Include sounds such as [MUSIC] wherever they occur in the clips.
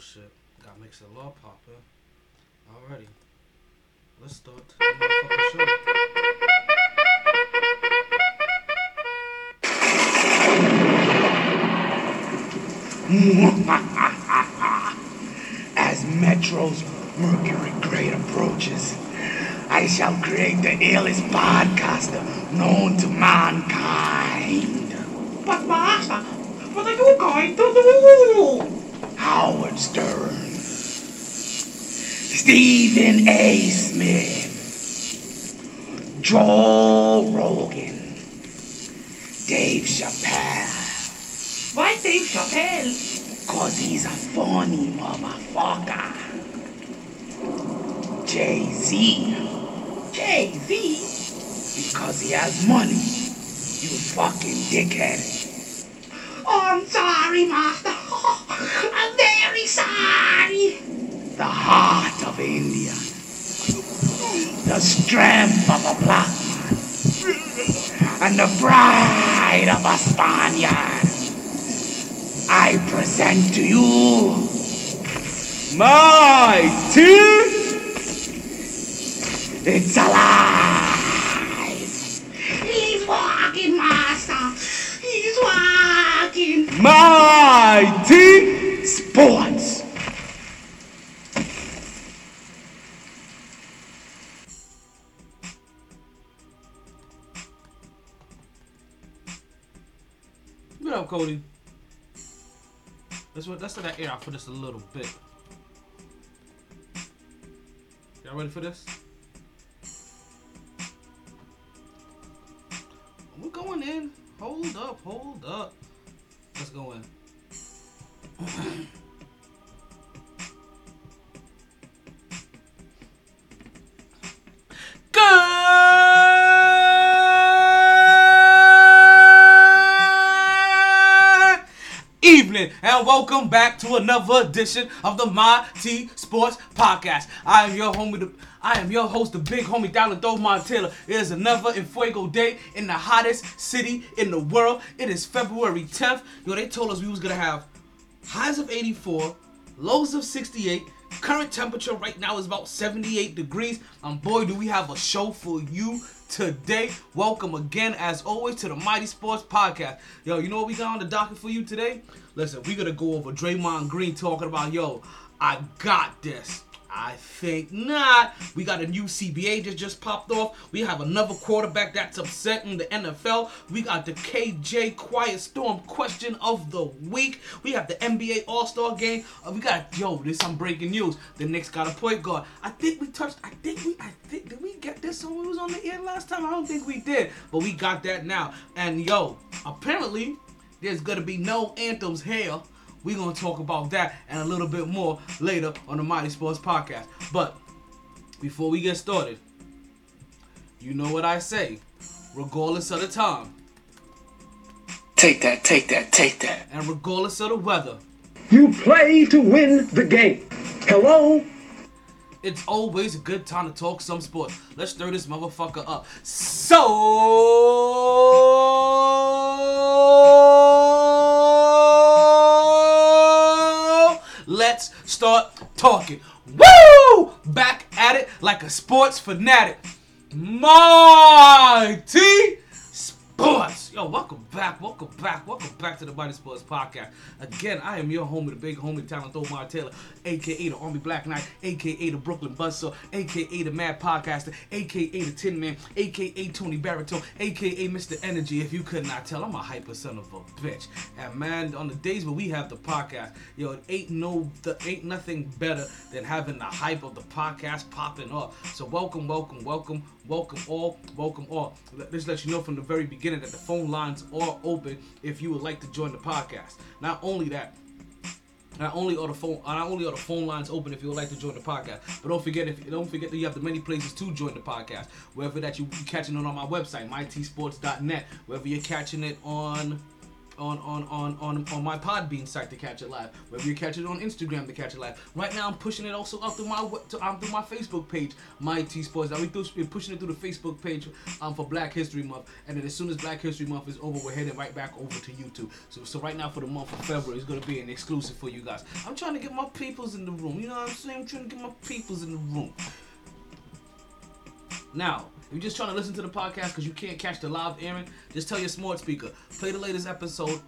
shit. Got mixed a law poppin'. Alrighty. Let's start the motherfucking show. [LAUGHS] As Metro's Mercury Grade approaches, I shall create the illest podcaster known to mankind. But Master, what are you going to do? Howard Stern, Stephen A. Smith, Joe Rogan, Dave Chappelle, Why Dave Chappelle? cause he's a funny motherfucker. Jay-Z, Jay-Z? because he has money, you fucking dickhead. Oh, I'm sorry, Master. I'm very sorry. the heart of India, the strength of a black man, and the pride of a Spaniard. I present to you my team. It's alive. He's walking, Master. He's walking. My Sports. What Cody? Let's let's let that air out for just a little bit. Y'all ready for this? We're going in. Hold up, hold up. Let's go in. [CLEARS THROAT] evening and welcome back to another edition of the My T Sports Podcast. I am your homie, the, I am your host, the big homie Dallas Montana. It is another Fuego day in the hottest city in the world. It is February 10th. Yo, they told us we was gonna have highs of 84, lows of 68. Current temperature right now is about 78 degrees. And boy, do we have a show for you today. Welcome again, as always, to the Mighty Sports Podcast. Yo, you know what we got on the docket for you today? Listen, we're gonna go over Draymond Green talking about, yo, I got this. I think not. We got a new CBA that just popped off. We have another quarterback that's upsetting the NFL. We got the KJ Quiet Storm question of the week. We have the NBA All Star game. Uh, we got yo, this some breaking news. The Knicks got a point guard. I think we touched. I think we. I think did we get this when we was on the air last time? I don't think we did, but we got that now. And yo, apparently there's gonna be no anthems here. We're gonna talk about that and a little bit more later on the Mighty Sports Podcast. But before we get started, you know what I say, regardless of the time Take that, take that, take that. and regardless of the weather, You play to win the game. Hello? it's always a good time to talk some sports. Let's throw this motherfucker up. So let's start talking. Woo! Back at it like a sports fanatic. Mighty Sports. Yo, welcome back, welcome back, welcome back to the Mighty Sports Podcast. Again, I am your homie, the big homie, talent Omar Taylor, aka the Army Black Knight, aka the Brooklyn Buzzsaw, aka the Mad Podcaster, aka the Tin Man, aka Tony Baritone, aka Mr. Energy. If you could not tell, I'm a hyper son of a bitch. And man, on the days where we have the podcast, yo, it ain't no, the, ain't nothing better than having the hype of the podcast popping off. So welcome, welcome, welcome, welcome all, welcome all. Let- Let's let you know from the very beginning that the phone lines are open if you would like to join the podcast. Not only that, not only are the phone, uh, not only are the phone lines open if you would like to join the podcast, but don't forget if don't forget that you have the many places to join the podcast. Wherever that you catching it on my website, mytsports.net. Wherever you're catching it on on on on on, on my Podbean site to catch it live. Whether you catch it on Instagram to catch it live. Right now, I'm pushing it also up through my to, um, through my Facebook page, My T Sports. We're pushing it through the Facebook page um for Black History Month, and then as soon as Black History Month is over, we're heading right back over to YouTube. So so right now for the month of February, it's gonna be an exclusive for you guys. I'm trying to get my peoples in the room. You know what I'm saying? I'm trying to get my peoples in the room. Now, if you're just trying to listen to the podcast because you can't catch the live airing, just tell your smart speaker, play the latest episode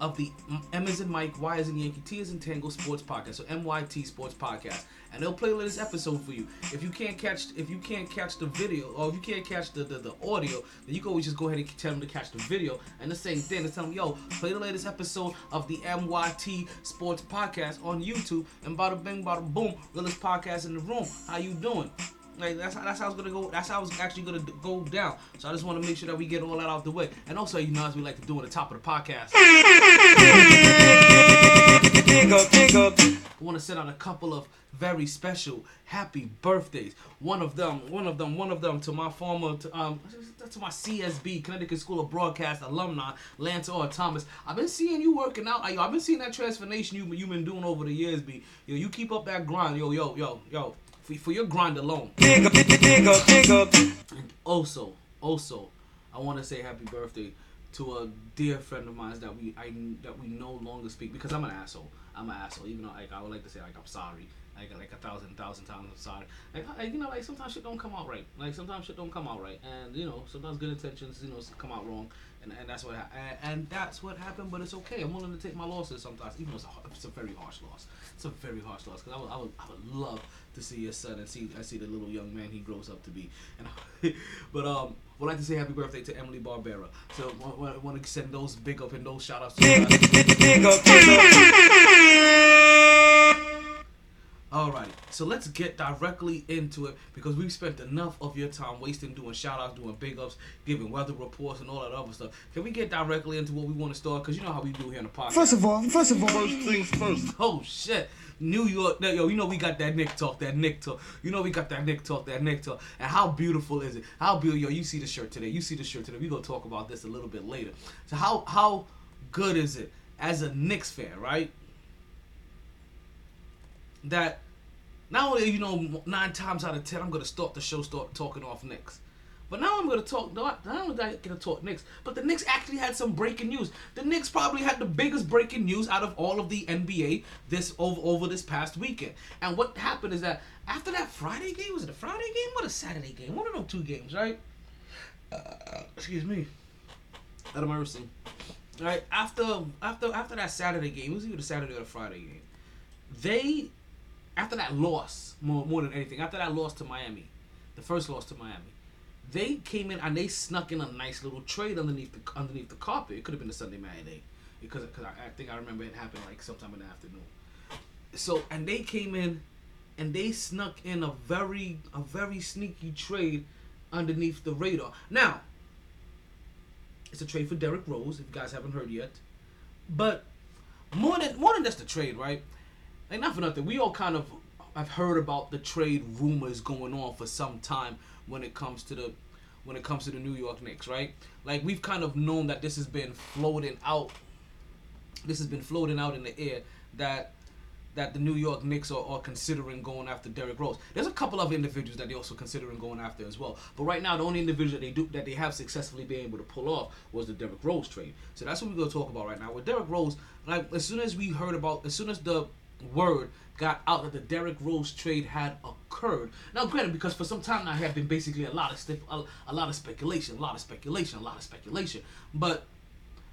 of the M is in Mike, Y is in Yankee, T is in Tango Sports Podcast, so MYT Sports Podcast, and they'll play the latest episode for you. If you can't catch, if you can't catch the video, or if you can't catch the, the, the audio, then you can always just go ahead and tell them to catch the video. And the same thing, just tell them, yo, play the latest episode of the MYT Sports Podcast on YouTube, and bada bing, bada boom, realest podcast in the room. How you doing? Like that's how, that's how it's gonna go. That's how it's actually gonna go down. So I just want to make sure that we get all that out the way. And also, you know, as we like to do on the top of the podcast, I want to send out a couple of very special happy birthdays. One of them, one of them, one of them to my former, to, um, to my CSB Connecticut School of Broadcast alumni, Lance R. Thomas. I've been seeing you working out. I've been seeing that transformation you you've been doing over the years. B, yo, you keep up that grind. Yo, yo, yo, yo. For, for your grind alone. And also, also, I want to say happy birthday to a dear friend of mine that we I that we no longer speak because I'm an asshole. I'm an asshole. Even though like I would like to say like I'm sorry. Like like a thousand thousand times I'm sorry. Like, I, you know like sometimes shit don't come out right. Like sometimes shit don't come out right. And you know sometimes good intentions you know come out wrong. And, and that's what ha- and, and that's what happened. But it's okay. I'm willing to take my losses sometimes, even though it's a, it's a very harsh loss. It's a very harsh loss because I would, I would I would love to see your son and see I see the little young man he grows up to be. And [LAUGHS] but um, would like to say happy birthday to Emily Barbera. So I want to send those big up and those shout outs to you guys. Alrighty, so let's get directly into it because we've spent enough of your time wasting doing shout outs, doing big ups, giving weather reports, and all that other stuff. Can we get directly into what we want to start? Because you know how we do here in the podcast. First of all, first of all, First things first. Oh shit. New York, yo, you know we got that Knick talk, that Knick talk. You know we got that Knick talk, that Knick talk. And how beautiful is it? How beautiful, yo, you see the shirt today. You see the shirt today. We gonna talk about this a little bit later. So how how good is it as a Knicks fan, right? That not only you know nine times out of ten I'm gonna start the show start talking off Knicks. But now I'm gonna talk. Not only am I gonna talk Knicks, but the Knicks actually had some breaking news. The Knicks probably had the biggest breaking news out of all of the NBA this over over this past weekend. And what happened is that after that Friday game, was it a Friday game or a Saturday game? One of those two games, right? Uh, excuse me. Out of my receipt. Right after after after that Saturday game, it was either the Saturday or the Friday game. They after that loss more more than anything after that loss to Miami, the first loss to Miami, they came in and they snuck in a nice little trade underneath the underneath the carpet. It could have been a Sunday matinee eh? because because I, I think I remember it happened like sometime in the afternoon. So and they came in and they snuck in a very a very sneaky trade underneath the radar. Now it's a trade for Derrick Rose. If you guys haven't heard yet, but more than more than just the trade, right? Like not for nothing, we all kind of have heard about the trade rumors going on for some time when it comes to the when it comes to the New York Knicks, right? Like we've kind of known that this has been floating out. This has been floating out in the air that that the New York Knicks are, are considering going after Derrick Rose. There's a couple of individuals that they're also considering going after as well. But right now, the only individual that they do that they have successfully been able to pull off was the Derrick Rose trade. So that's what we're gonna talk about right now. With Derrick Rose, like as soon as we heard about, as soon as the word got out that the Derrick Rose trade had occurred. Now, granted, because for some time now, have been basically a lot of stip- a, a lot of speculation, a lot of speculation, a lot of speculation, but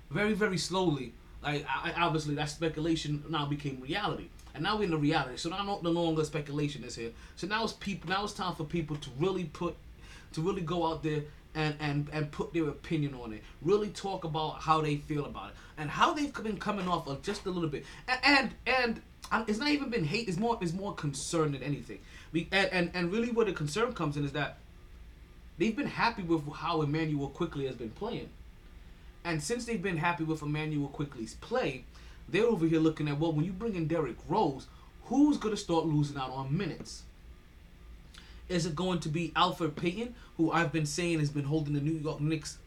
very, very slowly, like I, I- obviously that speculation now became reality, and now we're in the reality. So now no, no longer speculation is here. So now it's people. Now it's time for people to really put, to really go out there. And, and, and put their opinion on it. Really talk about how they feel about it and how they've been coming off of just a little bit. And and, and um, it's not even been hate. It's more it's more concern than anything. We and, and and really where the concern comes in is that they've been happy with how Immanuel Quickley has been playing. And since they've been happy with Immanuel Quickley's play, they're over here looking at well, when you bring in Derrick Rose, who's gonna start losing out on minutes? Is it going to be Alfred Payton, who I've been saying has been holding the New York Knicks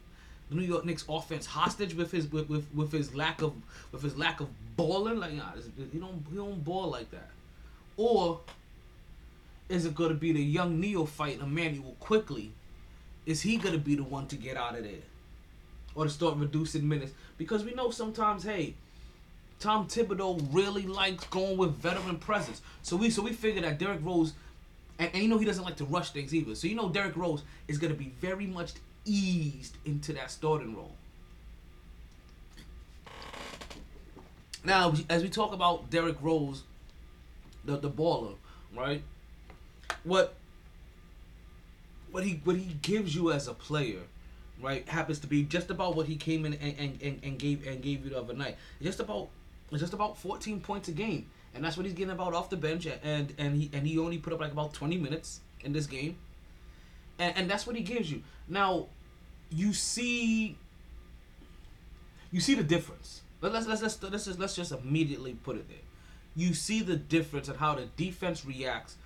the New York Knicks offense hostage with his with, with, with his lack of with his lack of balling? Like, nah, this- he don't he don't ball like that. Or is it to be the young neophyte Immanuel Quickley? Is he to be the one to get out of there? Or to start reducing minutes? Because we know sometimes, hey, Tom Thibodeau really likes going with veteran presence. So we so we figure that Derrick Rose, and, and you know he doesn't like to rush things either. So you know Derrick Rose is to be very much eased into that starting role. Now, as we talk about Derrick Rose, the the baller, right? What what he what he gives you as a player, right, happens to be just about what he came in and, and, and, and gave and gave you the other night. Just about just about 14 points a game, and that's what he's getting about off the bench. And and he and he only put up like about 20 minutes in this game, and and that's what he gives you. Now, you see, you see the difference. Let- Let's let's let's let's just, let's just immediately put it there. You see the difference in how the defense reacts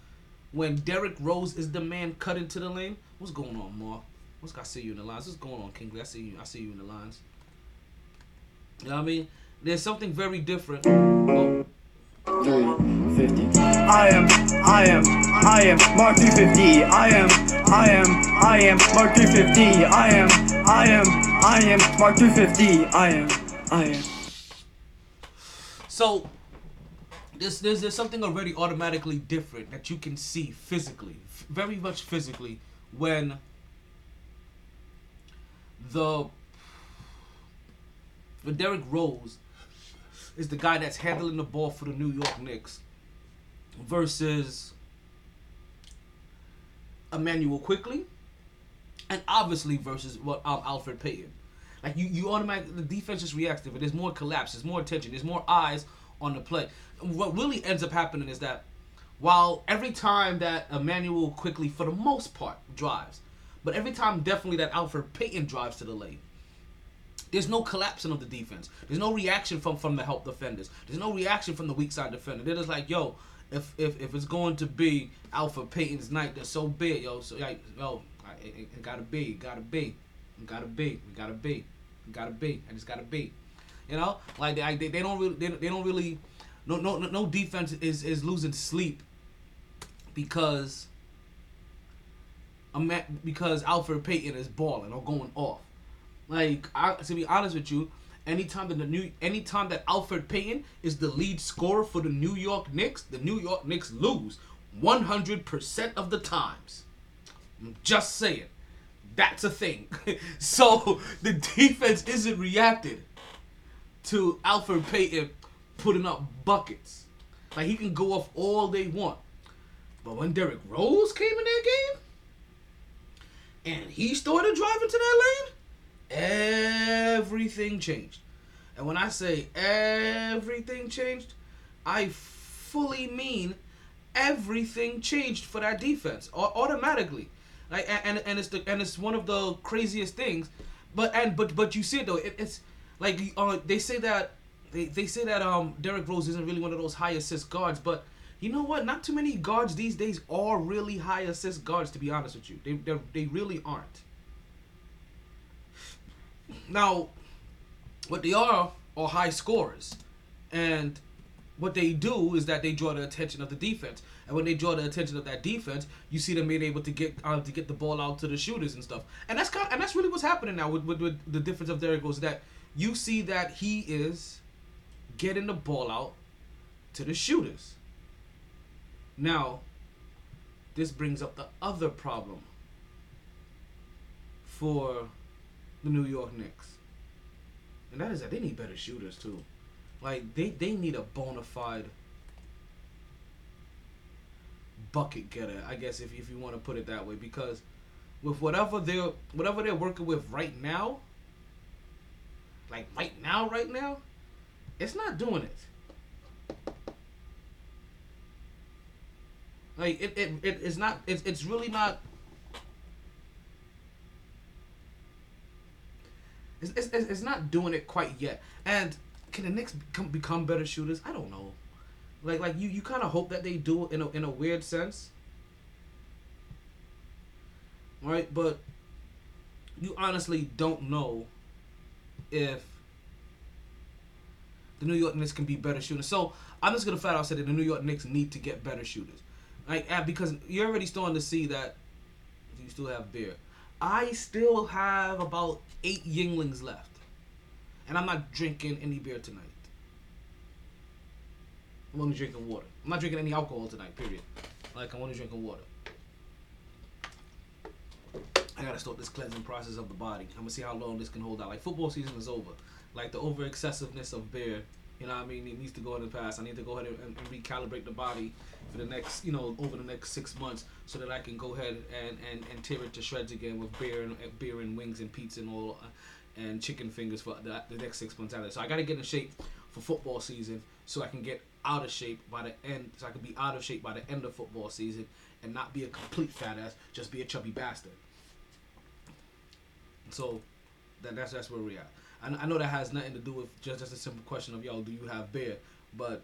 when Derrick Rose is the man cut into the lane. What's going on, Mark? What's I see you in the lines? What's going on, Kingley? I see you. I see you in the lines. You know what I mean? There's something very different. Oh, 350. I am, I am, I am Mark 350. I am, I am, I am Mark 350. I am, I am, I am Mark 350. I am, I am. So there's, there's there's something already automatically different that you can see physically, very much physically, when the when Derrick Rose is the guy that's handling the ball for the New York Knicks versus Immanuel Quickley, and obviously versus what um, Alfred Payton. Like you, you automatically the defense to it. There's more collapse. There's more attention. There's more eyes on the play. What really ends up happening is that while every time that Immanuel Quickley, for the most part, drives, but every time definitely that Alfred Payton drives to the lane, there's no collapsing of the defense. There's no reaction from from the help defenders. There's no reaction from the weak side defender. They're just like, yo, if if, if it's going to be Alfred Payton's night, then so big, yo. So like, yo, it, it gotta be, gotta be, it gotta be, it gotta be, it gotta be, and it's gotta be. You know, like they they, they don't really they, they don't really no no no- no defense is is losing sleep because I'm at, because Alfred Payton is balling or going off. Like I, to be honest with you, anytime that the new anytime that Alfred Payton is the lead scorer for the New York Knicks, the New York Knicks lose 100% of the times. I'm just saying. That's a thing. [LAUGHS] so the defense isn't reacted to Alfred Payton putting up buckets. Like he can go off all they want. But when Derrick Rose came in that game and he started driving to that lane, everything changed. And when I say everything changed, I fully mean everything changed for that defense automatically. Like and, and it's the and it's one of the craziest things. But and but but you see it though. It, it's like uh, they say that they, they say that um Derrick Rose isn't really one of those high assist guards, but you know what? Not too many guards these days are really high assist guards. To be honest with you, they they really aren't. Now, what they are are high scorers, and what they do is that they draw the attention of the defense. And when they draw the attention of that defense, you see them being able to get uh, to get the ball out to the shooters and stuff. And that's kind and that's really what's happening now with, with, with the difference of Derrick Rose that you see that he is getting the ball out to the shooters. Now, this brings up the other problem for the New York Knicks. And that is that they need better shooters too. Like they, they need a bona fide bucket getter, I guess if if you want to put it that way. Because with whatever they're whatever they're working with right now, like right now, right now, it's not doing it. Like it, it, it it's not it's it's really not It's, it's, it's not doing it quite yet. And can the Knicks become, become better shooters? I don't know. Like like you, you kind of hope that they do in a in a weird sense. Right, but you honestly don't know if the New York Knicks can be better shooters. So I'm just gonna flat out say that the New York Knicks need to get better shooters, like because you're already starting to see that you still have beer. I still have about eight Yuenglings left, and I'm not drinking any beer tonight. I'm only drinking water. I'm not drinking any alcohol tonight. Period. Like I'm only drinking water. I gotta start this cleansing process of the body. I'm gonna see how long this can hold out. Like football season is over. Like the over excessiveness of beer, you know what I mean? It needs to go in the past. I need to go ahead and, and recalibrate the body for the next, you know, over the next six months, so that I can go ahead and, and, and tear it to shreds again with beer and beer and wings and pizza and all, uh, and chicken fingers for the, the next six months out of it. So I gotta get in shape for football season, so I can get out of shape by the end. So I could be out of shape by the end of football season and not be a complete fat ass, just be a chubby bastard. So that, that's that's where we're at. I, I know that has nothing to do with just just a simple question of yo, do you have beer? But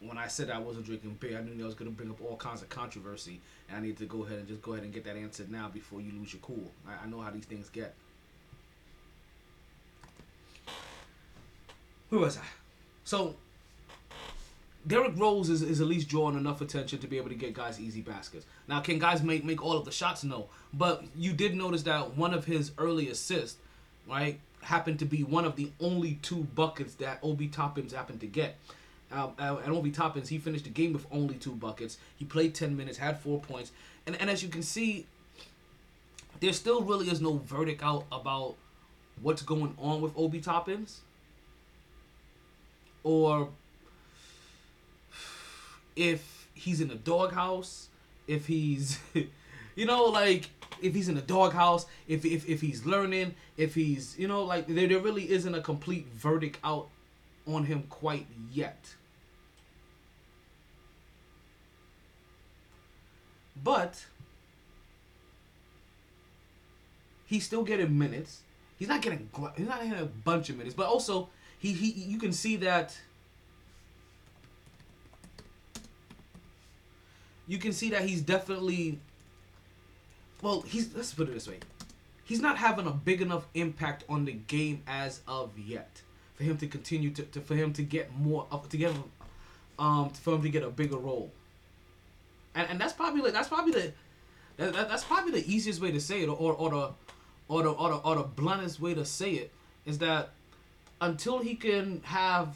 when I said I wasn't drinking beer, I knew that was gonna bring up all kinds of controversy, and I need to go ahead and just go ahead and get that answered now before you lose your cool. I, I know how these things get. Where was I? So Derrick Rose is, is at least drawing enough attention to be able to get guys easy baskets. Now, can guys make make all of the shots? No, but you did notice that one of his early assists, right, happened to be one of the only two buckets that Obi Toppins happened to get. Um, uh, and Obi Toppins, he finished the game with only two buckets. He played 10 minutes, had four points. And, and as you can see, there still really is no verdict out about what's going on with Obi Toppins. Or if he's in the doghouse, if he's, [LAUGHS] you know, like if he's in the doghouse, if if if he's learning, if he's, you know, like there there really isn't a complete verdict out on him quite yet. But he's still getting minutes. He's not getting he's not getting a bunch of minutes, but also he he you can see that you can see that he's definitely well he's let's put it this way. He's not having a big enough impact on the game as of yet for him to continue to, to for him to get more up to get um for him to get a bigger role. And and that's probably like that's probably the that, that, that's probably the easiest way to say it or or the or the or the, or the bluntest way to say it is that until he can have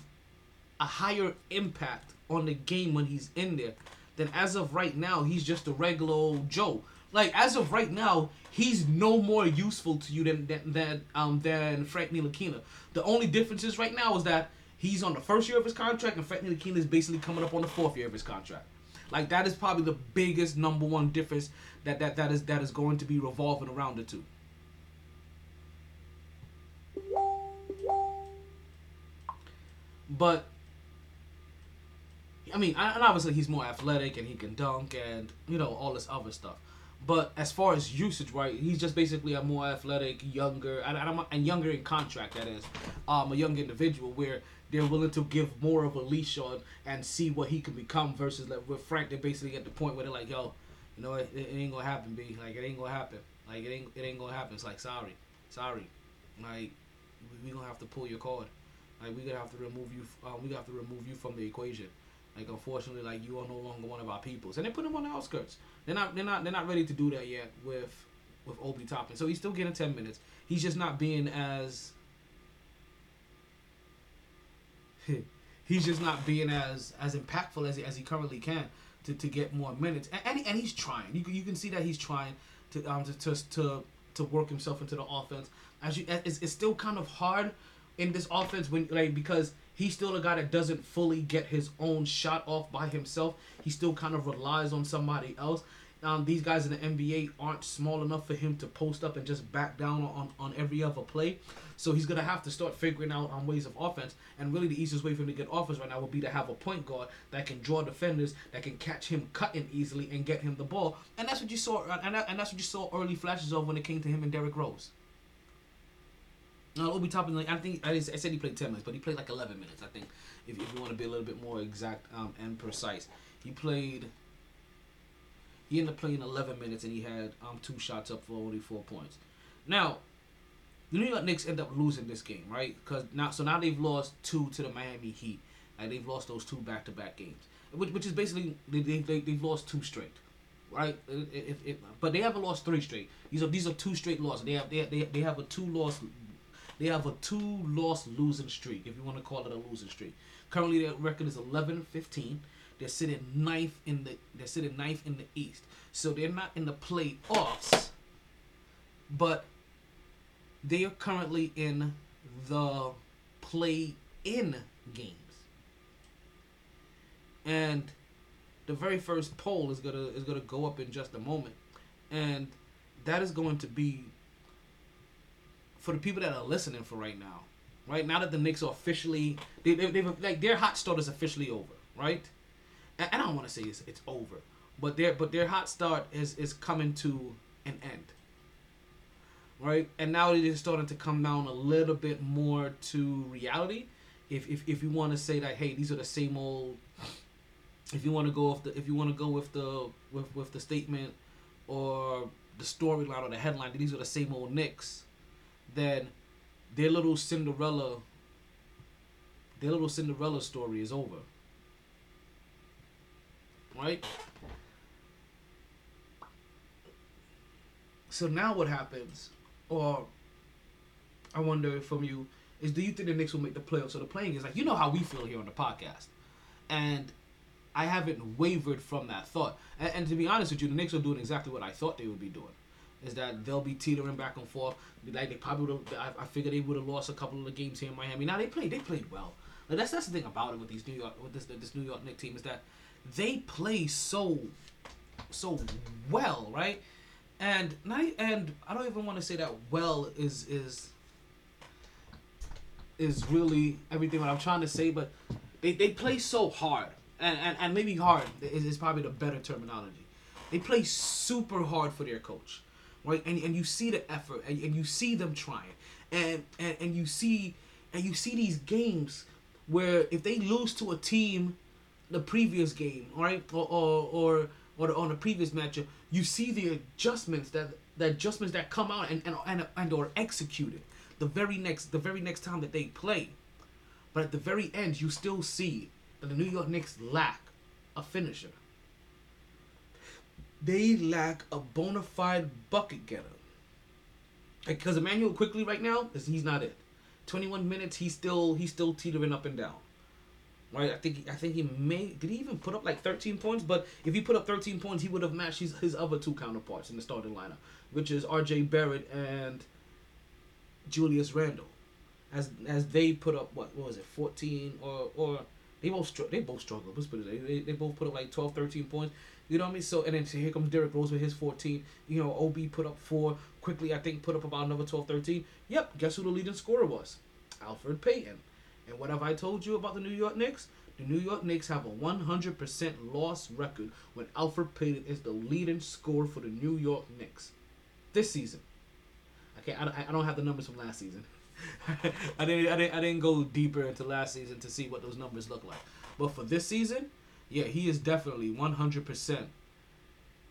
a higher impact on the game when he's in there then as of right now he's just a regular old Joe. Like as of right now, he's no more useful to you than than, than um than Frank Ntilikina. The only difference is right now is that he's on the first year of his contract and Frank Ntilikina is basically coming up on the fourth year of his contract. Like that is probably the biggest number one difference that that, that is that is going to be revolving around the two. But I mean, and obviously he's more athletic and he can dunk and you know all this other stuff. But as far as usage, right, he's just basically a more athletic, younger, and, and, and younger in contract. That is, um, a young individual where they're willing to give more of a leash on and see what he can become. Versus like with Frank, they're basically at the point where they're like, "Yo, you know, it, it ain't gonna happen, b. Like it ain't gonna happen. Like it ain't it ain't gonna happen. It's like sorry, sorry. Like we, we gonna have to pull your card. Like we gonna have to remove you. Um, we gonna have to remove you from the equation. Like unfortunately, like you are no longer one of our peoples, and they put him on the outskirts. They're not, they're not, they're not ready to do that yet with with Obi Toppin. So he's still getting ten minutes. He's just not being as [LAUGHS] he's just not being as as impactful as he, as he currently can to, to get more minutes. And and, and he's trying. You can, you can see that he's trying to um to to to, to work himself into the offense. As you, it's, it's still kind of hard in this offense when like because he's still a guy that doesn't fully get his own shot off by himself. He still kind of relies on somebody else. Um, these guys in the NBA aren't small enough for him to post up and just back down on, on every other play. So he's gonna have to start figuring out um, ways of offense. And really, the easiest way for him to get offense right now would be to have a point guard that can draw defenders, that can catch him cutting easily and get him the ball. And that's what you saw. And, that, and that's what you saw early flashes of when it came to him and Derrick Rose. No, Obi Toppin, like I think I, said he played ten minutes, but he played like eleven minutes. I think if, if you want to be a little bit more exact um, and precise, he played. He ended up playing eleven minutes, and he had um two shots up for only four points. Now, the New York Knicks end up losing this game, right? Because now, so now they've lost two to the Miami Heat, and they've lost those two back-to-back games, which, which is basically they, they, they, they've lost two straight, right? If, if, but they haven't lost three straight. These are these are two straight losses. They have they, they, they have a two loss they have a two loss losing streak, if you want to call it a losing streak. Currently, their record is 11-15. They're sitting ninth in the they're sitting ninth in the East, so they're not in the playoffs, but they are currently in the play-in games, and the very first poll is gonna is gonna go up in just a moment, and that is going to be for the people that are listening for right now, right now that the Knicks are officially they they they've, like their hot start is officially over, right? And, and I don't want to say it's it's over, but their but their hot start is is coming to an end, right? And now it is starting to come down a little bit more to reality. If if if you want to say that, hey, these are the same old. If you want to go with the if you want to go with the with with the statement or the storyline or the headline, these are the same old Knicks then their little Cinderella their little Cinderella story is over. Right? So now what happens, or I wonder from you, is do you think the Knicks will make the playoffs? So the playing is like you know how we feel here on the podcast. And I haven't wavered from that thought. And, and to be honest with you, the Knicks are doing exactly what I thought they would be doing is that they'll be teetering back and forth. Like they probably would. I, I figured they would have lost a couple of the games here in Miami. Now they played. They played well. Like that's that's the thing about it with these New York with this this New York Knicks team is that they play so so well, right? And not and I don't even want to say that well is is is really everything what I'm trying to say, but they, they play so hard. And, and, and maybe hard is, is probably the better terminology. They play super hard for their coach right? And, and you see the effort and, and you see them trying. And, and and you see and you see these games where if they lose to a team the previous game, right? Or or or, or on the previous matchup, you see the adjustments that the adjustments that come out and and and, and are executed the very next the very next time that they play. But at the very end, you still see that the New York Knicks lack a finisher they lack a bona fide bucket getter. Because Immanuel Quickley right now is he's not it. Twenty one minutes he's still he's still teetering up and down. Right, I think I think he may did he even put up like thirteen points? But if he put up thirteen points, he would have matched his, his other two counterparts in the starting lineup, which is R.J. Barrett and Julius Randle, as as they put up what what was it fourteen or or they both they both struggled. Let's put it they, they both put up like 12, 13 points. You know what I mean? So and then here comes Derrick Rose with his 14. You know, OB put up four. Quickley, I think put up about another 12, 13. Yep, guess who the leading scorer was? Alfred Payton. And what have I told you about the New York Knicks? The New York Knicks have a 100% loss record when Alfred Payton is the leading scorer for the New York Knicks this season. Okay, I, I don't have the numbers from last season. [LAUGHS] I didn't, I didn't I didn't go deeper into last season to see what those numbers look like. But for this season, yeah, he is definitely 100%.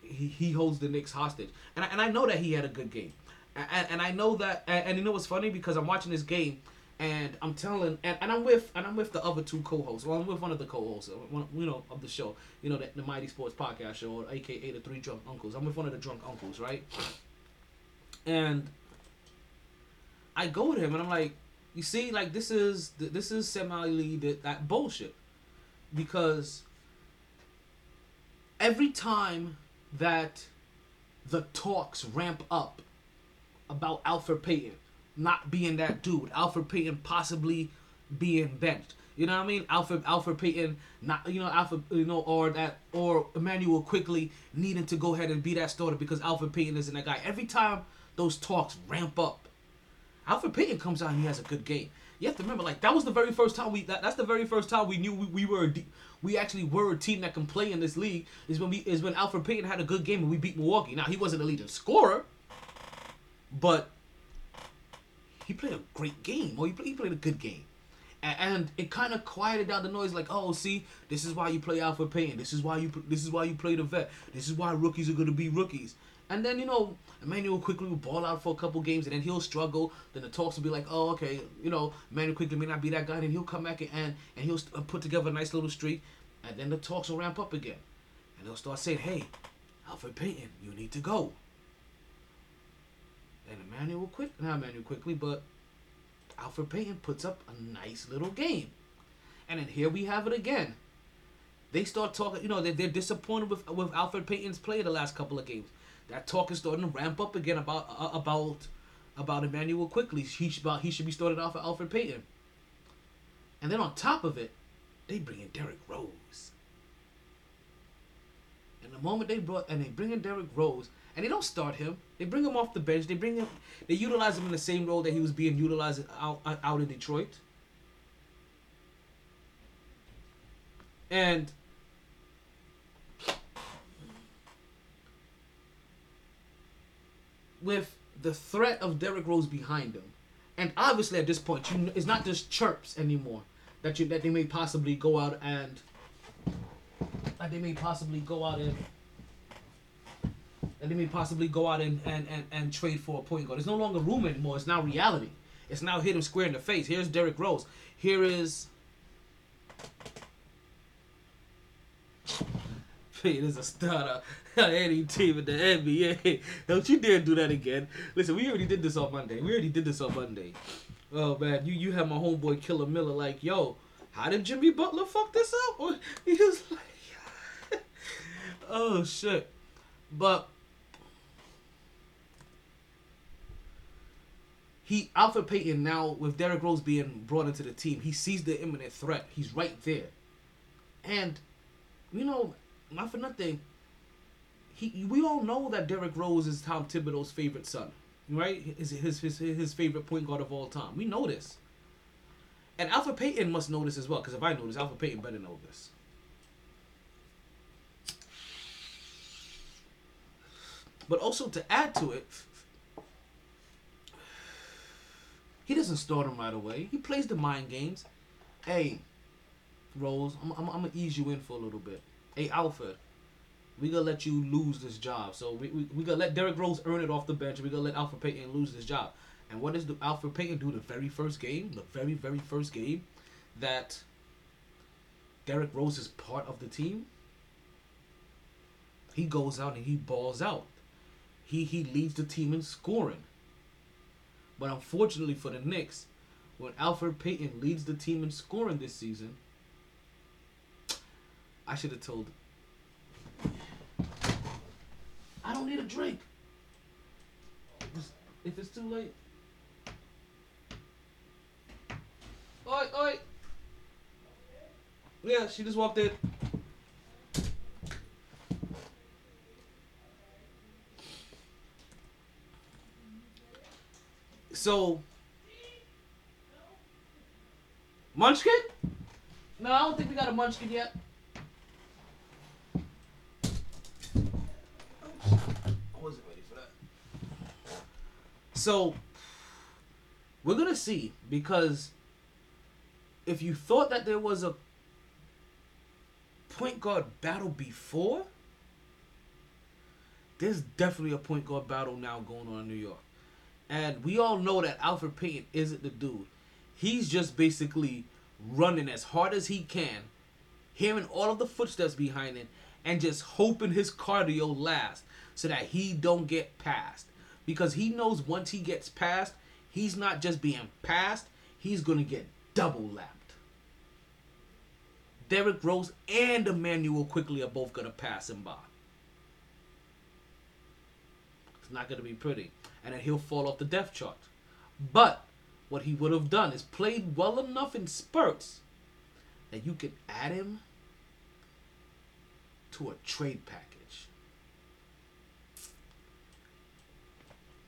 He, he holds the Knicks hostage. And I, and I know that he had a good game. And, and I know that and, and you know what's funny because I'm watching this game and I'm telling and, and I'm with and I'm with the other two co-hosts. Well, I'm with one of the co-hosts, uh, one, you know, of the show. You know, the, the Mighty Sports Podcast Show, or AKA the Three Drunk Uncles. I'm with one of the drunk uncles, right? And I go to him and I'm like, you see, like this is this is semi that that bullshit, because every time that the talks ramp up about Elfrid Payton not being that dude, Elfrid Payton possibly being benched. You know what I mean? Alfred Elfrid Payton not you know Alfred you know or that or Immanuel Quickley needing to go ahead and be that starter because Elfrid Payton isn't that guy. Every time those talks ramp up, Elfrid Payton comes out and he has a good game. You have to remember, like that was the very first time we that, that's the very first time we knew we, we were a de- we actually were a team that can play in this league is when we is when Alfred Payton had a good game and we beat Milwaukee. Now he wasn't a leading scorer, but he played a great game. Or he played, he played a good game, A- and it kind of quieted down the noise. Like, oh, see, this is why you play Alfred Payton. This is why you this is why you play the vet. This is why rookies are gonna be rookies. And then you know, Immanuel Quickley will ball out for a couple games, and then he'll struggle. Then the talks will be like, oh, okay, you know, Immanuel Quickley may not be that guy. And he'll come back and and, and he'll st- uh, put together a nice little streak, and then the talks will ramp up again, and they'll start saying, hey, Alfred Payton, you need to go. And Emmanuel quick, not Immanuel Quickley, but Alfred Payton puts up a nice little game. And then here we have it again. They start talking, you know, they're, they're disappointed with, with Alfred Payton's play the last couple of games. That talk is starting to ramp up again about uh, about about Immanuel Quickley. He should, about, he should be started off at Alfred Payton. And then on top of it, they bring in Derrick Rose. And the moment they brought and they bring in Derrick Rose, and they don't start him, they bring him off the bench. They bring him, they utilize him in the same role that he was being utilized out out in Detroit. And with the threat of Derrick Rose behind him, and obviously at this point, you it's not just chirps anymore that you that they may possibly go out and that they may possibly go out and that they may possibly go out and, and, and, and trade for a point guard. It's no longer rumor anymore. It's now reality. It's now hit him square in the face. Here's Derrick Rose. Here is [LAUGHS] Payton is a starter on any team in the NBA. [LAUGHS] Don't you dare do that again. Listen, we already did this on Monday. We already did this on Monday. Oh man, you you have my homeboy Killer Miller like, yo, how did Jimmy Butler fuck this up? Or [LAUGHS] he was like, [LAUGHS] oh shit. But he Alfred Payton now with Derrick Rose being brought into the team, he sees the imminent threat. He's right there, and you know, not for nothing. He we all know that Derrick Rose is Tom Thibodeau's favorite son, right? His his his his favorite point guard of all time. We know this, and Alpha Payton must know this as well. Because if I know this, Alpha Payton better know this. But also to add to it, he doesn't start him right away. He plays the mind games. Hey, Rose, I'm, I'm, I'm gonna ease you in for a little bit. Hey, Alfred, we gonna let you lose this job. So we, we, we gonna let Derrick Rose earn it off the bench. We gonna let Alfred Payton lose this job. And what does the Alfred Payton do the very first game? The very, very first game that Derrick Rose is part of the team? He goes out and he balls out. He he leads the team in scoring. But unfortunately for the Knicks, when Alfred Payton leads the team in scoring this season, I should have told. I don't need a drink. If it's too late. Oi, oi. Yeah, she just walked in. So, Munchkin? No, I don't think we got a Munchkin yet. So, we're gonna see because if you thought that there was a point guard battle before, there's definitely a point guard battle now going on in New York. And we all know that Alfred Payton isn't the dude. He's just basically running as hard as he can, hearing all of the footsteps behind him, and just hoping his cardio lasts so that he don't get passed. Because he knows once he gets passed, he's not just being passed, he's gonna get double lapped. Derrick Rose and Immanuel Quickley are both gonna pass him by. It's not gonna be pretty. And then he'll fall off the depth chart. But what he would have done is played well enough in spurts that you could add him to a trade package.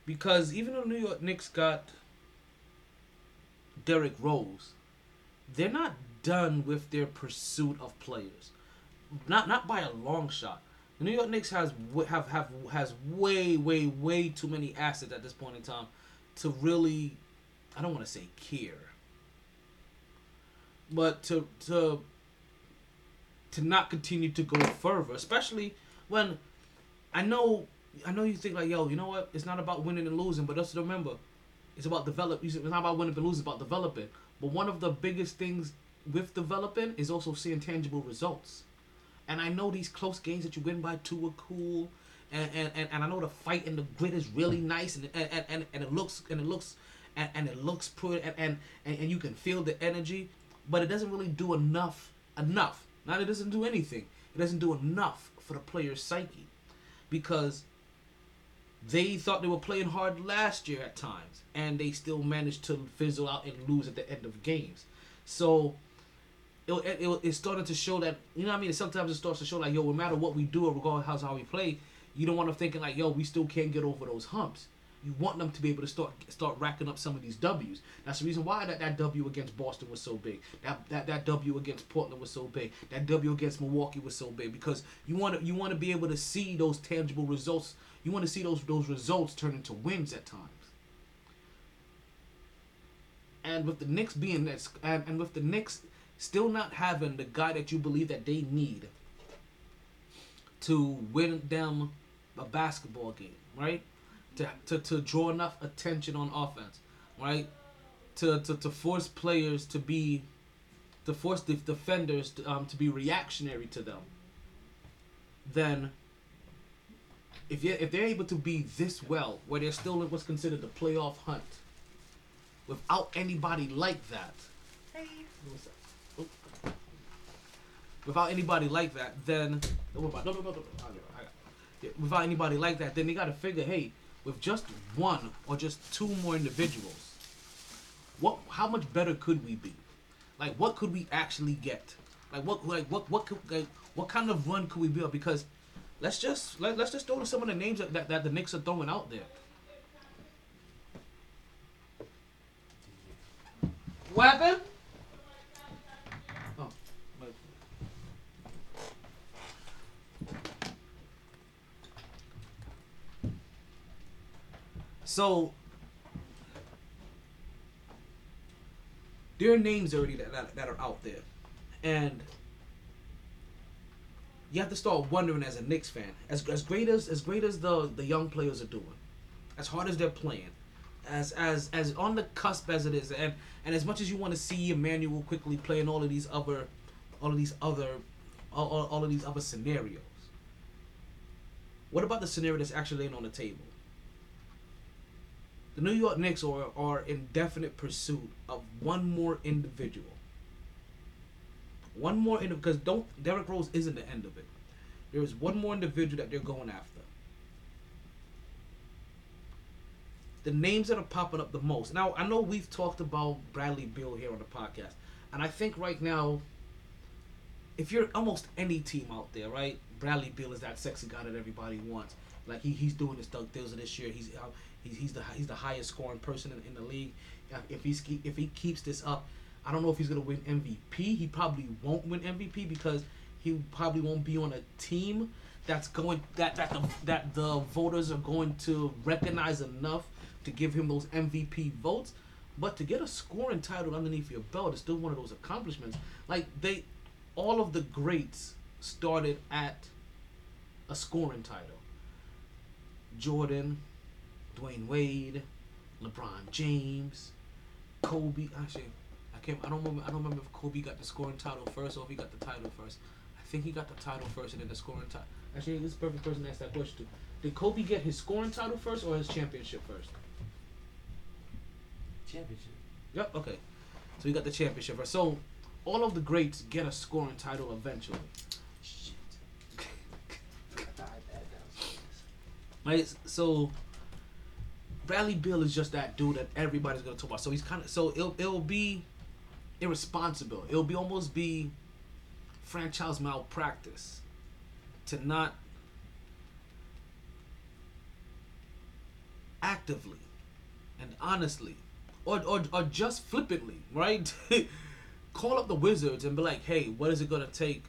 Because even though New York Knicks got Derrick Rose, they're not done with their pursuit of players. Not not by a long shot. The New York Knicks has have have has way way way too many assets at this point in time to really I don't want to say care. but to to to not continue to go further, especially when I know I know you think like, yo, you know what? It's not about winning and losing, but just remember, it's about develop. It's not about winning and losing. It's about developing. But one of the biggest things with developing is also seeing tangible results. And I know these close games that you win by two are cool, and and, and, and I know the fight and the grit is really nice, and and, and, and it looks and it looks and, and it looks pretty, and, and and you can feel the energy, but it doesn't really do enough. Enough. Not it doesn't do anything. It doesn't do enough for the player's psyche, because they thought they were playing hard last year at times, and they still managed to fizzle out and lose at the end of games. So it, it, it's starting to show that you know what I mean. Sometimes it starts to show like yo, no matter what we do or regardless how we play, you don't want to thinking like yo, we still can't get over those humps. You want them to be able to start start racking up some of these W's. That's the reason why that, that W against Boston was so big. That, that that W against Portland was so big. That W against Milwaukee was so big because you want to you want to be able to see those tangible results. You want to see those those results turn into wins at times. And with the Knicks being that, and, and with the Knicks still not having the guy that you believe that they need to win them a basketball game, right? To, to, to draw enough attention on offense, right? To, to, to force players to be, to force the defenders to, um, to be reactionary to them. Then, if you if they're able to be this well, where they're still in what's considered the playoff hunt, without anybody like that, What's that? Oh. without anybody like that, then no, no, no, no, no, no, I got it, I got it. Yeah, without anybody like that, then they got to figure, hey, with just one or just two more individuals, what, how much better could we be? Like, what could we actually get? Like, what, like, what, what could, like, what kind of run could we build? Because let's just let, let's just throw some of the names that, that, that the Knicks are throwing out there. Weapon. Oh, So there are names already that, that, that are out there, and you have to start wondering as a Knicks fan, as, as great as as great as the the young players are doing, as hard as they're playing, as as as on the cusp as it is, and and as much as you want to see Immanuel Quickley playing all of these other, all of these other, all, all, of these other scenarios. What about the scenario that's actually laying on the table? The New York Knicks are, are in definite pursuit of one more individual. One more because don't Derrick Rose isn't the end of it. There is one more individual that they're going after. The names that are popping up the most. Now I know we've talked about Bradley Beal here on the podcast, and I think right now, if you're almost any team out there, right? Bradley Beal is that sexy guy that everybody wants. Like he, he's doing his Doug Dills this year. He's uh, he's he's the he's the highest scoring person in, in the league. If he's if he keeps this up, I don't know if he's gonna win MVP. He probably won't win MVP because he probably won't be on a team that's going that that the that the voters are going to recognize enough to give him those MVP votes. But to get a scoring title underneath your belt is still one of those accomplishments. Like they, all of the greats started at a scoring title. Jordan, Dwyane Wade, LeBron James, Kobe. Actually, can't. I don't remember. I don't remember if Kobe got the scoring title first or if he got the title first. I think he got the title first and then the scoring title. Actually, this is the perfect person to ask that question to. Did Kobe get his scoring title first or his championship first? Championship. Yep. Okay. So he got the championship first. So all of the greats get a scoring title eventually. Shit. Right. So Bradley Beal is just that dude that everybody's gonna talk about. So he's kind of so it'll it'll be irresponsible. It'll be almost be franchise malpractice to not actively and honestly or, or, or just flippantly right? [LAUGHS] Call up the wizards and be like hey what is it to take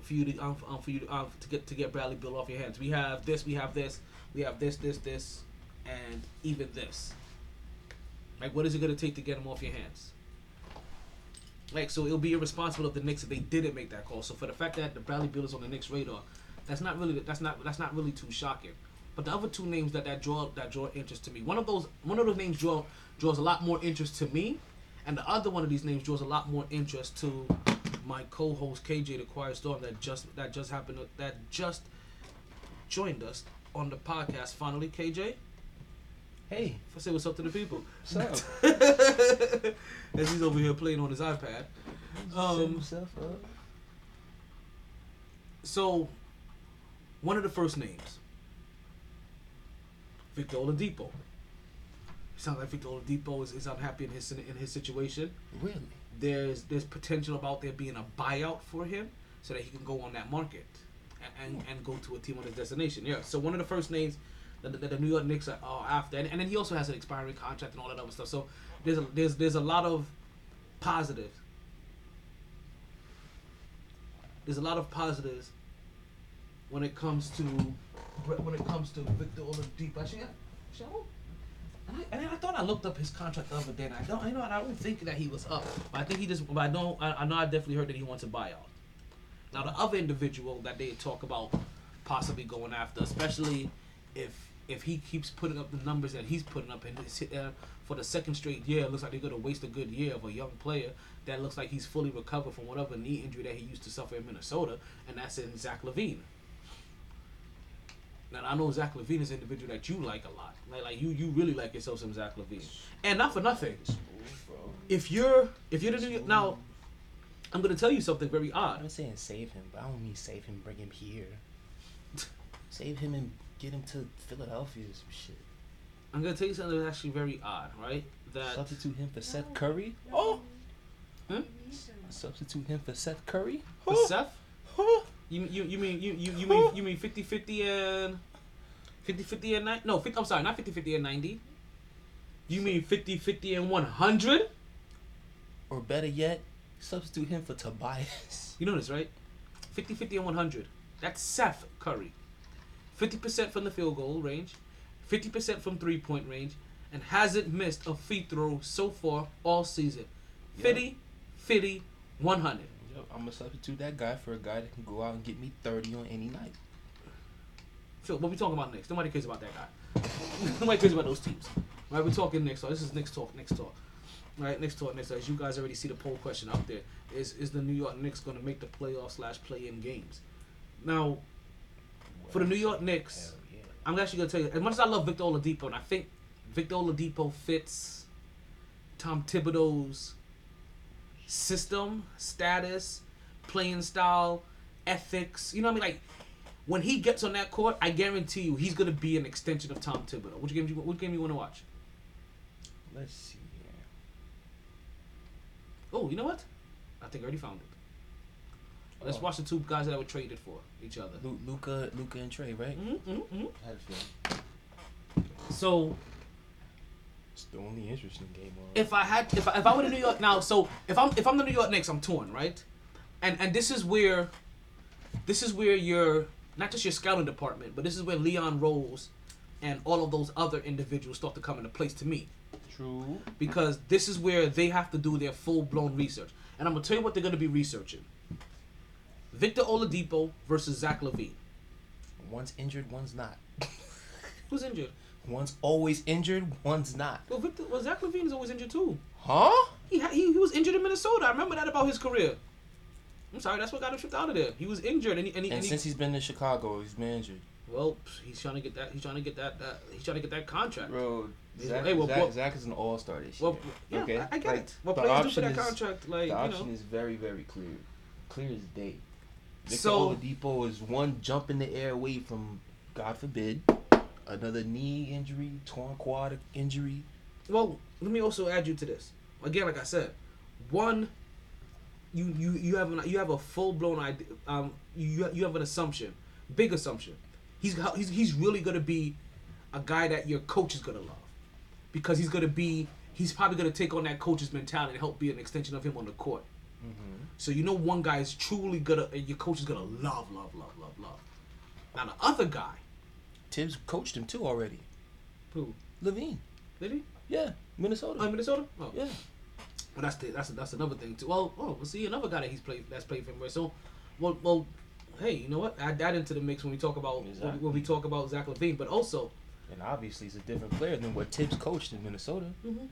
for you to um, um, for you to, um, to get to get Bradley Beal off your hands? We have this we have this we have this this this and even this. Like what is it to take to get him off your hands Like so, it'll be irresponsible of the Knicks if they didn't make that call. So for the fact that the Bradley Beal is on the Knicks radar, that's not really that's not that's not really too shocking. But the other two names that, that draw that draw interest to me, one of those one of those names draw draws a lot more interest to me, and the other one of these names draws a lot more interest to my co-host KJ the Quiet Storm that just that just happened that just joined us on the podcast finally. KJ, Hey, if I say what's up to the people. what's up? [LAUGHS] As he's over here playing on his iPad. Um, himself up. So, one of the first names, Victor Oladipo. Sounds like Victor Oladipo is, is unhappy in his in his situation. Really? There's there's potential about there being a buyout for him so that he can go on that market and and, and go to a team on his destination. Yeah. So one of the first names that, that the New York Knicks are, are after, and, and then he also has an expiring contract and all that other stuff. So there's a, there's there's a lot of positives. There's a lot of positives when it comes to when it comes to Victor Oladipo. Actually, I and I, and I thought I looked up his contract the other day, and I don't, you know, I don't think that he was up. But I think he just, but I know, I, I know, I definitely heard that he wants a buyout. Now, the other individual that they talk about possibly going after, especially if if he keeps putting up the numbers that he's putting up, and uh, for the second straight year, it looks like they're going to waste a good year of a young player that looks like he's fully recovered from whatever knee injury that he used to suffer in Minnesota, and that's in Zach LaVine. Now I know Zach LaVine is an individual that you like a lot. Like like you you really like yourself some Zach LaVine. And not for nothing. If you're if you're the New York now, I'm gonna tell you something very odd. I'm saying save him, but I don't mean save him, bring him here. [LAUGHS] Save him and get him to Philadelphia or some shit. I'm gonna tell you something that's actually very odd, right? That Substitute him for Seth Curry. Oh, Hmm? substitute him for Seth Curry. for Seth. You you you mean you you, you mean you mean 50 50 and 50 50 and 90? No, 50, I'm sorry, not 50 50 and 90. You mean 50 50 and 100? Or better yet, substitute him for Tobias. You know this, right? 50 50 and 100. That's Seth Curry. 50% from the field goal range, 50% from three point range, and hasn't missed a free throw so far all season. 50 50 100. Yep, I'm gonna substitute that guy for a guy that can go out and get me 30 on any night. So, what we talking about next? Nobody cares about that guy. [LAUGHS] Nobody cares about those teams. Right, we're talking next. So this is next talk. Next talk. Right, next talk. Next. As you guys already see the poll question out there, is is the New York Knicks going to make the playoffs slash play in games? Now, for the New York Knicks, yeah. I'm actually gonna tell you. As much as I love Victor Oladipo, and I think Victor Oladipo fits Tom Thibodeau's system, status, playing style, ethics. You know what I mean? Like when he gets on that court, I guarantee you he's gonna be an extension of Tom Thibodeau. Which game? You, what game you want to watch? Let's see here. Oh, you know what? I think I already found it. Let's Oh. watch the two guys that I were traded for each other. Lu- Luka, Luka and Trey, right? Mm-hmm, mm-hmm. I had a feeling. So It's the only interesting game on. if I had if I, if I were the New York now, so if I'm if I'm the New York Knicks, I'm torn, right? And and this is where this is where your not just your scouting department, but this is where Leon Rose and all of those other individuals start to come into place to me. True. Because this is where they have to do their full blown research. And I'm gonna tell you what they're gonna be researching. Victor Oladipo versus Zach LaVine. One's injured, one's not. [LAUGHS] Who's injured? One's always injured, one's not. Well, Victor, well, Zach LaVine is always injured too. Huh? He, ha- he he was injured in Minnesota. I remember that about his career. I'm sorry, that's what got him shipped out of there. He was injured, and he, and, he, And and he- since he's been in Chicago, he's been injured. well, he's trying to get that. He's trying to get that. that he's trying to get that contract. Bro, Hey, well, Zach, well- Zach is an all star this Well, yeah, okay? I, I get Like, it. Well, players do for that is- contract, like the you option know. is very, very clear. Clear as day. Victor So- Oladipo is one jump in the air away from, God forbid, another knee injury, torn quad injury. Well, let me also add you to this. Again, like I said, one, you you you have an you have a full blown idea. Um, you you have an assumption, big assumption. He's he's he's really gonna be a guy that your coach is gonna love, because he's gonna be he's probably gonna take on that coach's mentality and help be an extension of him on the court. So you know one guy is truly gonna your coach is gonna love love love love love. Now the other guy, Thibs coached him too already. who LaVine. did he? Yeah, Minnesota. Oh, Minnesota. Oh. yeah. But that's the, that's that's another thing too. Well, oh, we'll see another guy that he's played that's played for him. So, well, well, hey, you know what? Add that into the mix when we talk about when, we, Exactly. when we talk about Zach LaVine. But also, And obviously, he's a different player than what Thibs coached in Minnesota. Mm-hmm.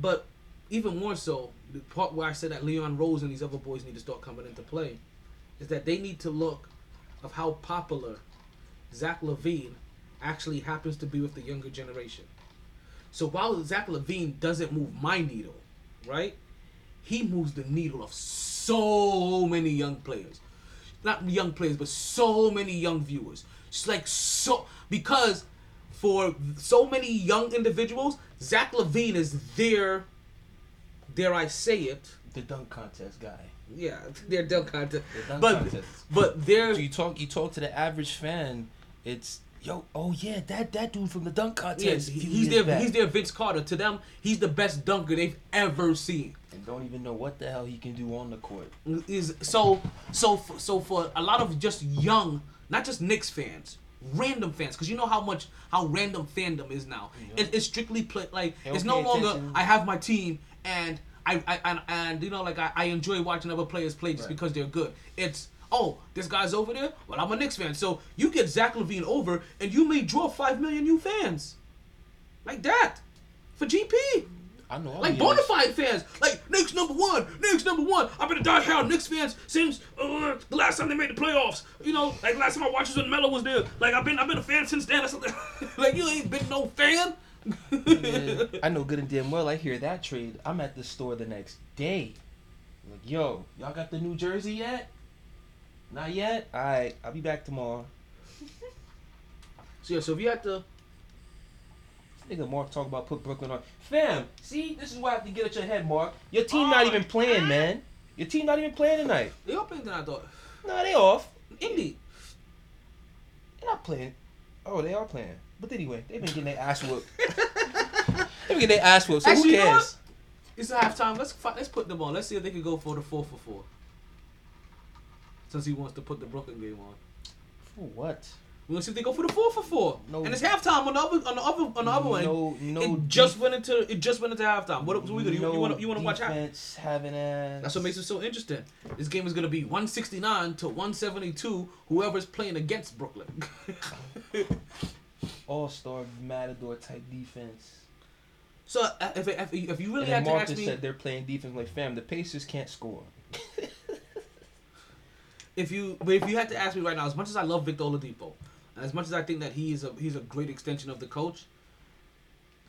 but even more so, the part where I said that Leon Rose and these other boys need to start coming into play is that they need to look of how popular Zach LaVine actually happens to be with the younger generation. So while Zach LaVine doesn't move my needle, right? He moves the needle of so many young players. Not young players, but so many young viewers. It's like so because for so many young individuals, Zach LaVine is their dare I say it, The dunk contest guy. yeah, [LAUGHS] their dunk contest. The dunk But contest. but they're So you talk, you talk to the average fan. It's yo, oh yeah, that that dude from the dunk contest. yes, he's their back. he's their Vince Carter. To them, he's the best dunker they've ever seen. and don't even know what the hell he can do on the court. is so so so for a lot of just young, not just Knicks fans, random fans, because you know how much how random fandom is now. It, it's strictly play like it's no pay longer attention. I have my team and I, I and, and you know like I, I enjoy watching other players play just Right. because they're good. It's oh this guy's over there. Well I'm a Knicks fan, so you get Zach LaVine over and you may draw five million new fans, like that, for GP. I know. Like bona fide fans, like Knicks number one, Knicks number one. I've been a diehard Knicks fans since uh, the last time they made the playoffs. You know, like last time I watched was when Melo was there. Like I've been, I've been a fan since then. [LAUGHS] Like you ain't been no fan. I know good and damn well. I hear that trade. I'm at the store the next day. Like, yo, y'all got the New Jersey yet? Not yet. All right, I'll be back tomorrow. So yeah, so if you had to, Nigga, Mark talk about put Brooklyn on. Fam, see, this is why I have to get at your head, Mark. Your team not oh, even playing, man. Your team not even playing tonight. they all playing than I thought. Nah, they off. Indy. They're not playing. Oh, they are playing. But anyway, they've been getting their ass [LAUGHS] whooped. they've been getting their ass whooped. So Actually, who you know cares? It's halftime. Let's let's put them on. Let's see if they can go for the four for four. Since he wants to put the Brooklyn game on. For what? We're gonna see if they go for the four for four. No. And it's halftime on the other on the other on the other one. No, no. it just went into it just went into halftime. What, what we gonna do? You, no you want to you want to watch half? having ass. That's what makes it so interesting. This game is gonna be 169 to 172. Whoever's playing against Brooklyn. [LAUGHS] all star matador type defense. so uh, if, if if you really and then had to Mark ask me, said they're playing defense like fam. The Pacers can't score. [LAUGHS] if you but if you had to ask me right now, as much as I love Victor Oladipo, and as much as I think that he is a he's a great extension of the coach,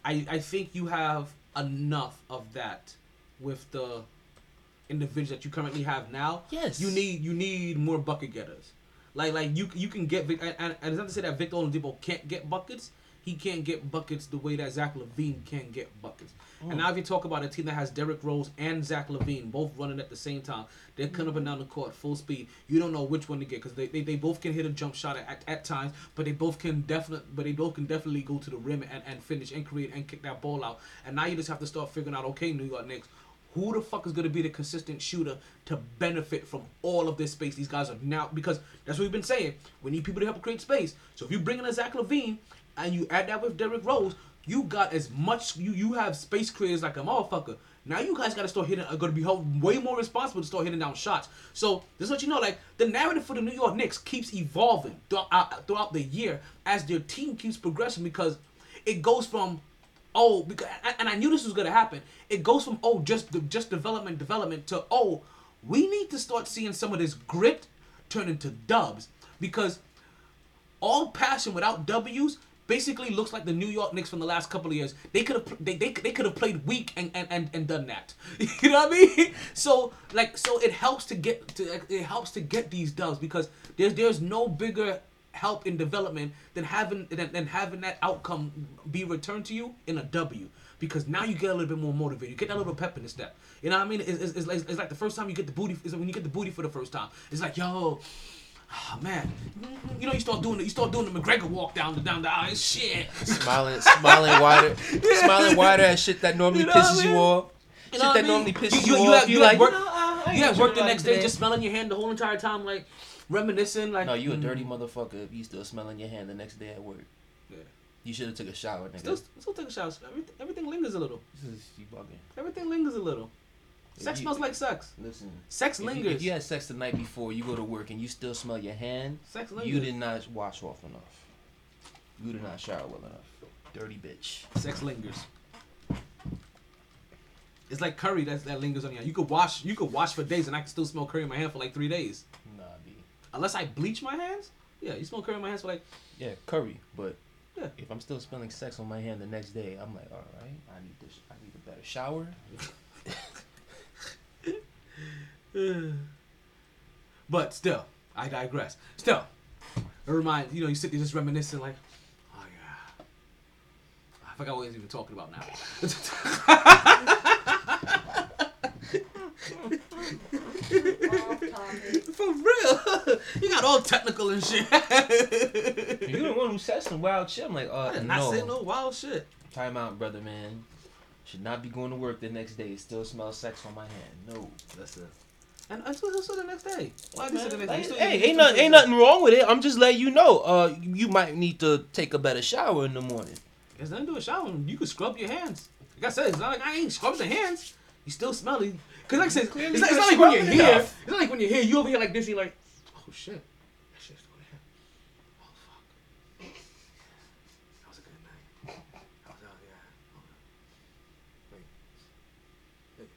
I I think you have enough of that with the individuals that you currently have now. Yes. You need you need more bucket getters. Like like you you can get Vic and, and, and it's not to say that Victor Oladipo can't get buckets. He can't get buckets the way that Zach LaVine can get buckets. Oh. And now if you talk about a team that has Derrick Rose and Zach LaVine both running at the same time, they're coming up and down the court full speed. You don't know which one to get because they, they, they both can hit a jump shot at, at, at times, but they both can definitely but they both can definitely go to the rim and, and finish and create and kick that ball out. And now you just have to start figuring out okay, New York Knicks, who the fuck is going to be the consistent shooter to benefit from all of this space these guys are now? Because that's what we've been saying. We need people to help create space. So if you bring in a Zach LaVine and you add that with Derrick Rose you got as much you you have space creators like a motherfucker. Now you guys got to start hitting are to be way more responsible to start hitting down shots. So this is what you know like the narrative for the New York Knicks keeps evolving throughout, uh, throughout the year as their team keeps progressing because it goes from oh because and I knew this was gonna happen. It goes from oh just just development development to oh we need to start seeing some of this grit turn into dubs because all passion without W's basically looks like the New York Knicks from the last couple of years. They could have they, they, they could have played weak and, and, and, and done that. [LAUGHS] You know what I mean? So like so it helps to get to it helps to get these dubs because there's there's no bigger help in development than having than, than having that outcome be returned to you in a W. Because now you get a little bit more motivated. You get that little pep in the step. You know what I mean? It's, it's, it's, like, it's like the first time you get the booty. It's like when you get the booty for the first time. It's like, yo, oh, man. You know, you start doing it. You start doing the McGregor walk down the down the aisle. Shit. Smiling, smiling wider, [LAUGHS] smiling wider at shit that normally You know what I pisses you off. You shit know what that I mean? normally pisses You- you, you- you off. have- You you have like, work- you know, I- I You have work the next about day, just smelling your hand the whole entire time, like reminiscing. Like No, you a mm, dirty motherfucker if you still smelling your hand the next day at work. Yeah. You should have took a shower, nigga. Still, still take a shower. Everything, everything lingers a little. This is you bugging. Everything lingers a little. Sex you- smells like sex. Listen. Sex If you, lingers. if you had sex the night before, you go to work and you still smell your hand, Sex lingers. you did not wash off enough. You did not shower well enough. Dirty bitch. Sex lingers. It's like curry that that lingers on your hand. You could wash. You could wash for days, and I can still smell curry in my hand for like three days. Unless I bleach my hands. Yeah, you smell curry in my hands for like. Yeah, curry. But Yeah. if I'm still smelling sex on my hand the next day, I'm like, all right, I need this. I need a better shower. [LAUGHS] But still, I digress. Still, it reminds you know you sit there just reminiscing like, oh yeah, I forgot what we was even talking about now. [LAUGHS] For real, you got and shit. You're the one who said some wild shit. I'm like, uh, I did not no. say no wild shit. Time out, brother, man. Should not be going to work the next day. Still smell sex on my hand. No. That's it. And I still still the next day. Why Man, the next like, day? Still- hey, ain't nothing, ain't nothing wrong with it. I'm just letting you know. Uh, you might need to take a better shower in the morning. There's nothing to do with showering. You can scrub your hands. Like I said, it's not like I ain't scrubbing the hands. You still smelly. Cause like I said, Clearly it's not, it's not like when you're here. It's not like when you're here. You over here like this. You're like, oh shit, that shit's still there. Oh fuck. That was a good night. That was, oh yeah. Hold on. Wait. Wait.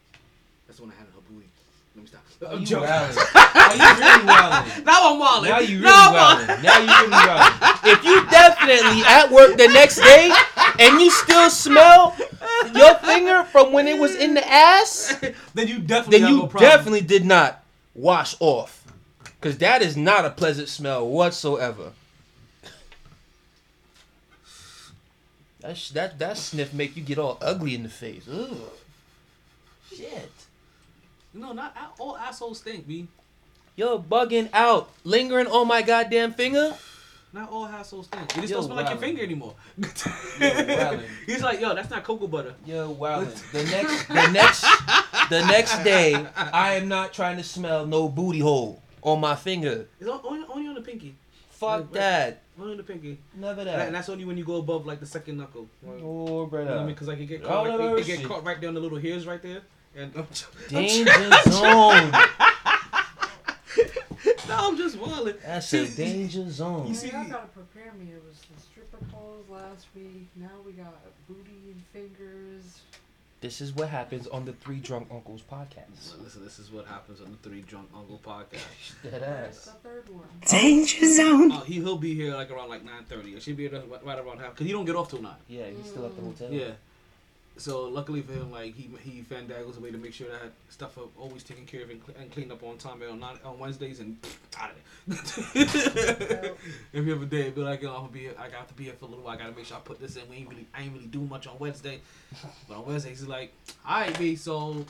That's the one I had in her booty. Let me stop. Oh, I'm you joking. wildin'. [LAUGHS] Oh, you really wildin'. Now I'm wilding. Now you really now I'm. Now you really wildin'. [LAUGHS] If you definitely at work the next day and you still smell your finger from when it was in the ass, then you definitely then have you a problem. definitely did not wash off. Cause that is not a pleasant smell whatsoever. That that that sniff make you get all ugly in the face. Ugh. Shit. No, not all assholes stink, B. Yo, bugging out, lingering on my goddamn finger. Not all assholes stink. It just Yo, don't smell like your finger anymore. [LAUGHS] wildin'. He's like, yo, that's not cocoa butter. Yo, wow. [LAUGHS] The next, the next, the next day, I am not trying to smell no booty hole on my finger. It's only, only on the pinky. Fuck Right. that. Only on the pinky. Never that. And that. that's only when you go above like the second knuckle. Oh, you know Oh, what I mean? Because like it get Oh, caught, no, right, no, it, it get shit. caught right there on the little hairs right there. And I'm, Danger zone. [LAUGHS] no, I'm just wilding. That's a danger zone. You see- y'all gotta prepare me. It was the stripper poles last week. Now we got booty and fingers. This is what happens on the Three Drunk Uncles podcast. Listen, this is what happens on the Three Drunk Uncle podcast. [LAUGHS] That ass. the third one. Danger oh, zone. Oh, he he'll be here like around like nine thirty. It should be here right around half because he don't get off till nine. Yeah, he's still at the mm. hotel. Yeah. So luckily for him, like he he fandagles a way to make sure that stuff are always taken care of and, cle- and cleaned up on time and on non- on Wednesdays and [LAUGHS] out of there. [LAUGHS] Every other day, be like, yo, I'm gonna be, I got to be here for a little while. I gotta make sure I put this in. We ain't really, I ain't really do much on Wednesday, [LAUGHS] but on Wednesdays he's like, all right, B. So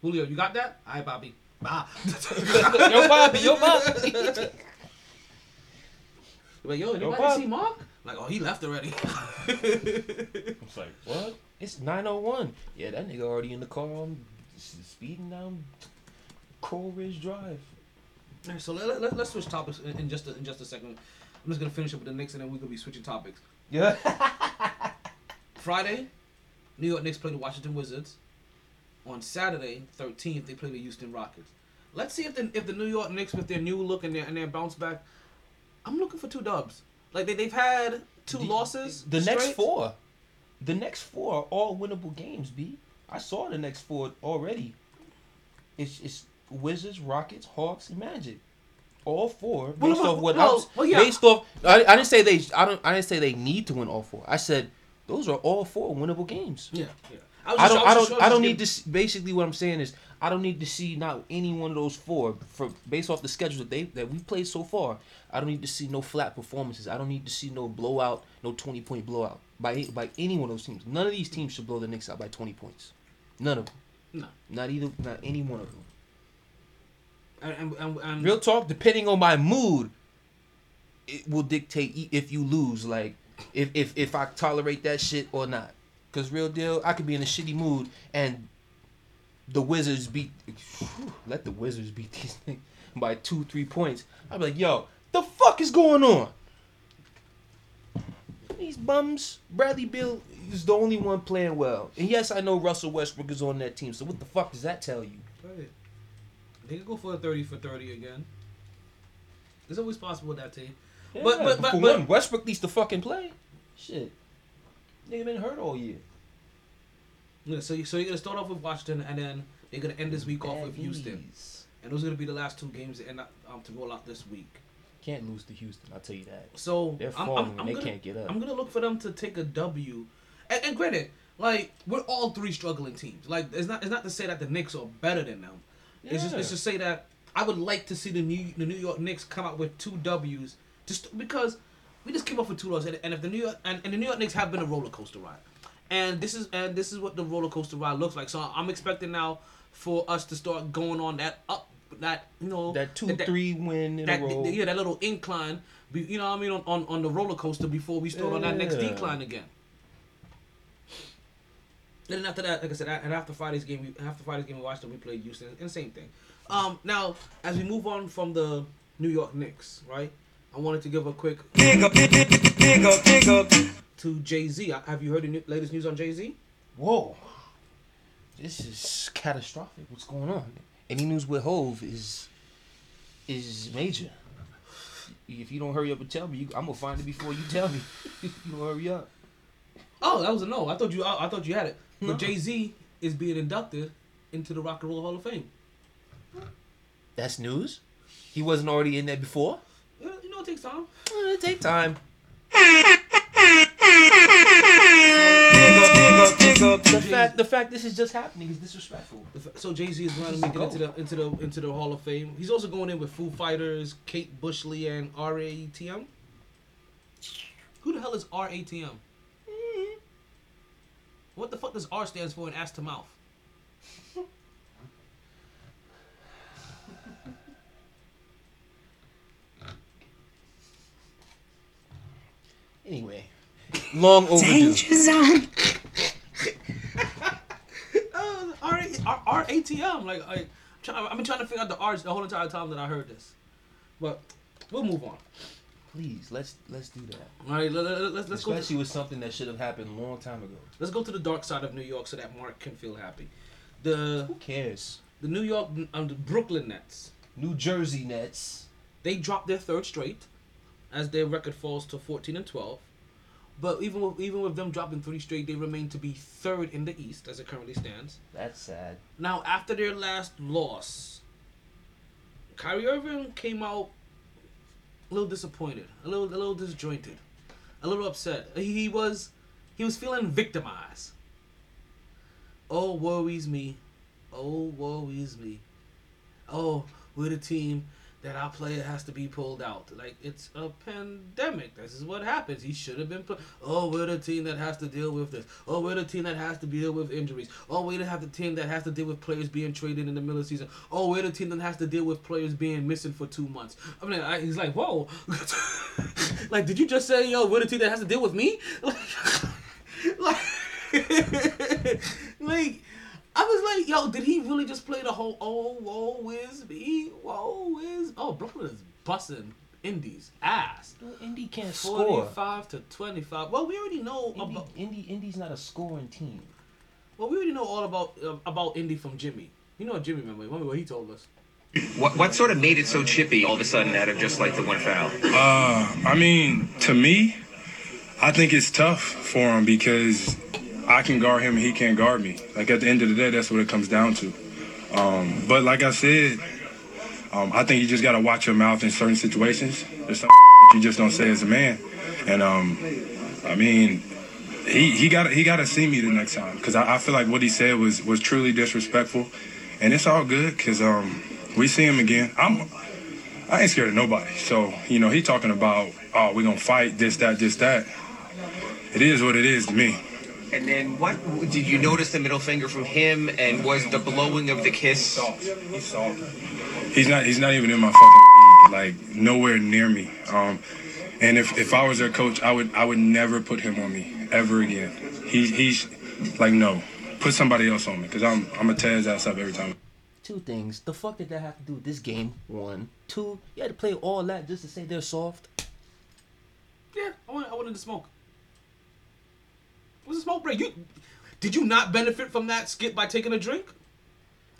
Julio, you got that? All right, Bobby. Bye. yo, Bobby, yo, Bobby. Like, yo, anybody Bobby. see Mark? Like, oh, he left already. It's like, what? It's 901. Yeah, that nigga already in the car I'm speeding down Coral Ridge Drive. Alright, so let, let, let's switch topics in, in just a, in just a second. I'm just gonna finish up with the Knicks and then we're gonna be switching topics. Yeah. [LAUGHS] Friday, New York Knicks play the Washington Wizards. On Saturday, 13th, they play the Houston Rockets. Let's see if the if the New York Knicks with their new look and their and their bounce back. I'm looking for two dubs. Like they they've had two The- losses. The next four. The next four are all winnable games, B. I saw the next four already. It's it's Wizards, Rockets, Hawks, and Magic. All four based well, off what well, I was well, yeah. based off. I, I didn't say they. I don't. I didn't say they need to win all four. I said those are all four winnable games. Yeah, yeah. was I don't. was I don't. was I don't need to. See, basically, what I'm saying is, I don't need to see not any one of those four for based off the schedule that they that we played so far. I don't need to see no flat performances. I don't need to see no blowout, no 20 point blowout by by any one of those teams. None of these teams should blow the Knicks out by 20 points. None of them. No. Not either. Not any one of them. And, and, and, Real talk. Depending on my mood, it will dictate if you lose. Like if if if I tolerate that shit or not. Cause real deal, I could be in a shitty mood and the Wizards beat. whew, [SIGHS] let the Wizards beat these [LAUGHS] things by two three points. I'd be like, yo, the fuck is going on? These bums, Bradley Beal is the only one playing well. And yes, I know Russell Westbrook is on that team. So what the fuck does that tell you? Right. They could go for a 30 for 30 again. It's always possible with that team. Yeah, But- but- but- for but- one, Westbrook needs to fucking play. Shit, nigga been hurt all year. Yeah, so, you, so you're going to start off with Washington, and then you're going to end this week off with Houston. And those are going to be the last two games that end up, um, to roll out this week. Can't lose to Houston. I'll tell you that. So They're I'm, falling I'm, I'm they gonna, can't get up. I'm gonna look for them to take a W. And, and granted, like we're all three struggling teams. Like it's not it's not to say that the Knicks are better than them. Yeah. It's just it's to say that I would like to see the New the New York Knicks come out with two W's just because we just came off with two losses. And, and if the New York and, and the New York Knicks have been a roller coaster ride, and this is and this is what the roller coaster ride looks like. So I'm expecting now for us to start going on that up that you know that two three win in that a row. yeah that little incline you know what I mean on, on, on the roller coaster before we start on that next decline again. And then after that, like I said, and after Friday's game, we, after Friday's game, we watched them. We played Houston, and same thing. Um, now as we move on from the New York Knicks, right? I wanted to give a quick big up to Jay Z. Have you heard the new, latest news on Jay Z? Whoa, this is catastrophic. What's going on? Any news with Hov is is major. If you don't hurry up and tell me, you, I'm gonna find it before you tell me. [LAUGHS] you don't hurry up. Oh, that was a no. I thought you. I, I thought you had it. No. But Jay Z is being inducted into the Rock and Roll Hall of Fame. That's news. He wasn't already in there before. Yeah, You know, it takes time. It take time. [LAUGHS] The fact, the fact this is just happening is disrespectful. The f- So Jay Z is going to make it into the into the into the Hall of Fame. He's also going in with Foo Fighters, Kate Bushley, and RATM. Who the hell is RATM? Mm-hmm. What the fuck does R stands for in ass to mouth? Anyway, long overdue. Danger zone. R R R A T M. Like I, I've been trying to figure out the R's the whole entire time that I heard this, but we'll move on. Please, let's let's do that. All right, let, let, let's let's go. Especially with something that should have happened a long time ago. Let's go to the dark side of New York so that Mark can feel happy. The Who cares? the New York um, the Brooklyn Nets New Jersey Nets. they dropped their third straight as their record falls to 14 and 12 but even with even with them dropping three straight they remain to be third in the east as it currently stands. That's sad. now after their last loss Kyrie Irving came out a little disappointed a little a little disjointed a little upset. He, he was he was feeling victimized. Oh worries me. Oh worries me. Oh, we're the team that our player has to be pulled out. Like it's a pandemic. This is what happens. He should have been put. Oh, we're the team that has to deal with this. Oh, we're the team that has to deal with injuries. Oh, we have the team that has to deal with players being traded in the middle of the season. Oh, we're the team that has to deal with players being missing for two months. I mean, I, he's like, whoa, [LAUGHS] like, did you just say, yo, we're the team that has to deal with me? [LAUGHS] [LAUGHS] like, like I was like, yo, did he really just play the whole oh woe is me, woe is oh Brooklyn is busting Indy's ass. Indy can't Forty score. five to twenty five. Well, we already know Indy, about Indy, Indy's not a scoring team. well, we already know all about uh, about Indy from Jimmy. You know what Jimmy remember? Remember what he told us? What what sort of made it so chippy all of a sudden out of just like the one foul? Uh, I mean, to me, I think it's tough for him because I can guard him and he can't guard me. Like at the end of the day, that's what it comes down to. Um, but like I said, um, I think you just gotta watch your mouth in certain situations. There's some [LAUGHS] that you just don't say as a man, and um, I mean, he he got he got to see me the next time because I, I feel like what he said was was truly disrespectful, and it's all good because um, we see him again. I'm I ain't scared of nobody. So, you know, he talking about, oh, we gonna fight this, that, this, that. It is what it is to me. And then what did you notice the middle finger from him? And was the blowing of the kiss? He's soft. He's not he's not even in my fucking league. Like nowhere near me. Um and if, if I was their coach, I would I would never put him on me ever again. He he's like no. Put somebody else on me because I'm I'm gonna tear his ass up every time. Two things. The fuck did that have to do with this game? One. Two. You had to play all that just to say they're soft. Yeah, I wanted, I wanted to smoke. It was a smoke break. You did you not benefit from that skit by taking a drink?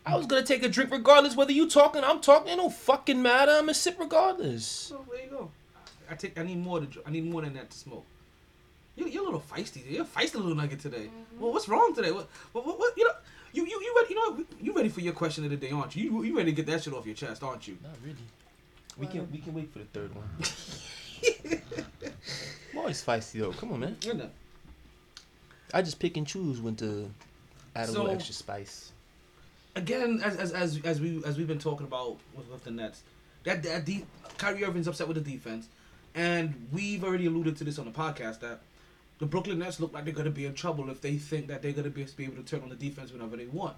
I was gonna take a drink regardless whether you talking, I'm talking. It don't fucking matter. I'm gonna sip regardless. So there you go. I take. I need more to. I need more than that to smoke. You, you're a little feisty. You're a feisty little nugget today. Mm-hmm. Well, what's wrong today? What, what, what, what? You know, you, you, you ready? You know, you ready for your question of the day, aren't you? You, you ready to get that shit off your chest, aren't you? Not really. We can we can wait for the third one. [LAUGHS] I'm always feisty though. Come on, man. I just pick and choose when to add a So- little extra spice. Again, as as as, as we as we've been talking about with, with the Nets, that that de- Kyrie Irving's upset with the defense, and we've already alluded to this on the podcast that the Brooklyn Nets look like they're gonna be in trouble if they think that they're gonna be, be able to turn on the defense whenever they want.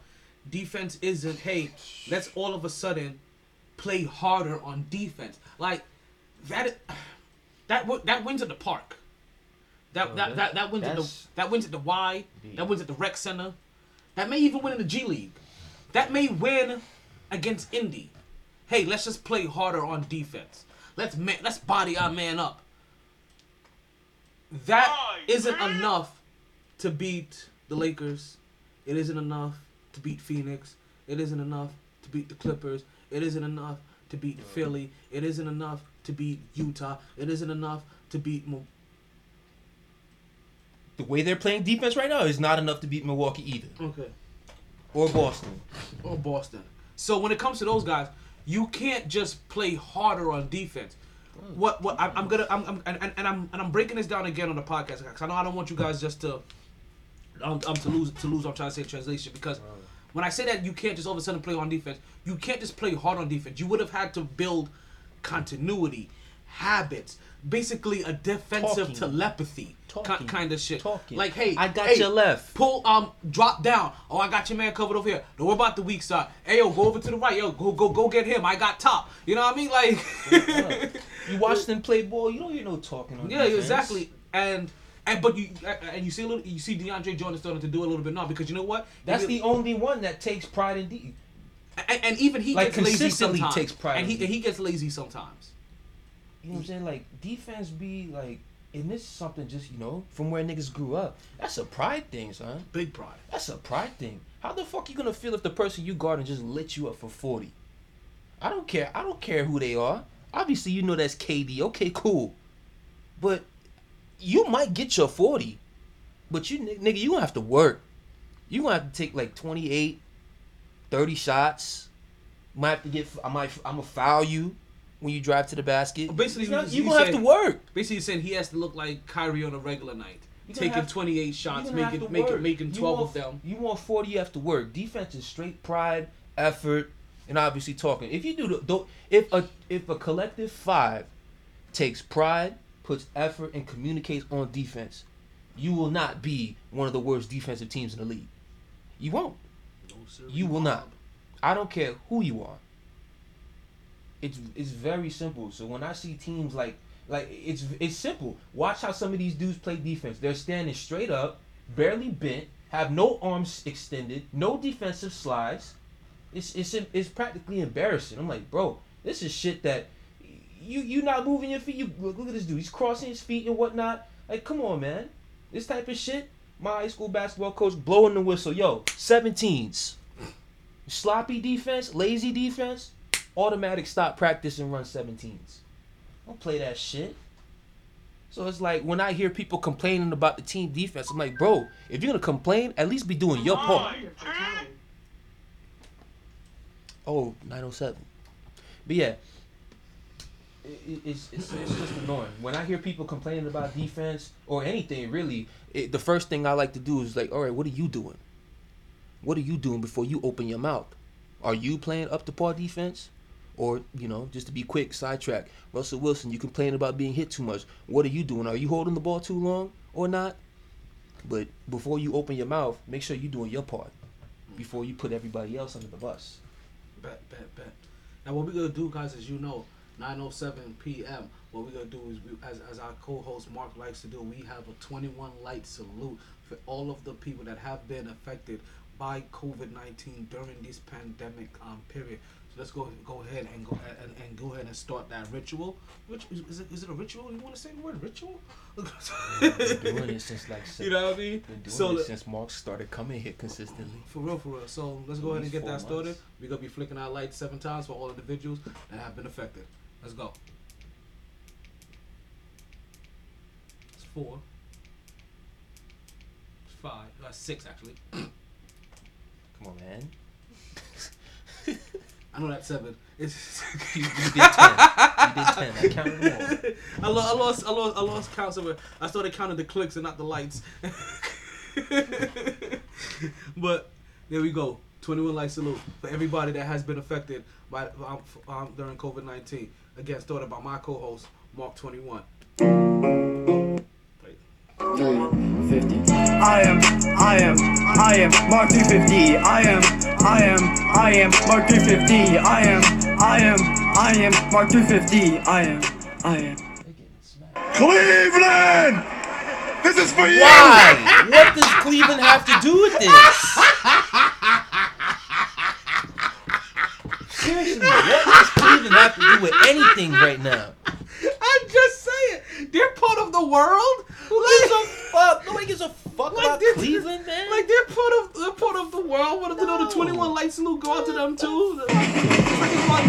Defense isn't hey, let's all of a sudden play harder on defense. Like that [SIGHS] that that wins at the park. That Oh, that, that- that that wins at the that wins at the Y. Big. That wins at the rec center. That may even win in the G League. That may win against Indy. Hey, let's just play harder on defense. Let's ma- let's body our man up. That isn't enough to beat the Lakers. It isn't enough to beat Phoenix. It isn't enough to beat the Clippers. It isn't enough to beat Philly. It isn't enough to beat Utah. It isn't enough to beat. Mo- The way they're playing defense right now is not enough to beat Milwaukee either, okay. or Boston. or Boston. So when it comes to those guys, you can't just play harder on defense. What what I, I'm gonna I'm, I'm and, and, and I'm and I'm breaking this down again on the podcast because I know I don't want you guys just to um, um to lose to lose. I'm trying to say translation because when I say that you can't just all of a sudden play on defense, you can't just play hard on defense. You would have had to build continuity, habits, basically a defensive Talking. telepathy Talking. kind of shit. Talking. Like hey, I got hey, your left. Pull um drop down. Oh, I got your man covered over here. Don't worry about the weak side. Hey yo, go over to the right. Yo, go go go get him. I got top. You know what I mean? Like [LAUGHS] You watch them play ball, you don't hear no talking on Yeah, exactly. And and but you and you see a little you see DeAndre Jordan starting to do a little bit now because you know what? That's He- the only one that takes pride in D. and, and even he like, gets lazy consistently sometimes. takes pride and he and he gets lazy sometimes. You know what I'm saying? Like defense be like, and this is something just you know from where niggas grew up. That's a pride thing, son. Big pride. That's a pride thing. How the fuck you gonna feel if the person you guarding just lit you up for forty? I don't care. I don't care who they are. Obviously, you know that's KD. Okay, cool. But you might get your forty, but you nigga, you gonna have to work. You gonna have to take like 28, 30 shots. Might have to get. I might. I'm gonna foul you when you drive to the basket. Basically, you you- you gonna have to work. Basically, you're saying he has to look like Kyrie on a regular night, taking 28 shots, You gonna have making making making 12 want- of them. You want 40, you have to work. Defense is straight pride, effort, and obviously talking. If you do the, the if a if a collective five takes pride, puts effort, and communicates on defense, you will not be one of the worst defensive teams in the league. You won't. You will not. I don't care who you are. It's it's very simple. So when I see teams like like it's it's simple. Watch how some of these dudes play defense. They're standing straight up, barely bent, have no arms extended, no defensive slides. It's it's it's practically embarrassing. I'm like, bro, this is shit that you you not moving your feet. You look, look at this dude. He's crossing his feet and whatnot. Like, come on, man. This type of shit. My high school basketball coach blowing the whistle. Yo, 17s. Sloppy defense, lazy defense, automatic stop practice and run 17s. Don't play that shit. So it's like when I hear people complaining about the team defense, I'm like, bro, if you're gonna complain, at least be doing your part. Oh, 907. But yeah, it, it- it's, it's, it's just annoying. When I hear people complaining about defense or anything, really, it, the first thing I like to do is like, all right, what are you doing? What are you doing before you open your mouth? Are you playing up to par defense? Or, you know, just to be quick, sidetrack. Russell Wilson, you complain about being hit too much. What are you doing? Are you holding the ball too long or not? But before you open your mouth, make sure you're doing your part before you put everybody else under the bus. Bet, bet, bet. Now what we're gonna do, guys, as you know, 9:07 p.m. What we're gonna do is, we, as as our co-host Mark likes to do, we have a 21 light salute for all of the people that have been affected by COVID-19 during this pandemic um, period. Let's go go ahead and go and, and go ahead and start that ritual. Which is, is it? Is it a ritual? You want to say the word ritual? Been doing it since like [LAUGHS] you know what I mean? Been doing So it since Mark started coming here consistently. For real, for real. So let's go ahead and get that started. months. We're gonna be flicking our lights seven times for all individuals that have been affected. Let's go. It's four. It's five. That's six actually. [COUGHS] Come on, man. [LAUGHS] I know that's seven. It's You, [LAUGHS] you did ten. You did ten. I counted all. [LAUGHS] I, lo- I lost, I lost, I lost count somewhere. I started counting the clicks and not the lights. [LAUGHS] but there we go. 21 light salute for everybody that has been affected by um, f- um, during COVID 19. Again, started by my co-host Mark 21. Wait. 350. I am, I am, I am Mark 350. I am, I am, I am Mark 350. I am, I am, I am Mark 350. I am, I am. Cleveland! This is for you! Why? what does Cleveland have to do with this? Seriously, what does Cleveland have to do with anything right now? I'm just saying, they're part of the world. Who gives a fuck? Nobody gives a fuck Like about Cleveland, man. Like they're part of they're part of the world. What if you know the No. 21 light salute go out to them too? Just like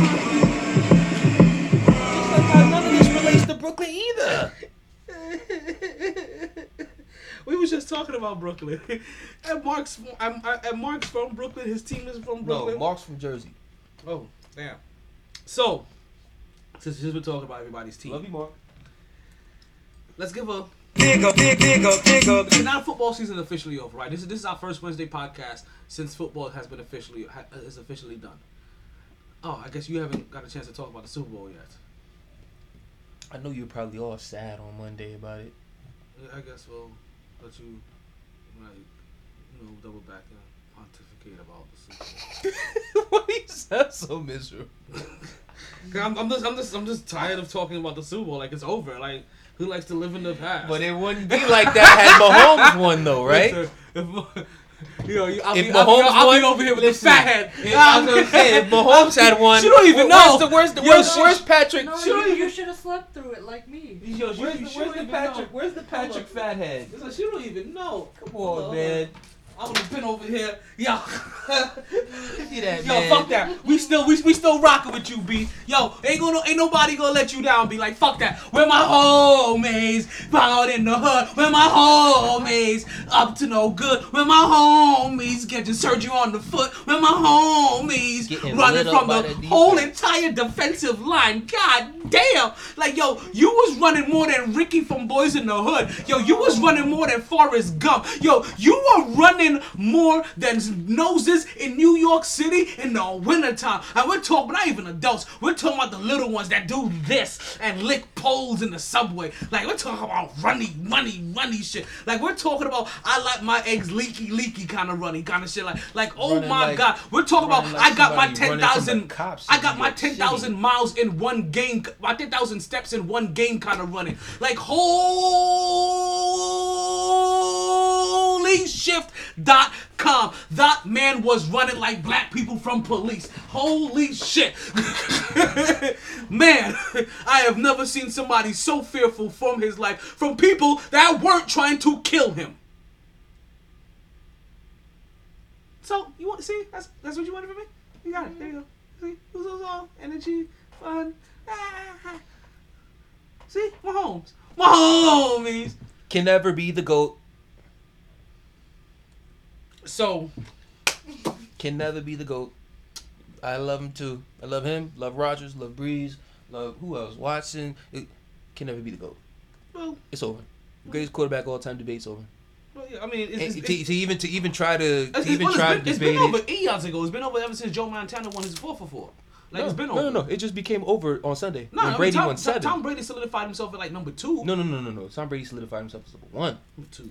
none of this relates to Brooklyn either. [LAUGHS] we was just talking about Brooklyn. [LAUGHS] and Mark's and, and Mark's from Brooklyn. His team is from Brooklyn. No, Mark's from Jersey. Oh, damn. So, since since we're talking about everybody's team, Love you, Mark. Let's give a. Big up, big, big up, big up. Because now football season is officially over, right? This is this is our first Wednesday podcast since football has been officially ha, uh, is officially done. Oh, I guess you haven't got a chance to talk about the Super Bowl yet. I know you're probably all sad on Monday about it. Yeah, I guess we'll let you, like, you know, double back and pontificate about the Super Bowl. [LAUGHS] Why you sound so miserable? [LAUGHS] 'Cause I'm, I'm just, I'm just, I'm just tired of talking about the Super Bowl. Like it's over. Like who likes to live in the past? But it wouldn't be like that had [LAUGHS] Mahomes won, though, right? Listen, if, [LAUGHS] you know, I'll, If be, I'll, be, Mahomes I'll be over here with listen, the fat head. If, I was gonna say, if [LAUGHS] Mahomes had won, She don't even where's know. The, where's the Yo, where's, she- Patrick? No, you, you should have slept through it like me. Yo, she- Where's she the, where's the Patrick? know. Where's the Patrick fathead? Listen, she don't even know. Come on, man. I would have been over here. Yo. [LAUGHS] That, Yo, man. fuck that. We still we, we still rocking with you, B. Yo, ain't gonna ain't nobody gonna let you down, B. Like fuck that. Where my homies out in the hood? Where my homies up to no good? Where my homies getting surgery on the foot? Where my homies Getting running from the the whole entire defensive line? God damn. Like yo, you was running more than Ricky from Boys in the Hood. Yo, you was running more than Forrest Gump. Yo, you were running more than noses in New York City in the wintertime. And we're talking not even adults. We're talking about the little ones that do this and lick poles in the subway. Like we're talking about runny, runny, runny shit. Like we're talking about I like my eggs leaky, leaky kind of runny kind of shit. Like like oh Running my like- god. We're talking about like I got my somebody ten running from the thousand. cops I got my ten thousand miles in one game. My ten thousand steps in one game kind of running. Like holy shift.com. That man was running like black people from police. Holy shit. [LAUGHS] man, I have never seen somebody so fearful from his life from people that weren't trying to kill him. So you want to see? That's that's what you wanted from me. You got it. There you go. See, it was all energy, fun. Ah. See, Mahomes, Mahomes. Can never be the goat. So Can never be the goat. I love him too. I love him. Love Rodgers. Love Brees. Love who else? Watson. It can never be the goat. well, It's over. Greatest quarterback all time debate's over. well yeah, I mean, it's, it's, to, it's, to even to even try to, to even well, try it's to been, it's debate been over eons ago. It's been over ever since Joe Montana won his four for four. Like no, it's been over. no, no. It just became over on Sunday No, I when mean, Brady Tom, won seven. Tom Brady solidified himself at like number two. No, no, no, no, no. Tom Brady solidified himself as number one. Number two.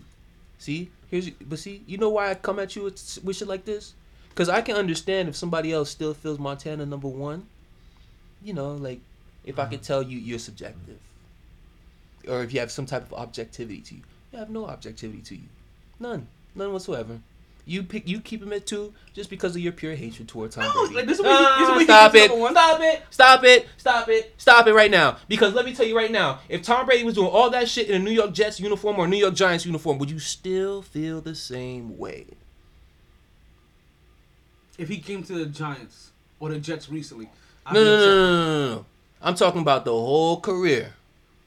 See, here's but see, you know why I come at you with, with shit like this? Because I can understand if somebody else still feels Montana number one. You know, like if I could uh-huh. tell you you're subjective, or if you have some type of objectivity to you. You have no objectivity to you, none, none whatsoever. You pick. You keep him at two just because of your pure hatred toward Tom No, Brady. like, this is what he- this is Ah, what stop it! one. Stop it! Stop it! Stop it! Stop it right now! Because let me tell you right now, if Tom Brady was doing all that shit in a New York Jets uniform or New York Giants uniform, would you still feel the same way? If he came to the Giants or the Jets recently, I'd No, be no, no, no, no, no, no. I'm talking about the whole career,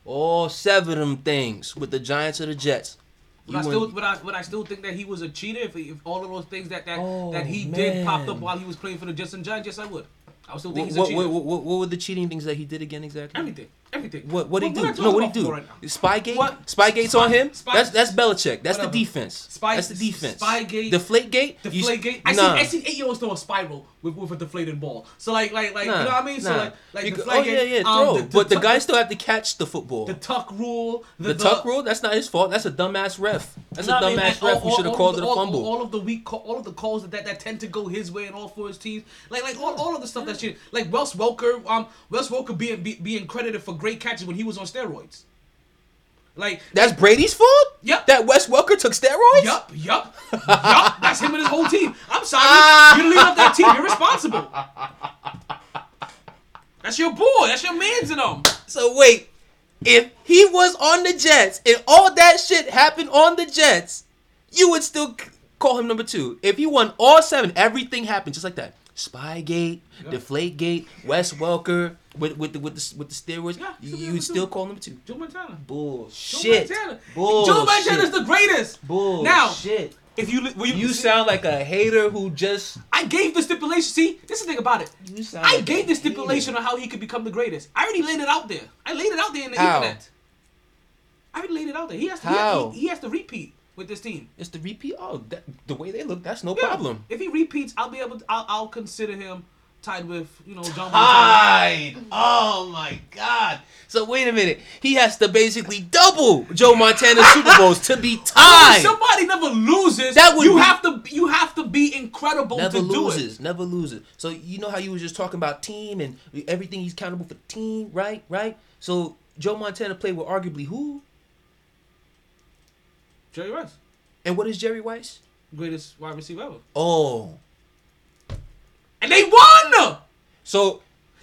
all seven of them things with the Giants or the Jets. But I still, but I, but I still think that he was a cheater. If, if all of those things that that, Oh, that he did popped up while he was playing for the Jets and Giants, yes, I would. I would still think What, he's a what, cheater. what, what, what were the cheating things that he did again exactly? everything, everything. What what he do? what I talking No, what he do? right? Spygate? What? Spygate's Spy- on him? Spy- that's that's Belichick. That's Whatever. the defense. Spy- that's the defense. Spygate- Deflategate? The You s- Deflategate. I nah. see. I see eight year olds throw a spiral with, with a deflated ball. So like, like, like, Nah, you know what I mean? So like, like You the oh yeah, yeah, um, throw. the, but the tuck- guys still have to catch the football. the tuck rule. The, tuck rule? That's not his fault. That's a dumbass ref. That's No, a I mean, dumbass ref all- who should have called it a fumble. All, of the weak, all of the calls that, that that tend to go his way and all for his teams, like like all, all of the stuff that shit, like Wes Welker, um, Wes Welker being being credited for great catches when he was on steroids. Like That's Brady's fault? Yep. That Wes Welker took steroids? Yup, yup, yup. That's him and his whole team. I'm sorry, Ah. you lead up that team. You're responsible. That's your boy. That's your man's in them. So wait, if he was on the Jets and all that shit happened on the Jets, you would still call him number two. If he won all seven, everything happened just like that. Spygate, Deflategate, Wes Welker with with the with the with the steroids. Yeah, you would still call him two. Joe Montana. Bullshit. Joe Montana. Bullshit. Joe Montana's the greatest. Bullshit. Now, if you will you, you sound like a hater who just I gave the stipulation. See, this is the thing about it. you sound I like gave the stipulation hater. on how he could become the greatest. I already laid it out there. I laid it out there in the How? internet. I already laid it out there. He has to. How? He, he has to repeat with this team. It's the repeat. Oh, that, the way they look, that's no Yeah. problem. If he repeats, I'll be able. To, I'll, I'll consider him tied with you know John Montana. Tied. Oh my God. So wait a minute. He has to basically double Joe Montana's Super [LAUGHS] Bowls to be tied. somebody never loses. That would you be- have to. You have to be incredible Never to do loses. it. Never loses. So you know how you was just talking about team and everything he's accountable for team, right? Right. So Joe Montana played with arguably who? Jerry Rice, And what is Jerry Rice? greatest wide receiver ever, Oh. And they won. So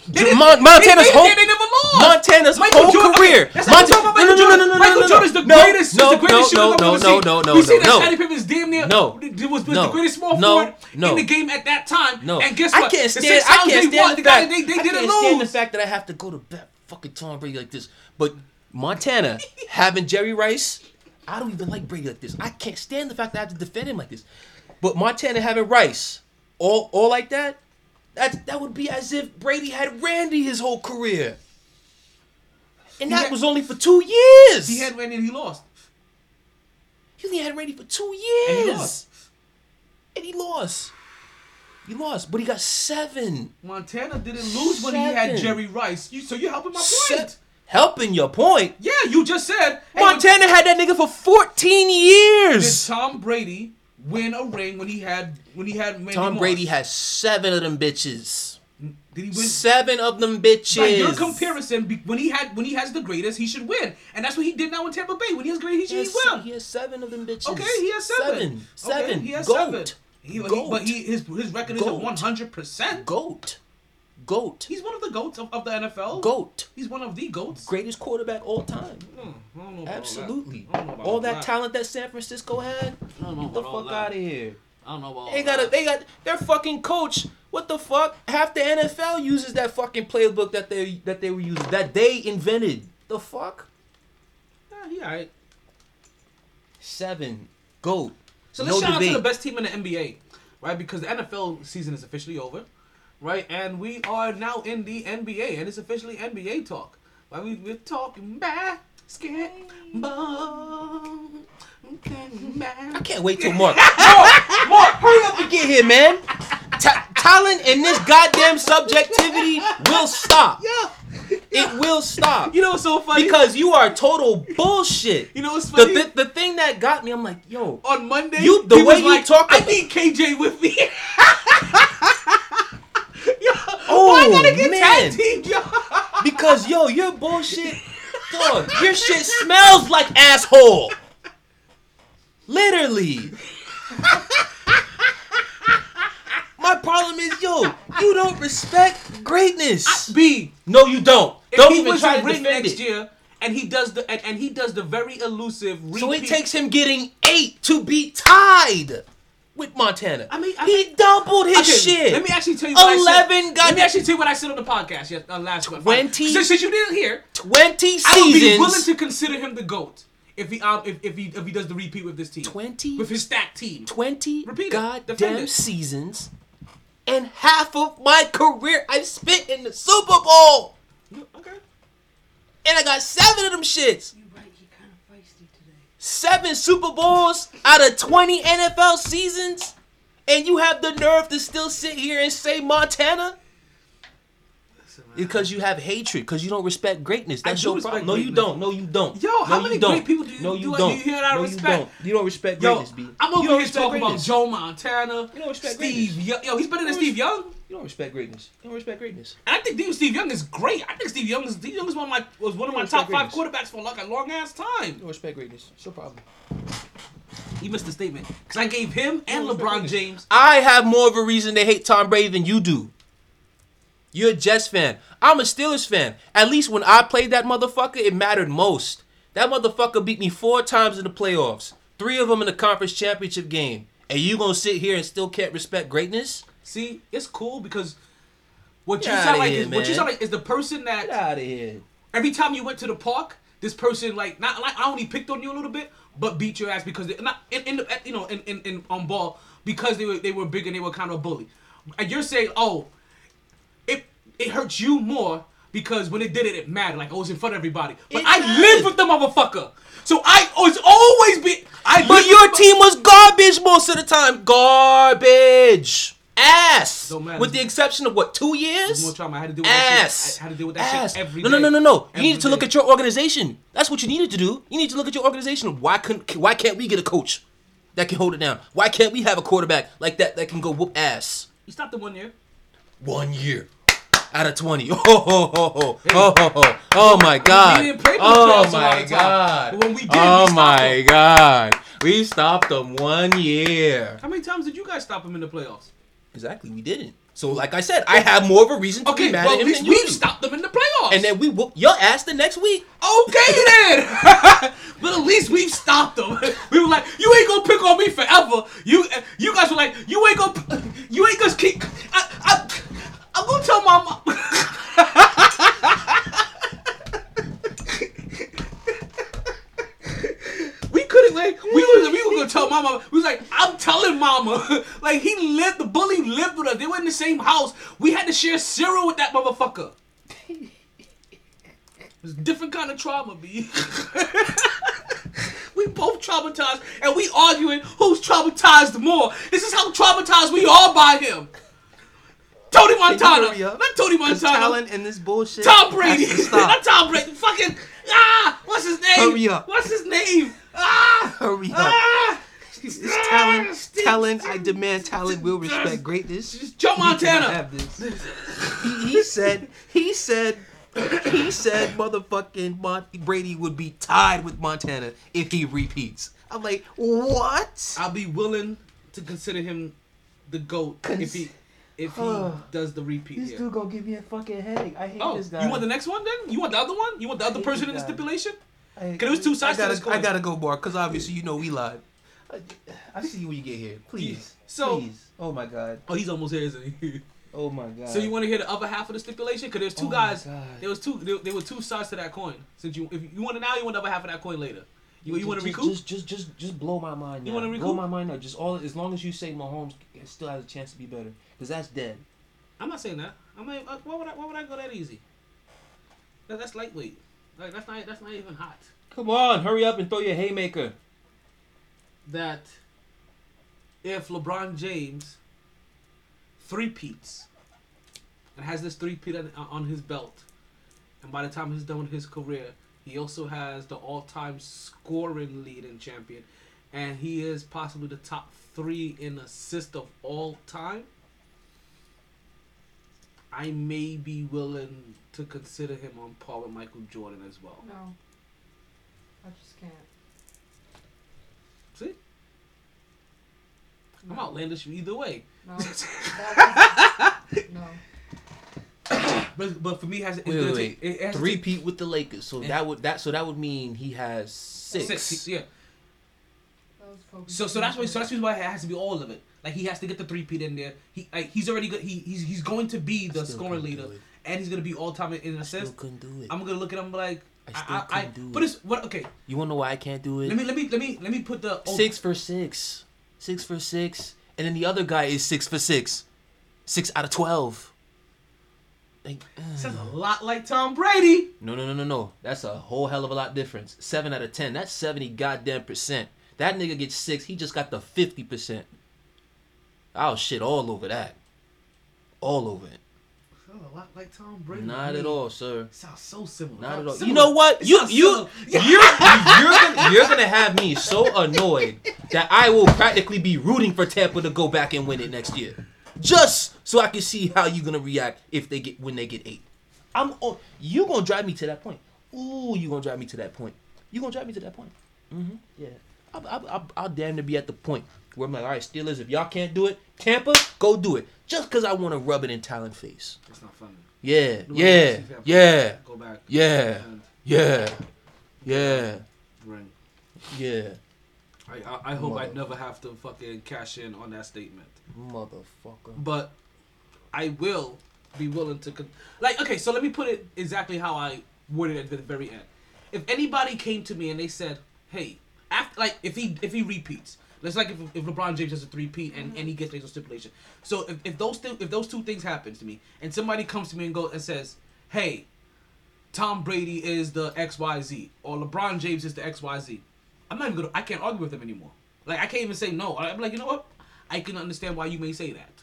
They Mon- Montana's they, they, whole they, they never lost. Montana's Michael whole Jordan- career. Okay, that's Monta- about no, Michael no, no, Jordan. no, no, Michael no, no. Jordan's the No, greatest. no, the greatest no, no, I've no, ever no, seen. no, no, We see no, that no. Scottie Pippen's damn near. No. was, was No. the greatest small No. forward No. in the game at that time. No, and guess I what? can't the stand. I can't stand won, the fact. they, they I didn't can't stand the lose. fact that I have to go to bat fucking Tom Brady like this. But Montana [LAUGHS] having Jerry Rice, I don't even like Brady like this. I can't stand the fact that I have to defend him like this. But Montana having Rice, all all like that, that that would be as if Brady had Randy his whole career. And He that had- was only for two years. He had Randy and he lost. He only had Randy for two And he years. lost. And he lost. He lost, but he got seven. Montana didn't lose when he had Jerry Rice. You, so you're helping my point. Se- helping your point. Yeah, you just said hey, Montana had that nigga for 14 Did years. Tom Brady win a ring when he had when he had Tom? Brady has seven of them bitches. Did he win? Seven of them bitches. By your comparison, when he had when he has the greatest, he should win, and that's what he did now in Tampa Bay. When he has great, he He should has, win. he has seven of them bitches. Okay, he has seven. Seven. Seven. Okay, he has Goat. seven. He, he- Goat. but he his his record is at one hundred percent. Goat. Goat. He's one of the goats of, of the NFL. Goat. He's one of the goats. Greatest quarterback all time. Know Absolutely. All that. I don't know about All that that. talent that San Francisco had. I don't know Get the fuck out of here. I don't know about. They all got a, they got their fucking coach. What the fuck? Half the NFL uses that fucking playbook that they that they were using that they invented. The fuck? Yeah, he alright. Seven. Goat. So let's no shout out to the best team in the NBA, right? Because the NFL season is officially over, right? And we are now in the NBA, and it's officially NBA talk. Right? We, we're talking basketball. I can't wait till Mark. [LAUGHS] Mark, Mark, hurry up and get here, man. Ta- talent and this goddamn subjectivity will stop. Yeah. It will stop. You know what's so funny? Because you are total bullshit. you know what's The, funny? the, the thing that got me, I'm like, yo, On Monday, You- the he way you like, talk I need KJ with me. [LAUGHS] [LAUGHS] Yo, Oh, why I gotta oh, get man. tag teamed, yo? [LAUGHS] because yo, your bullshit, dog, your shit smells like asshole. Literally. My problem is, yo, you don't respect greatness. B. No, you don't. If Don't he even was try to defend next it. year, and he does the and, and he does the very elusive. Repeat, So it takes him getting eight to be tied with Montana. I mean, I he mean- doubled his Okay, shit. Let me actually tell you. What I Eleven said. got Let me actually tell you what I said on the podcast yes, uh, last week. 20 Since, since you didn't hear, twenty I would be willing to consider him the goat if he um, if, if he if he does the repeat with this team. 20 with his stacked team. 20 Repeat goddamn it. seasons, and half of my career I spent in the Super Bowl, Okay. and I got seven of them shits. You right, you kind of feisty today. Seven Super Bowls out of 20 NFL seasons, and you have the nerve to still sit here and say Montana? Because you have hatred, because you don't respect greatness. That's your problem. No, you don't. No, you don't. Yo, no, how many don't. great people do you- No, you I- don't. do you hear that no, respect? you don't. You don't respect Yo, greatness, B. I'm over here talking about. Joe Montana. You don't respect Steve greatness. Young. Yo, he's better than Steve Young. You don't respect greatness. You don't respect greatness. And I think Steve Young is great. I think Steve Young is Steve Young is one of my was one of my top respect five quarterbacks for like a long ass time. You don't respect greatness. It's your problem. He missed the statement because I gave him and You don't respect LeBron greatness. James. I have more of a reason to hate Tom Brady than you do. You're a Jets fan. I'm a Steelers fan. At least when I played that motherfucker, it mattered most. That motherfucker beat me four times in the playoffs, three of them in the conference championship game. And you gonna sit here and still can't respect greatness? See, it's cool because what you sound like here, is what you sound like is the person that Get out of here. every time you went to the park, this person like not like I only picked on you a little bit, but beat your ass because they not in, in the you know in, in, in on ball because they were they were big and they were kind of a bully. And you're saying, oh, it it hurts you more because when it did it, it mattered. Like oh, I was in front of everybody, but It I mattered. lived with the motherfucker, so I was always be. I But your team was garbage most of the time. Garbage. Ass. With the exception of what, two years? more trauma. I had to deal with that Ass. shit. I had to deal with that Ass. shit every no, day. no, no, no, no. You Every needed to look day. at your organization. That's what you needed to do. You need to look at your organization. Why couldn't? Why can't we get a coach that can hold it down? Why can't we have a quarterback like that that can go whoop ass? You stopped the one year. One year out of twenty. Oh, oh, oh, oh, oh, oh, oh, my God. didn't play Oh playoffs a lot my. God. But when we did, Oh stopped my them. God. We stopped them one year. How many times did you guys stop them in the playoffs? Exactly, we didn't. So, like I said, I have more of a reason to Okay, be mad well, at him least than you we've stopped them in the playoffs. And then we whoop your ass the next week. Okay [LAUGHS] then. [LAUGHS] but at least we've stopped them. [LAUGHS] We were like, you ain't gonna pick on me forever. You you guys were like, you ain't gonna you ain't gonna keep. I, I, I'm gonna tell my mom. We couldn't like we was we were gonna tell mama. We was like, I'm telling mama. [LAUGHS] like he lived the bully lived with us. They were in the same house. We had to share cereal with that motherfucker. It's a different kind of trauma, B. [LAUGHS] we both traumatized, and we arguing who's traumatized more. This is how traumatized we are by him. Tony Montana, not Tony Montana. talent in this bullshit. Tom Brady, has to [LAUGHS] stop. not Tom Brady. Fucking ah, what's his name? Hurry up. What's his name? Ah, Hurry up. ah. It's Ah, talent. Steve- Talent. I demand talent will respect greatness. Joe Montana. have this. He, he said. He said. He said motherfucking Brady would be tied with Montana if he repeats. I'm like, what? I'll be willing to consider him the goat if he if he does the repeat here. Dude gonna give me a fucking headache. I hate Oh, this guy. you want the next one then? You want the other one? You want the other person in the guy. stipulation? I, Cause it was two sides I to gotta, this coin. I gotta go more because obviously you know we lied. I, I see when you get here. Please. So- Please. Oh my god. Oh, he's almost here, isn't he? [LAUGHS] Oh my god. So you want to hear the other half of the stipulation? Because there's two Oh guys. There was two. There, there were two sides to that coin. Since you, if you want it now, you want the other half of that coin later. You, you want to recoup? Just, just, just, just blow my mind. You wanna blow recoup? my mind now. Just all as long as you say Mahomes still has a chance to be better, because that's dead. I'm not saying that. I'm like, uh, why would I? Why would I go that easy? That, that's lightweight. Like that's not. That's not even hot. Come on, hurry up and throw your haymaker. That if LeBron James three-peats and has this three-peat on, on his belt, and by the time he's done with his career, he also has the all-time scoring lead in champion, and he is possibly the top three in assist of all time. I may be willing to consider him on par with Michael Jordan as well. No. I just can't. See? I'm outlandish either way. No. [LAUGHS] That was, no. [COUGHS] But but for me, has it's Wait, wait, take wait. it has to Three take- peat with the Lakers. So that would that so that would mean he has six. six. Yeah. That was So so that's why so that's why it has to be all of it. Like he has to get the three peat in there. He like he's already good. He he's he's going to be the scoring leader, and he's gonna be all time in, still assists. couldn't do it. I'm gonna look at him like I still I, I, I couldn't do but it. it's what okay. You wanna know why I can't do it? Let me let me let me let me put the six for six, six for six, and then the other guy is six for six, six out of twelve. Like, uh, Sounds a lot like Tom Brady. no, no, no, no, no. That's a whole hell of a lot difference. Seven out of ten. That's seventy goddamn percent. That nigga gets six. He just got the fifty percent. I'll shit all over that. All over it. A lot like Tom Brady. Not at all, sir. Sounds so similar. Not at all. Similar. You know what? You you [LAUGHS] you're, you're gonna, you're gonna have me so annoyed that I will practically be rooting for Tampa to go back and win it next year, just so I can see how you're gonna react if they get when they get eight. I'm oh, you gonna drive me to that point. Ooh, you gonna drive me to that point. You gonna drive me to that point. Mm-hmm. Yeah. I'll, I'll, I'll, I'll damn near be at the point where I'm like, all right, Steelers, if y'all can't do it, Tampa, go do it. Just because I want to rub it in Talon face. It's not funny. Yeah, yeah, yeah, Go back. yeah, yeah, yeah, ring. yeah. I I, I hope I never have to fucking cash in on that statement. Motherfucker. but I will be willing to con- like okay so let me put it exactly how I worded it at the very end if anybody came to me and they said hey after like if he if he repeats let's like if, if LeBron James has a three-peat and, and he gets based on stipulation so if, if those th- if those two things happens to me and somebody comes to me and goes and says hey Tom Brady is the XYZ or LeBron James is the XYZ I'm not even gonna I can't argue with them anymore like I can't even say no I'm like you know what I can understand why you may say that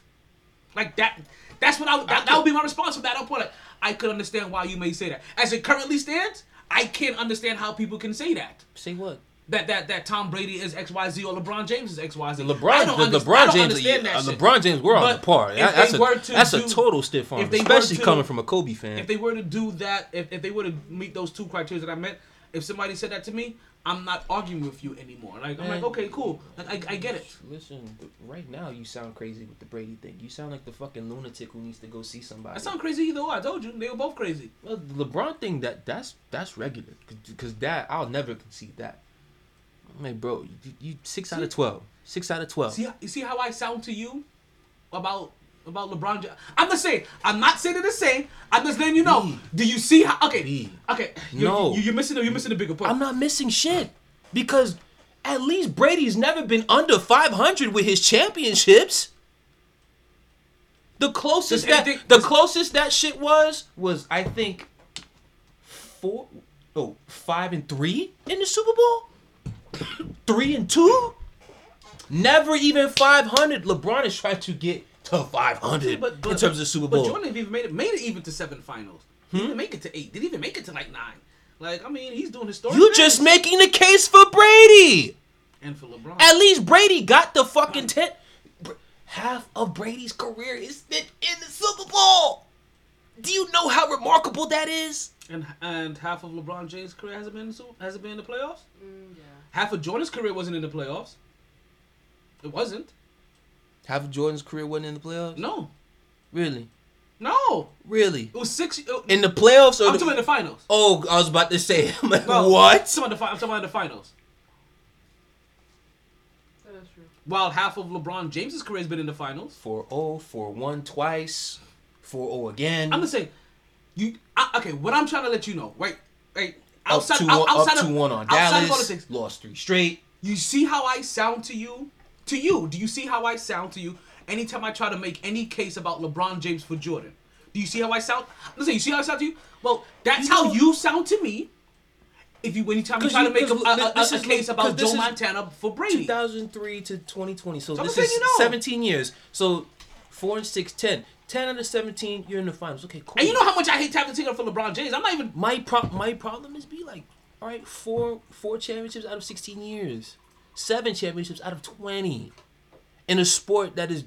like that. That's what I. That, that would be my response from that point. Like, I could understand why you may say that. As it currently stands, I can't understand how people can say that. Say what? That that that Tom Brady is X Y Z or LeBron James is X Y Z. LeBron, the LeBron James, uh. LeBron James, we're on the par. That- That's a that's a total stiff arm, if they were especially to- coming from a Kobe fan. If they were to do that, if, if they were to meet those two criteria that I meant, if somebody said that to me, I'm not arguing with you anymore. Like I'm like, okay, cool. Like I, I get it. Listen, right now you sound crazy with the Brady thing. You sound like the fucking lunatic who needs to go see somebody. I sound crazy either way. I told you they were both crazy. Well, the LeBron thing that that's that's regular because that I'll never concede that. I mean, bro, you, you six out of twelve. Six out of twelve. See, you see how I sound to you about about LeBron? I'm just saying. I'm not saying it the same. I'm just letting you know. B. Do you see how? Okay, B. okay. You're, No. you, you're missing. You're missing the bigger point. I'm not missing shit because at least Brady's never been under 500 with his championships. The closest that the closest that shit was was I think four oh five and three in the Super Bowl. Three and two. Never even 500. LeBron is trying to get to 500 But- but- in terms of Super Bowl. But Jordan even made it made it even to seven finals. He didn't make it to eight. Didn't even make it to like nine. Like I mean, he's doing historic. you things. just making the case for Brady. and for LeBron. At least Brady got the fucking ten. Half of Brady's career is spent in the Super Bowl. Do you know how remarkable that is? And and half of LeBron James' career hasn't been in the, Super- hasn't been in the playoffs. Mm, yeah. Half of Jordan's career wasn't in the playoffs. It wasn't. Half of Jordan's career wasn't in the playoffs. No, Really, no. really. It was six. It, In the playoffs or I'm the, talking about the finals. Oh, I was about to say. [LAUGHS] I'm like, No, I'm what? talking about the, I'm talking about the finals. That is true. While half of LeBron James's career has been in the finals. 4-0, 4-1 twice, 4-0 again. I'm gonna say, you I, okay? What I'm trying to let you know, right? Right. Up two, out- outside up of, two one on outside of all Dallas. things, Lost three straight. you see how I sound to you? To you, do you see how I sound to you? Anytime I try to make any case about LeBron James for Jordan, do you see how I sound? I'm you see how I sound to you? Well, that's You how know- you you sound to me. If you anytime you 'Cause try you- to make a, 'cause a, li- a, a is- case 'cause about Joe Montana for Brady, 2003 to 2020. So So this is you know. 17 years. So 4 and 6, 10. 10 out of 17, you're in the finals. Okay, cool. and you know how much I hate tapping the ticket for LeBron James. I'm not even. my pro- my problem is be like, all right, four four championships out of 16 years, seven championships out of 20, in a sport that is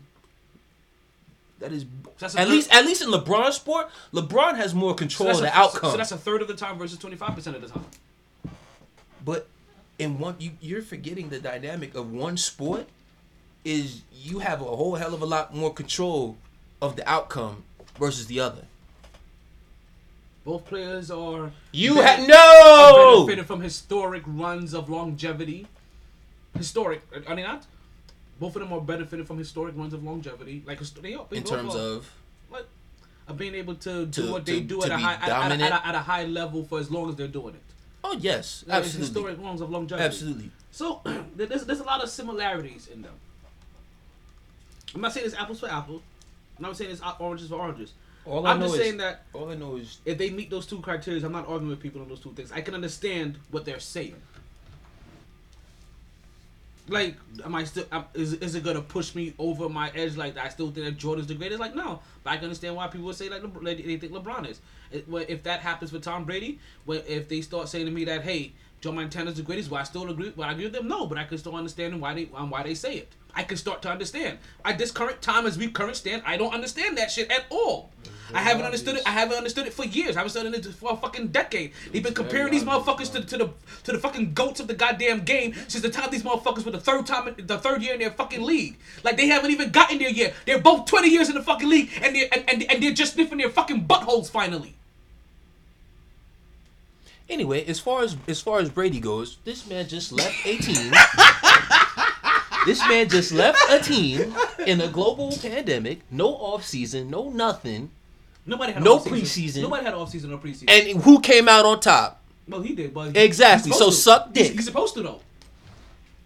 that is That's at third- least at least in LeBron's sport, LeBron has more control that's of the a, outcome. So that's a third of the time versus 25 percent of the time. but in one, you you're forgetting the dynamic of one sport is you have a whole hell of a lot more control of the outcome versus the other. Both players are You had no. benefited from historic runs of longevity. Historic, are they not? Both of them are benefited from historic runs of longevity. Like they are they In terms are. of Like, of being able to do To- what they to- do at a high at, at, a- at, a, high level for as long as they're doing it. oh yes, Like, absolutely, Historic runs of longevity. absolutely. So [CLEARS THROAT] there's there's a lot of similarities in them. I'm not saying it's apples for apples. I'm not saying it's oranges for oranges. All I I'm know just is saying that all I know is if they meet those two criteria, I'm not arguing with people on those two things. I can understand what they're saying. Like, am I still? am is is it gonna push me over my edge? Like, I still think that Jordan's the greatest. Like, no, but I can understand why people would say like LeBron, they think LeBron is. If that happens for Tom Brady, if they start saying to me that hey, Joe Montana's the greatest, well, I still agree. Well, I agree with them. No, but I can still understand why they um, why they say it. I can start to understand. At this current time, as we current stand, I don't understand that shit at all. I haven't understood it. I haven't understood it for years. I haven't understood it for a fucking decade. They've been comparing these motherfuckers to, to the to the fucking goats of the goddamn game since the time these motherfuckers were the third time the third year in their fucking league. Like they haven't even gotten there yet. They're both twenty years in the fucking league and they are and, and, and they're just sniffing their fucking buttholes finally. Anyway, as far as as far as Brady goes, this man just left a team. [LAUGHS] this man just left a team in a global pandemic, no off season, no nothing, Nobody had No preseason. Nobody had off season or preseason. and who came out on top? well, he did, but Exactly, so to. suck dick. He's, supposed to though.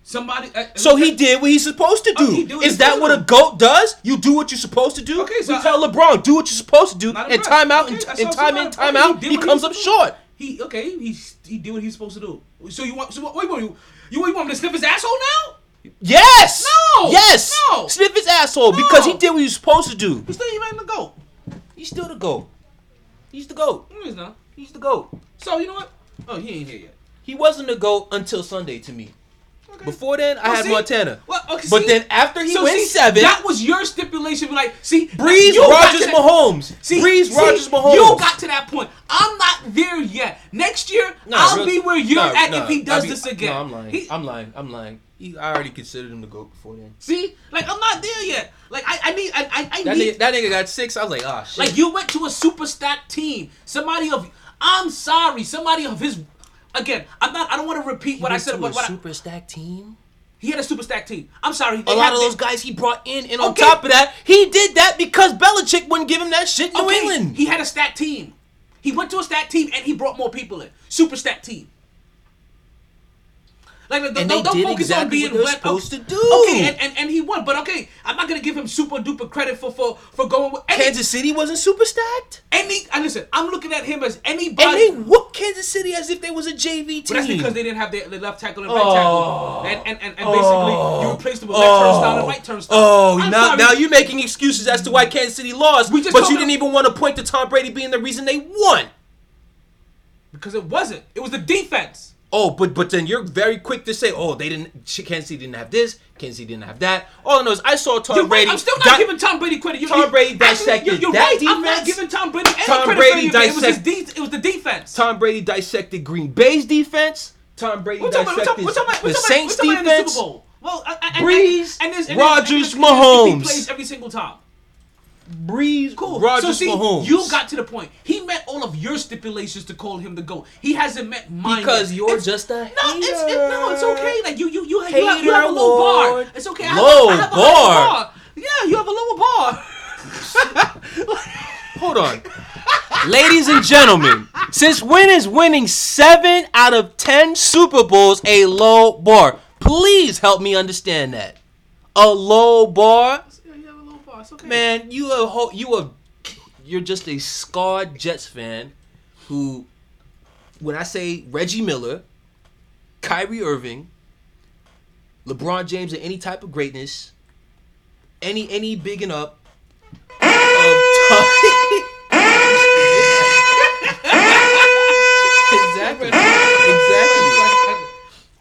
Somebody. Uh, So he did what he's supposed to do. he do what Is that what a goat does? You do what you're supposed to do. Okay, so we I- tell LeBron do what you're supposed to do, and time out Okay, and, and time in, time out, did he comes was up short. He okay. He he did what he's supposed to do. So you want? So what, you want? You, you, you want him to sniff his asshole now? Yes. No! Yes. No! Sniff his asshole because he did what he was supposed to do. He's still you ain't the goat. He's still the goat. He's the goat. No, he's not. He's the goat. So you know what? Oh, he ain't here yet. He wasn't the goat until Sunday to me. Okay. Before then, I Well, had see? Montana. Well, okay, but see? then after he So went see, seven, That was your stipulation. Like, see, Brees, Rodgers, Mahomes. See, Brees, see, Rodgers, Mahomes. You got to that point. I'm not there yet. Next year, I'll real- be where you're at if he does I be- this again. No, I'm lying. He- I'm lying. I'm lying. He, I already considered him the goat before then. see, like I'm not there yet. Like I, I need, I, I, I That need. nigga, that nigga got six. I was like, ah, shit. Like you went to a super stacked team. Somebody of I'm sorry, somebody of his again, I'm not I don't want to repeat what I said to what, a what I- super stack team. he had a super stacked team. I'm sorry. A lot of those guys he brought in, and on Okay. top of that, he did that because Belichick wouldn't give him that shit in New Okay, England. He had a stacked team. He went to a stacked team and he brought more people in. Super stacked team. Like, don't, And they don't did focus on being what wet. Oh, supposed to do. Okay, and, and, and he won, but okay, I'm not gonna give him super duper credit for for, for going with any, Kansas City wasn't super stacked, any. And listen, I'm looking at him as and anybody. they whooped Kansas City as if they was a JV team. But that's because they didn't have their, their left tackle and right Oh. tackle, and and, and, and basically you oh. replaced them with left turnstile and right turnstile. Oh, I'm now sorry. now you're making excuses as to why Kansas City lost, We just but you didn't even want to point to Tom Brady being the reason they won. because it wasn't. It was the defense. Oh, but but then you're very quick to say, oh, they didn't. Kansas City didn't have this. Kansas City didn't have that. All I know is I saw Tom You're right. Brady. I'm still not di- giving Tom Brady credit. You, Tom Brady dissected you're, you're that right. I'm not giving Tom Brady any Tom credit Brady for any it. Was, de- it was the defense. Tom Brady dissected Green Bay's defense. Tom Brady We're talking about, we're dissected talking, we're talking the Saints we're talking about in the defense. Well, I, Brees, and, Rodgers, and Mahomes. He plays every single time. Brees, Cool. Rodgers, so see, Mahomes. you got to the point. He met all of your stipulations to call him the GOAT. He hasn't met mine because yet. you're It's- just a No, it's it, no, it's okay. Like you, you, you, you, have, you have a low bar. It's okay. I have, Low a, I have a bar. lower bar. Yeah, you have a lower bar. [LAUGHS] Hold on. Ladies and gentlemen, since when is winning seven out of ten Super Bowls a low bar? Please help me understand that. A low bar? Yeah, you have a low bar. It's okay. Man, you a ho- you a you're just a scarred Jets fan who when I say Reggie Miller, Kyrie Irving, LeBron James and any type of greatness, any any bigging up um, [LAUGHS] exactly. Exactly.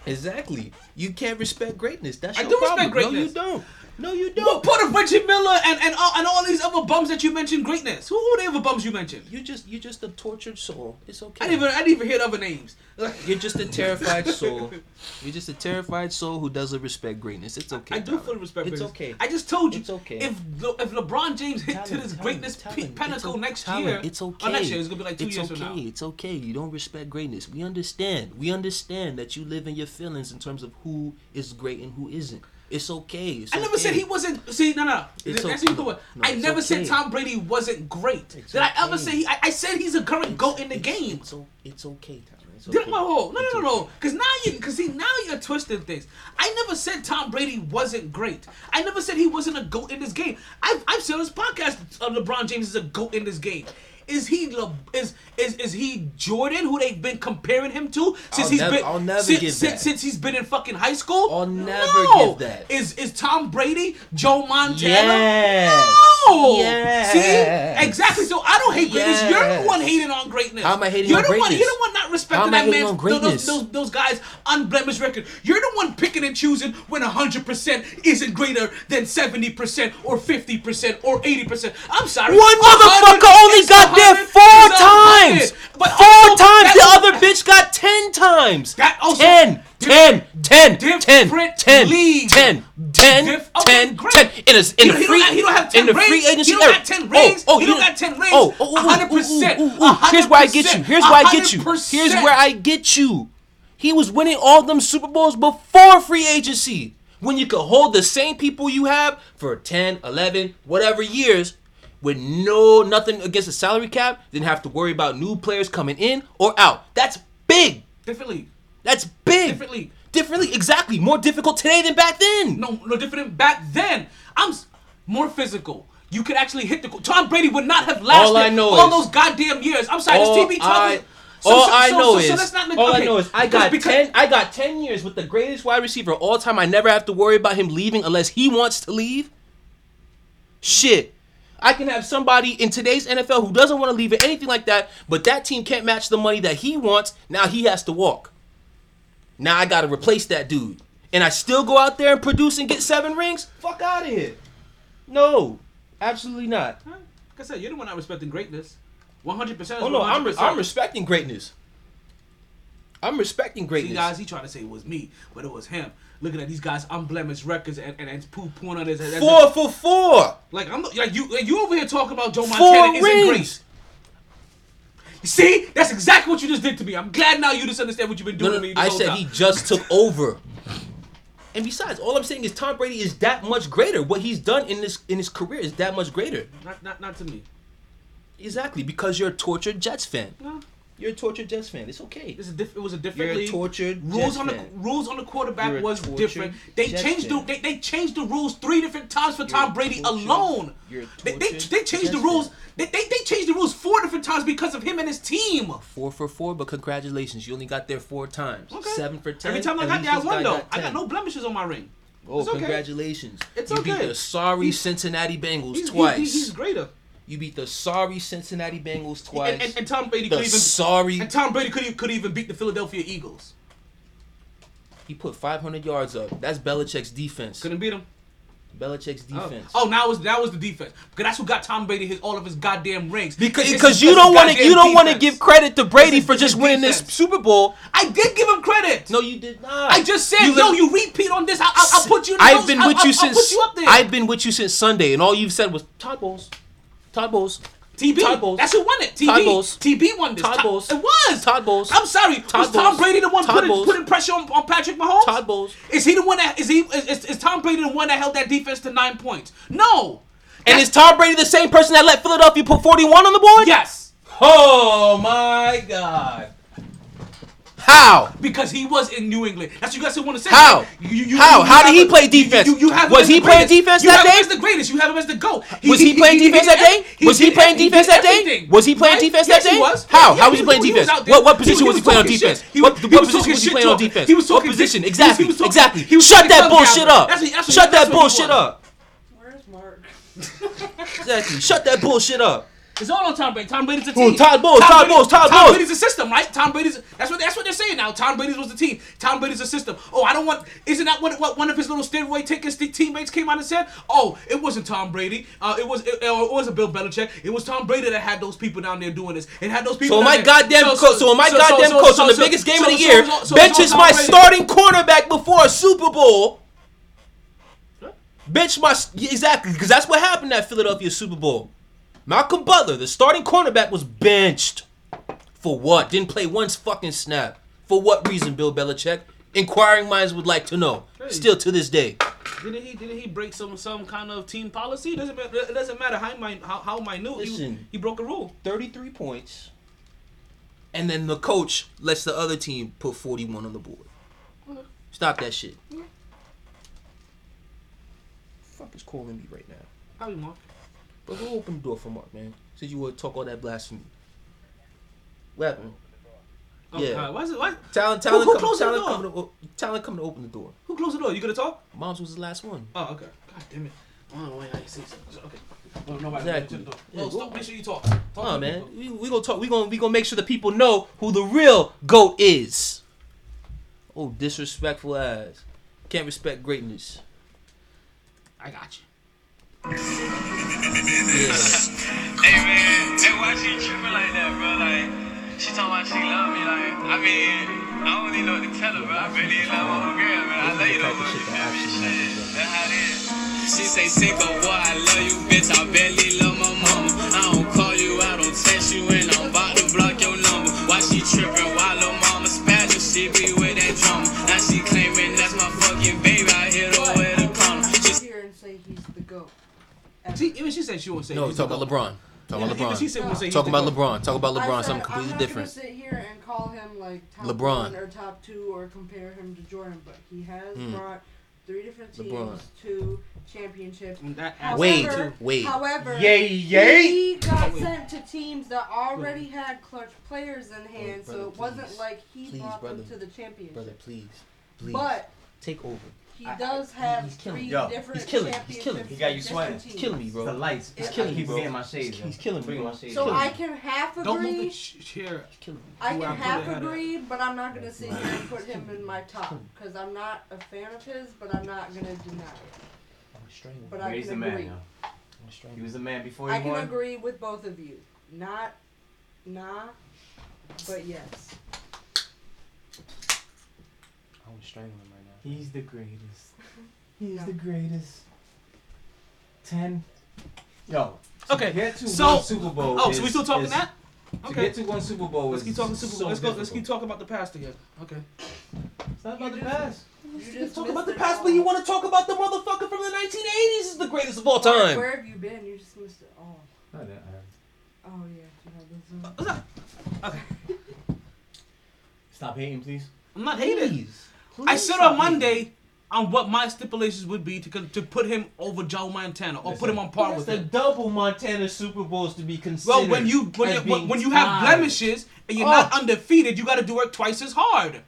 Exactly. You can't respect greatness. That's I your do problem. respect greatness. No, you don't. No, you don't. What part of Reggie Miller and and all, and all these other bums that you mentioned greatness? Who were the other bums you mentioned? You just you just a tortured soul. It's okay. I didn't even I didn't even hear the other names. [LAUGHS] You're just a terrified soul. [LAUGHS] You're just a terrified soul who doesn't respect greatness. It's okay. I do feel respect. It's this. okay. I just told you. It's okay. If Le- if LeBron James hit to this talent, greatness talent. pinnacle next talent. year, It's okay. Or next year, it's gonna be like two it's years okay. from now. It's okay. You don't respect greatness. We understand. We understand that you live in your feelings in terms of who is great and who isn't. It's okay. It's I never okay. said he wasn't. See, no, no. It's That's okay. go. No, I never said. Tom Brady wasn't great. It's Did I ever say? He, I, I said he's a current goat in the game. It's, it's okay, Tom. It's Did okay. I, oh, no, It's no, no, no. Because now you, because see, now you're twisting things. I never said Tom Brady wasn't great. I never said he wasn't a goat in this game. I've, I've said on this podcast, uh, LeBron James is a goat in this game. Is he Le, is is is he Jordan who they've been comparing him to since I'll he's never- been I'll never since, give since, that. since he's been in fucking high school? I'll never no. give that. Is is Tom Brady Joe Montana? Yes. No. Yes. See exactly. So I don't hate greatness. You're the one hating on greatness. How am I hating you're on the One, greatness? you're the one not respecting that on those, greatness? those those guys unblemished record. You're the one picking and choosing when 100% isn't greater than 70% or 50% or 80%. I'm sorry. One motherfucker only is there four times. But four also, times. The other bitch got ten times. That also- ten, ten, ten, ten, ten, ten, ten, ten, great. ten. In a in a free he don't have 10 in the free agency He don't era. got 10 rings. Oh, oh, He don't got 10 rings. Oh, oh, oh, 100%, ooh, ooh, ooh, ooh. Here's where I get you. Here's where I get you. Here's where I get you. He was winning all them Super Bowls before free agency. When you could hold the same people you have for 10, 11, whatever years with no nothing against the salary cap, didn't have to worry about new players coming in or out. That's big. Different league. That's big. Different league. Differently, exactly. More difficult today than back then. No, no different back then. I'm s- more physical. You could actually hit the. Tom Brady would not have lasted All I know all those goddamn years. I'm sorry, all this TV talking. all I know is, not all I know is, I got because- ten. I got ten years with the greatest wide receiver of all time. I never have to worry about him leaving unless he wants to leave. Shit, I can have somebody in today's NFL who doesn't want to leave or anything like that, but that team can't match the money that he wants. Now he has to walk. Now I got to replace that dude, and I still go out there and produce and get seven rings. Fuck out of here. No, absolutely not. Huh? Like I said, you're the one not respecting greatness. 100. percent Oh no, I'm re- I'm respecting greatness. I'm respecting greatness. See, guys, he tried to say it was me, but it was him. Looking at these guys' unblemished records and and, and poo on his. as Four for four. Like I'm like you like you over here talking about Joe Four Montana isn't great. rings. See, that's exactly what you just did to me. I'm glad now you just understand what you've been doing no, to me. I said time. he just took [LAUGHS] over. And besides, all I'm saying is Tom Brady is that much greater. What he's done in this in his career is that much greater. Not, not, not to me. Exactly, because you're a tortured Jets fan. No, You're a tortured Jets fan. It's okay. it's a diff- it was a different You're a tortured rules Jets on the fan. rules on the quarterback You're was different. They Jets changed the they, they changed the rules three different times for You're Tom Brady tortured- alone. They, they, they changed the rules. They, they, they changed the rules four different times because of him and his team. Four for four, but congratulations, you only got there four times. Okay. Seven for ten. Every time I got there, I won though. got I got no blemishes on my ring. Oh, It's okay. congratulations! It's you okay. beat the sorry He's- Cincinnati Bengals He's, twice. he- he- he's greater. You beat the sorry Cincinnati Bengals twice. And, and, and Tom Brady the could even sorry. and Tom Brady could even, could even beat the Philadelphia Eagles. He put 500 yards up. That's Belichick's defense. Couldn't beat him. Belichick's Oh. defense. Oh, now was that was the defense because that's who got Tom Brady his all of his goddamn rings. Because because you don't want to you don't want to give credit to Brady for just winning this. Super Bowl. I did give him credit. No, you did not. I just said, You yo, you repeat on this. I, I, I'll put you. In I've notes. been I'll- with I'll- you I'll since put you up there. I've been with you since Sunday, and all you've said was Todd Bowles, Todd Bowles, TB. Todd Bowles. That's who won it. TB. Todd Bowles. TB won this. Todd Bowles. It was. Todd Bowles. I'm sorry. Todd was Tom Bowles. Brady the one Todd putting, Bowles. putting pressure on, on Patrick Mahomes? Todd Bowles. Is he the one that is he is, is, is Tom Brady the one that held that defense to nine points? No. And That's- is Tom Brady the same person that let Philadelphia put 41 on the board? yes. Oh my God. How? Because he was in New England. That's what you guys want to say. How? You- you- you- How? you How did he him- play defense? You, you have Was he the playing greatest. defense you that have day? him as the greatest. You have him as the GOAT. Was he playing did defense that day? Was he playing defense that day? Was he playing defense that day? Was. How? How was he playing defense? What- what position was he playing on defense? shit. He What- was- he position talking was he shit playing on talking. defense? He was What talking position? Exactly, he was talking- exactly. he was Shut that bullshit up. That's what- that's what- Shut that bullshit up. Where's Mark? Exactly. Shut that bullshit up. It's all on Tom Brady. Tom Brady's a team. Todd Bowles, Todd Brady- Bowles, Todd Tom Bowles. Brady's a system, right? Tom Brady's. That's what that's what they're saying now. Tom Brady's was the team. Tom Brady's a system. Oh, I don't want. Isn't that what, what one of his little steroid taking teammates came out and said? Oh, it wasn't Tom Brady. Uh, it was it, it wasn't Bill Belichick. It was Tom Brady that had those people down there doing this. It had those people. So my there. goddamn coach, so my so- goddamn so- coach on the biggest game of the year benches my Brady- starting quarterback before a Super Bowl. Bench my exactly because that's what happened at Philadelphia Super Bowl. Malcolm Butler, the starting cornerback, was benched. For what? Didn't play one fucking snap. For what reason, Bill Belichick? Inquiring minds would like to know. Still to this day. Didn't he? Didn't he break some some kind of team policy? It doesn't matter. It doesn't matter how min- how, how minute. He, Listen. he broke a rule. 33 points. And then the coach lets the other team put 41 on the board. Stop that shit. Fuck is calling me right now. You Mark? But go open the door for Mark, man. Said you would talk all that blasphemy. What happened? Oh, Yeah. God. Why is it? Why? Talent, talent, who come, closed the talent, door? come to, o- talent come to open the door. Who closed the door? You gonna talk? Mom's was the last one. Oh, okay. God damn it. I don't know why I say something. Okay. Well, nobody Exactly. Yeah, Oh, stop. Make sure you talk. talk on, man. people. We, we gonna talk. We gonna we gonna make sure the people know who the real goat is. Oh, disrespectful ass. Can't respect greatness. I got you. Hey man, hey, why she tripping like that, bro? Like, she talking about she love me. Like, I mean, I don't even know what to tell her, bro. I really love old girl, man. I love you, though. You feel me? Shit, that's how it is. She say, Cinco, boy, I love you, bitch. I barely love She, said she won't say. No, talk the about LeBron. Talk about LeBron. she said won't say Talk about LeBron. Talk about LeBron. Something completely I'm not different. Gonna sit here and call him like top LeBron. one or top two or compare him to Jordan, but he has Hmm. brought three different teams LeBron. to championships. That However, Wade, Wade. However, Yay, yay. he got sent to teams that already had clutch players in hand, so brother, it wasn't please. like he Please, brought them to the championship. Brother, please, please, But take over. He does have he's killing three me. Yo, different he's killing me. He's championships. killing me. He got you with sweating. He's killing me, teams. bro. The lights. It's I killing keep me, bro. getting my shades. He's killing me, bro. my shades. So killing I me. can half Don't move agree. the chair. He's killing me. I Where I can put half it, had agree, but I'm not gonna sit here and put him in my top because I'm not a fan of his, but I'm not gonna deny it. I'm strangling. But But I he's the can man, agree. yo. I'm He strangling. was the man before I he can won. agree with both of you. Not, nah, but yes. I'm strangling right now. He's the greatest. [LAUGHS] He's No. the greatest. Ten. Yo. Okay, To get to so- one Super Bowl. Oh, is, so we still talking is- that? To Okay. get to one Super Bowl Let's is keep talking Super Bowl. so let's go. Let's keep talking about the past again. Okay. It's not about You the just- past. You Let's just talk about the past, all. but you want to talk about the motherfucker from the 1980s is the greatest of all time. Where have you been? You just missed it all. No, that- uh, Oh yeah, you had those. uh, What's up? Okay. [LAUGHS] Stop hating, please. I'm not hating. Please. I said on Monday on what my stipulations would be to to put him over Joe Montana or put him on par with the him. double Montana Super Bowls to be considered. Well, when you when you, when, when you have blemishes and you're Oh. not undefeated, you got to do work twice as hard.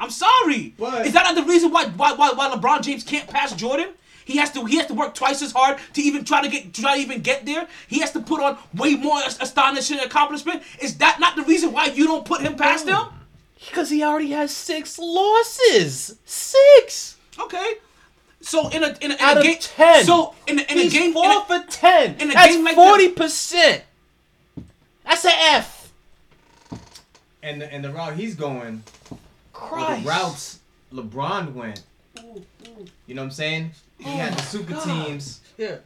I'm sorry. What? Is that not the reason why why why, why LeBron James can't pass Jordan? He has to he has to work twice as hard to even try to get to try to even get there. He has to put on way more astonishing accomplishment. Is that not the reason why you don't put him past him? Because he already has six losses. Six Okay. So in a in a, in out a of game, ten. so in a, in a game, four in a- for ten. in a That's game like forty percent. That's an F. and the, and the route he's going, Christ. the routes LeBron went. ooh, ooh. You know what I'm saying? He had the oh, super God. teams. yeah,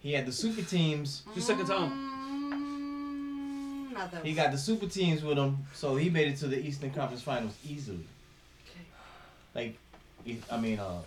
He had the super teams. the second time. He got the super teams with him, so he made it to the Eastern Conference Finals easily. Okay. Like, I mean, uh,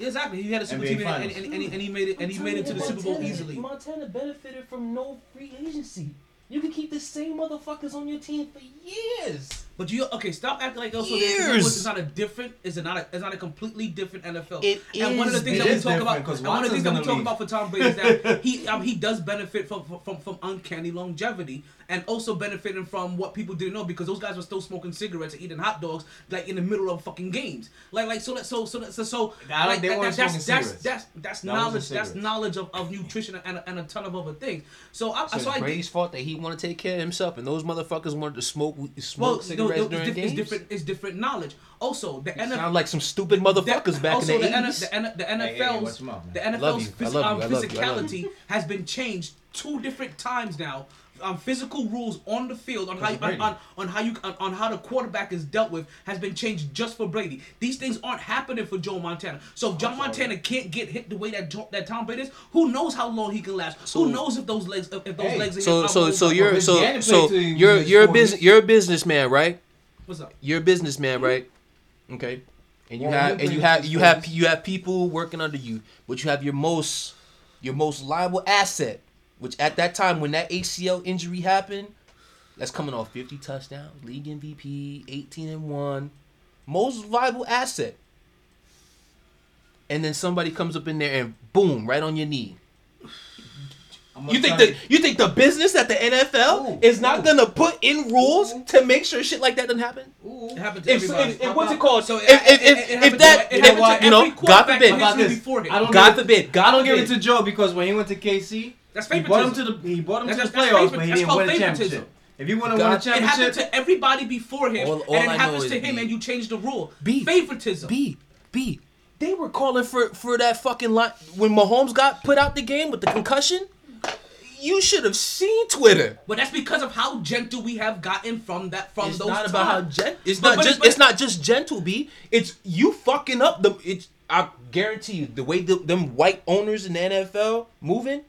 Exactly. He had a super NBA team and, and, and, and, he, and he made it and he made it to the Super Bowl easily. Montana benefited from no free agency. You can keep the same motherfuckers on your team for years. But you okay? Stop acting like also there's- Years. it's not a different. Is it not a? It's not a completely different NFL. It and one of the is things that we talk about. about, 'cause and one of the things that we talk about for Tom Brady is that [LAUGHS] he um, he does benefit from from, from uncanny longevity, and also benefiting from what people didn't know because those guys were still smoking cigarettes and eating hot dogs like in the middle of fucking games. Like like so that so so that, so so I don't- like they that- weren't that's, that's, that's that's That knowledge that's knowledge of, of nutrition and, and a ton of other things. So I So so it's I Brady's fault that he want to take care of himself, and those motherfuckers wanted to smoke smoke well, no, cigarettes no, during it's, diff- games. it's different. It's different knowledge. Also, the NFL Sound like some stupid motherfuckers back in also, the the, N- the, N- the NFL's watch your mouth, the NFL's phys- um, you. I love you. I love physicality has been changed two different times now. Um, physical rules on the field on how you, on, on, on how you on, on how the quarterback is dealt with has been changed just for Brady. These things aren't happening for Joe Montana. So if Joe Montana can't get hit the way that Jo- that Tom Brady is, who knows how long he can last? So- who knows if those legs if, if those Hey, legs are So hit- so so you're so so till he was you're you're a business you're a businessman, right? what's up? You're a businessman, right? Okay. And you Well, have and you have you have you have people working under you, but you have your most your most liable asset, which at that time when that ACL injury happened, that's coming off 50 touchdowns, league MVP, 18 and 1, most viable asset. And then somebody comes up in there and boom, right on your knee. You think the you think the business at the NFL Ooh, is not ooh. gonna put in rules Ooh. to make sure shit like that doesn't happen? Ooh. It happened to If, everybody. if, if what's it uh, called? So if, it- if, if, if that to- you know, to you know, God forbid, in How about history this? before him. I don't God give it- forbid, God don't give it to Joe because when he went to KC, That's he brought him to favoritism. the he brought him to That's- the playoffs, favor- but he didn't called win a championship. If he would have God- won a It happened to everybody before him, All- all and it I happens to him, B. and you change the rule. B. Favoritism. B B. They were calling for for that fucking line when Mahomes got put out the game with the concussion. You should have seen Twitter. But that's because of how gentle we have gotten from that from It's those not about how times. gen- It's But- not but- just. but- it's not just gentle. B. It's you fucking up the. It's. I guarantee you the way the, them white owners in the NFL moving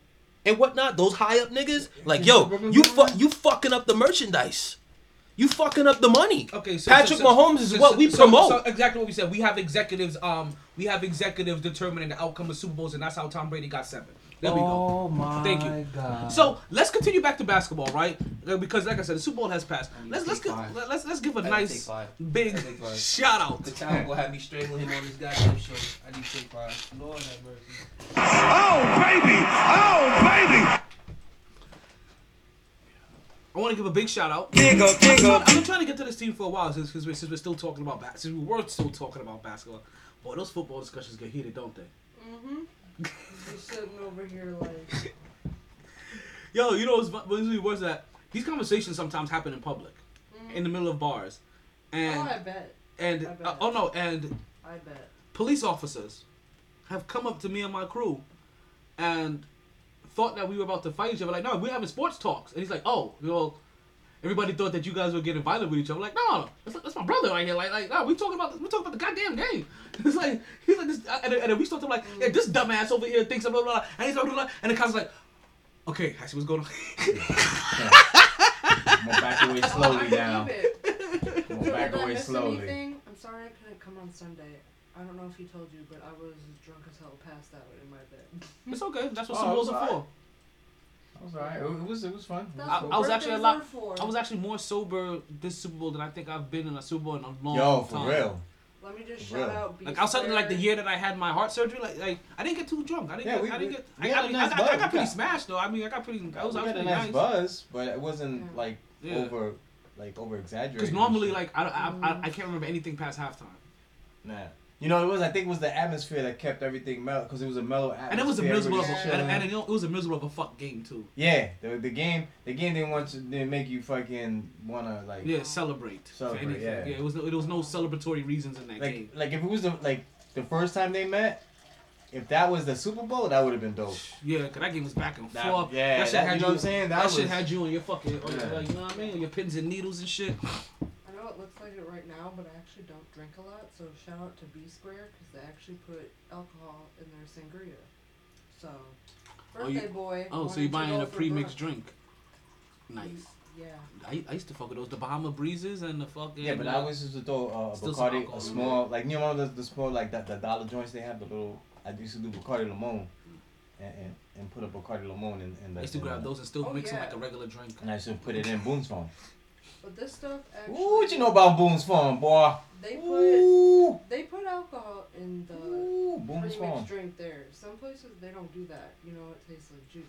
and whatnot. Those high up niggas. Like yo, you fu- you fucking up the merchandise. You fucking up the money. Okay, so Patrick so- so- Mahomes is so- what we promote. Exactly what we said. We have executives. Um, we have executives determining the outcome of Super Bowls, and that's how Tom Brady got seven. There we go. Oh my Thank you. god. So let's continue back to basketball, right? Uh, Because, like I said, the Super Bowl has passed. Let's let's give, five. let's let's give a I need to nice big I need to shout out. The town will have me strangling him on this goddamn show. I need to take five. Lord have mercy. Oh, baby! Oh, baby! I want to give a big shout out. Big up, big I've been, up. I've been trying to get to this team for a while since, since, we're, since we're still talking about bas- since we were still talking about basketball. Boy, those football discussions get heated, don't they? Mm-hmm. You're sitting over here like, [LAUGHS] Yo, you know what's, what's worse that these conversations sometimes happen in public, in the middle of bars, and oh, I bet. and I bet. uh, oh no, and I bet. police officers have come up to me and my crew and thought that we were about to fight each other. Like, no, we're having sports talks. And he's like, oh, you know, everybody thought that you guys were getting violent with each other. Like, no, that's, that's my brother right here. Like, like, no, we talking about we talking about the goddamn game. [LAUGHS] It's like he's like this, and, then- and then we start to like, yeah, this dumbass over here thinks blah blah blah, and he's blah blah blah, and the cops like, okay, I see what's going on. I'm gonna back away slowly I now. I'm gonna back Did I away miss slowly. anything? I'm sorry I couldn't come on Sunday. I don't know if he told you, but I was drunk as hell, passed out in my bed. It's okay. That's what Oh, Super Bowls it's are for. Alright. It was alright. It was it was fun. It was I. I was actually a lot. I was actually more sober this Super Bowl than I think I've been in a Super Bowl in a long Yo, time. for real. Let me just For shout real. out. B Like outside of like the year that I had my heart surgery, like like I didn't get too drunk. I didn't Yeah, get. we- I didn't get. we I, had I a mean, nice I, got, buzz. I got pretty got- smashed though. I mean, I got pretty. I was, I we was got a pretty nice nice. buzz, but it wasn't Yeah. like Yeah. over like over exaggerated. Because normally, like I, I, I, I can't remember anything past halftime. Nah. You know, it was. I think it was the atmosphere that kept everything mellow because it was a mellow atmosphere. And it was a miserable of a, and, and it was a miserable of a fuck game too. yeah, the, the game, the game didn't want to didn't make you fucking wanna like Yeah, celebrate. Celebrate, for anything. yeah. yeah. It was no, it was no celebratory reasons in that like game. like if it was the like the first time they met, if that was the Super Bowl, that would have been dope. Yeah, cause that game was back and That- forth. yeah, that shit that- had you know what I'm saying? That, That shit was- had you on your fucking, on your, Yeah. like, you know what I mean, on your pins and needles and shit. [LAUGHS] I know it looks like it right now, but I actually don't drink a lot. So shout out to B Square because they actually put alcohol in their sangria. So Oh, you- birthday boy. Oh, so wanted you to buying go a for pre-mixed brunch. drink? Nice. Yeah. I, I used to fuck with those, the Bahama breezes and the fucking. Yeah, but I always used to throw uh, Still some Bacardi, alcohol a in small, like you know the, the small like that the dollar joints they have the little. I used to do Bacardi Limon, and, and, and put a Bacardi Limon in, in the. I used to in grab the- those and still Oh, mix them yeah. like a regular drink. And I used to put it in Boone's Farm. But this stuff actually. Ooh, what you know about Boone's Farm, boy? They put Ooh, they put alcohol in the ooh, Boone's premixed drink there. Some places they don't do that. You know, it tastes like juice.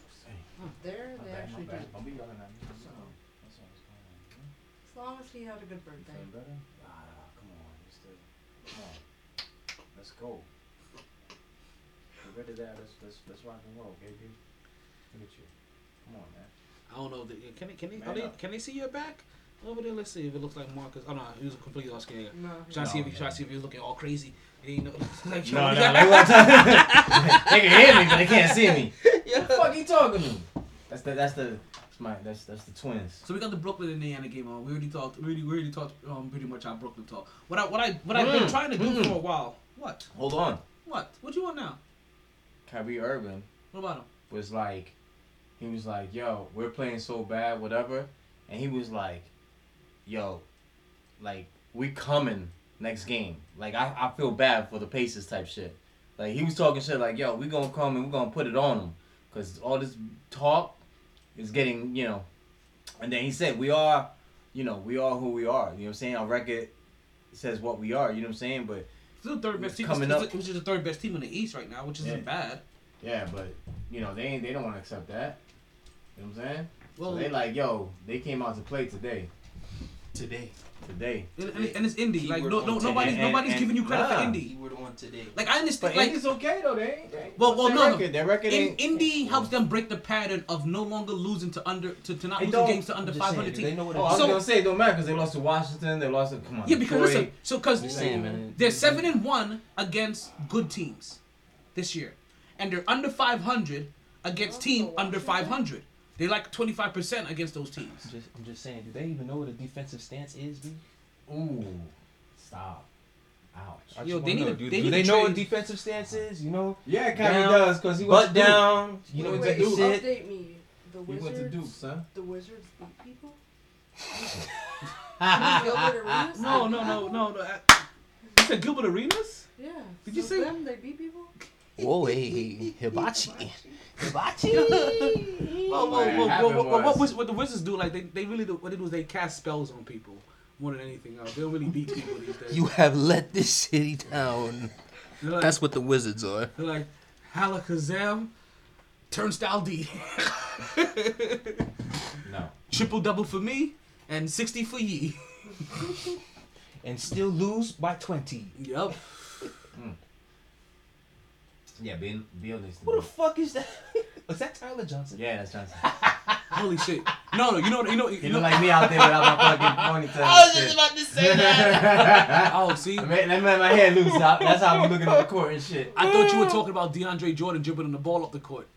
There they actually do. Don't be yelling at me. So As long as he had a good birthday. Feeling better? Ah, come on, you still. Come on, let's go. Get rid of that. Let's let's let's rock and roll, baby. Look at you. Come on, man. I don't know. If they, can they can they, they can they see your back over there? Let's see if it looks like Marcus. Oh no, he was completely lost skin. No. Trying to see if No, he trying to see if he was looking all crazy. He ain't know. [LAUGHS] like, No, no, they want [LAUGHS] they can hear me, but they can't see me. [LAUGHS] Yeah. What the fuck you talking to? Me? That's the that's the that's my that's that's the twins. So we got the Brooklyn and Indiana game on. We already talked. We already, we already talked um, pretty much our Brooklyn talk. What I what I what I've been Mm, trying to do mm. for a while. What? Hold on. What? What do you want now? Kyrie Irving What about him? was like, he was like, yo, we're playing so bad, whatever, and he was like, yo, like we coming next game. Like I, I feel bad for the Pacers type shit. Like he was talking shit like, yo, we gonna come and we gonna put it on them, cause all this talk is getting, you know. And then he said, we are, you know, we are who we are. You know what I'm saying? Our record says what we are. You know what I'm saying? But Still third best team. Coming up. Which is the third best team in the East right now, which isn't Yeah. bad. Yeah, but you know they ain't they don't want to accept that. You know what I'm saying? Well- so they like, yo, they came out to play today. Today. Today. And, and, and it's Indy. Like Keyword no, no nobody's today. nobody's And- giving you credit for Indy. Keyword on today. Like I understand. But like Indies okay though. They ain't. They ain't well, well, no, record, no. Their record In, ain't. Indy [LAUGHS] helps them break the pattern of no longer losing to under to, to not It losing games to under I'm just saying, 500 teams. they know what Oh, I was So- gonna say it don't matter because they lost to Washington. They lost to come on. Yeah, because Detroit. listen, so because Just saying, they're seven and one against good teams this year, and they're under 500 against oh, team under 500. They're like 25 percent against those teams. I'm just, I'm just saying, do they even know what a defensive stance is, dude? Ooh, stop. Ouch. I Yo, just they wanna need know, to- dude. they do need they know what defensive stance is? You know, Yeah, it kind of does because he went butt to Duke. down. You know Wait, exactly wait, shit. Update me. The He Wizards. went to Duke, son. The Wizards beat people. [LAUGHS] No, no, no, no. no. Uh, you said Gilbert Arenas? Yeah. Did you say- them? They beat people. Whoa, hey, [LAUGHS] hibachi, hibachi. [LAUGHS] What well, happened what, was- what the Wizards do, like they, they really do, what they do is they cast spells on people more than anything else. They don't really beat people these days. You have let this city down. Like, That's what the Wizards are. they're like Halakazam, Turnstile D, No. triple double for me, and sixty for ye. And still lose by 20. Yep. Hmm. Yeah, Bill, Bill needs to Who the fuck is that? [LAUGHS] Was that Tyler Johnson? Yeah, that's Johnson. [LAUGHS] Holy shit! No, no, you know, you know, He you know. look like me out there without my fucking ponytail. I was and just about to say that. [LAUGHS] Oh, see, Let me let me let my hair loose. out. That's how I'm looking at the court and shit. I thought you were talking about DeAndre Jordan dribbling the ball up the court.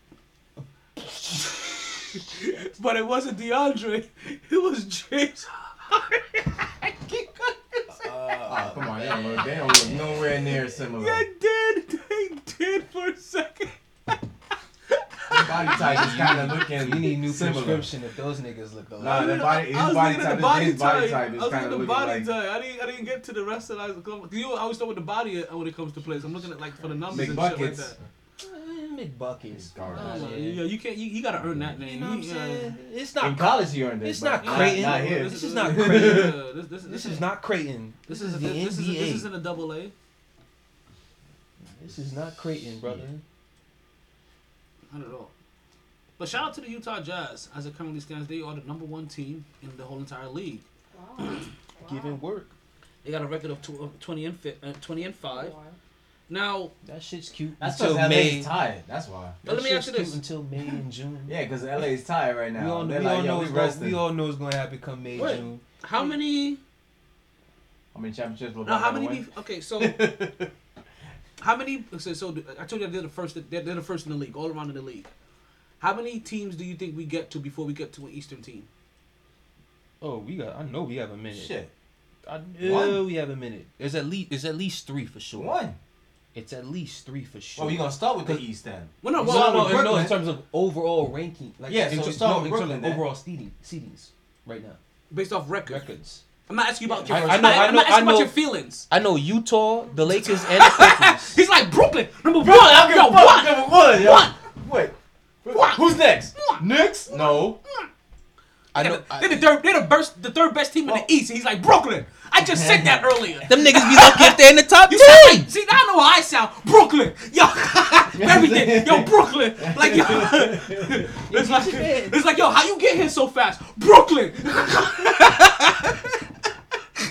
but it wasn't DeAndre. It was James. I keep Oh, come on, they don't look, they don't look nowhere near similar. They did. They did for a second. Body type is kind of looking. You need new similar. prescription if those niggas look alike. Nah, the body, his I was body looking at type, the body his body type. type I is was kind looking of at the looking body like type. I didn't. I didn't get to the rest of that. You I always start with the body uh, when it comes to plays. I'm looking at like for the numbers big and shit like buckets. that. McBuckets. Garbage. I. Yeah. Yeah, you can't. You, you gotta earn that name. You know what I'm You, uh, saying? It's In not. college, he earned it. It's not Creighton. Not, here. This is not uh, Creighton. [LAUGHS] this, this, this, This is not Creighton. This This is is this, the this, is, this is in NBA. a double A. This is not Creighton, brother. Not at all. But shout out to the Utah Jazz. As it currently stands, they are the number one team in the whole entire league. Wow. Giving work. They got a record of tw- of 20 and fi- uh, 20 and five. Wow. Now, That shit's cute. That's until because LA May. is tired. That's why. But let me shit's ask you cute this. Until May and June. Yeah, because LA is tired right We now. all, They're we like, all know we it's gonna, resting. we all know it's gonna happen come May Wait. June. how many? How many championships LeBron Now, how many? Be, okay, so [LAUGHS] how many? So, so I told you they're the first. They're, they're the first in the league, all around in the league. How many teams do you think we get to before we get to an Eastern team? Oh, we got. I know we have a minute. Shit. I One. know we have a minute. There's at least. There's at least three for sure. One. It's at least three for sure. Well, we gonna start with the East then. Well, no, You well, no, with no, no, in terms of overall ranking. Like, Yeah, in so ter- we start no, with in terms Brooklyn of then. overall seeding, seedings right now. based off record. Records. I'm not asking you about your. I, I know, I'm I I'm not asking I about your feelings. I know Utah, the Lakers, and the [LAUGHS] Clippers. He's like Brooklyn, number one. I don't Yo, give a fuck. one. Number one. yo. One. Wait. Who's next? Knicks? No. I They're know- the- I- They're the third. They're the best. The third best team in the oh. East. He's like Brooklyn. I just said that [LAUGHS] earlier. Them niggas be lucky if they're in the top You sound ten. like, see, now I know how I sound. Brooklyn, yo, [LAUGHS] everything, yo, Brooklyn, like yo, [LAUGHS] it's like, it's like, yo, how you get here so fast, Brooklyn?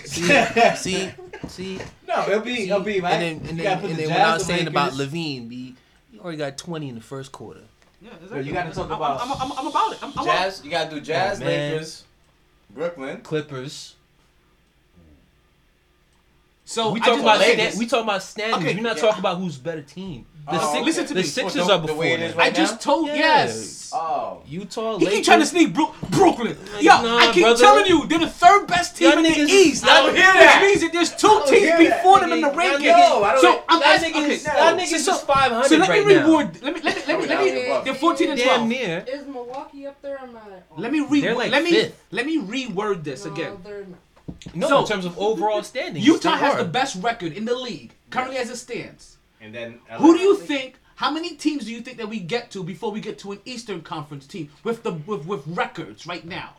See, see, see. No, it'll be, it'll be, right? And then, and then, gotta and the then when I Jazz, was saying about LaVine, B, he already got 20 in the first quarter. Yeah, Yo, you gotta talk about I'm, I'm, I'm about it. I'm, I'm Jazz. You gotta do Jazz, Oh. Lakers, Brooklyn. Clippers. So we I talking about Lakers. we talking about standings. Okay, We're not yeah. talking about who's better team. The, Oh, Six- listen to the me. Sixers Well, the- are the before way it is that. I right just now? told Yeah. yes. Oh. Utah, He keep trying to sneak Brook, Brooklyn. Like, Yo, nah, I keep brother. telling you, they're the third best team in the niggas- East. y'all which hear that. Which means that there's two teams hear that. before them in the Nigga, ranking. know, so I'm Y'all asking. niggas, Okay, y'all niggas So- is 500 so let right me now. reward. Let me let me let me, let me they're 14 and Damn 12. near. Is Milwaukee up there? Or am Let me re let me let me reword this again. No, in terms of overall standings. Utah has the best record in the league currently as it stands. And then Who do you think? How many teams do you think that we get to before we get to an Eastern Conference team with the with, with records right now?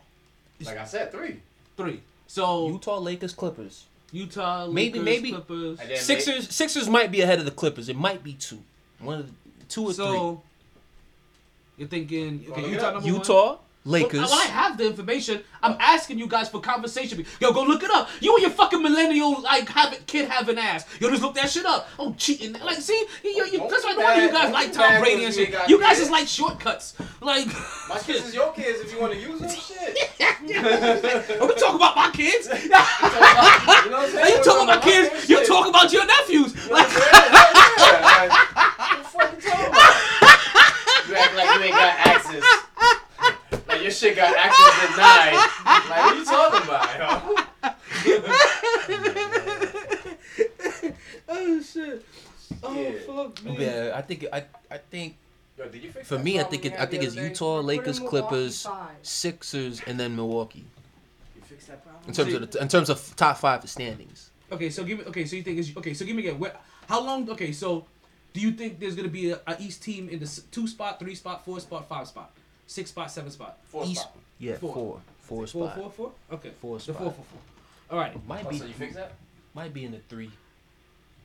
Like I said, three. Three. So Utah, Lakers, Clippers. Utah, Maybe- Lakers, maybe- Clippers. And then Sixers, Sixers might be ahead of the Clippers. It might be two, one of the, two or So you're thinking okay, look Utah up. number three. one? Utah, Lakers. Well, I have the information. I'm asking you guys for conversation. Yo, go look it up. You and your fucking millennial like having kid having ass. Yo, just look that shit up. Oh, cheating. Like, see, you, you, that's why be no wonder you guys Don't like be Tom Brady and shit. You guys kids. is like shortcuts. Like, My kids is your kids if you want to use them. Shit. [LAUGHS] are we [LAUGHS] talking about my kids? You know what I'm saying? Are you talking about kids? kids, You shit. talking about your nephews? You know what I'm saying? Yeah. Like, what the fuck you talking about? You act like you ain't got access. Like your shit got access denied. Like what are you talking about, [LAUGHS] oh shit. Oh Yeah. fuck oh, me. Yeah, I think I I think yo? Yo, did you fix for me I think it, I think it's day? Utah, Lakers, Clippers, five. Sixers, and then Milwaukee. You fixed that problem? In terms of the, in terms of top five standings. Okay, so give me. Okay, so you think is okay? So give me again. Where, how long? Okay, so do you think there's gonna be a, a East team in the two spot, three spot, four spot, five spot, six spot, seven spot? Four East, spot. yeah, Four. four, four, Four, spot. four, four. Okay, Four the spot. four, four, four. All right. Might Oh, be so you fixed that? might be in the three.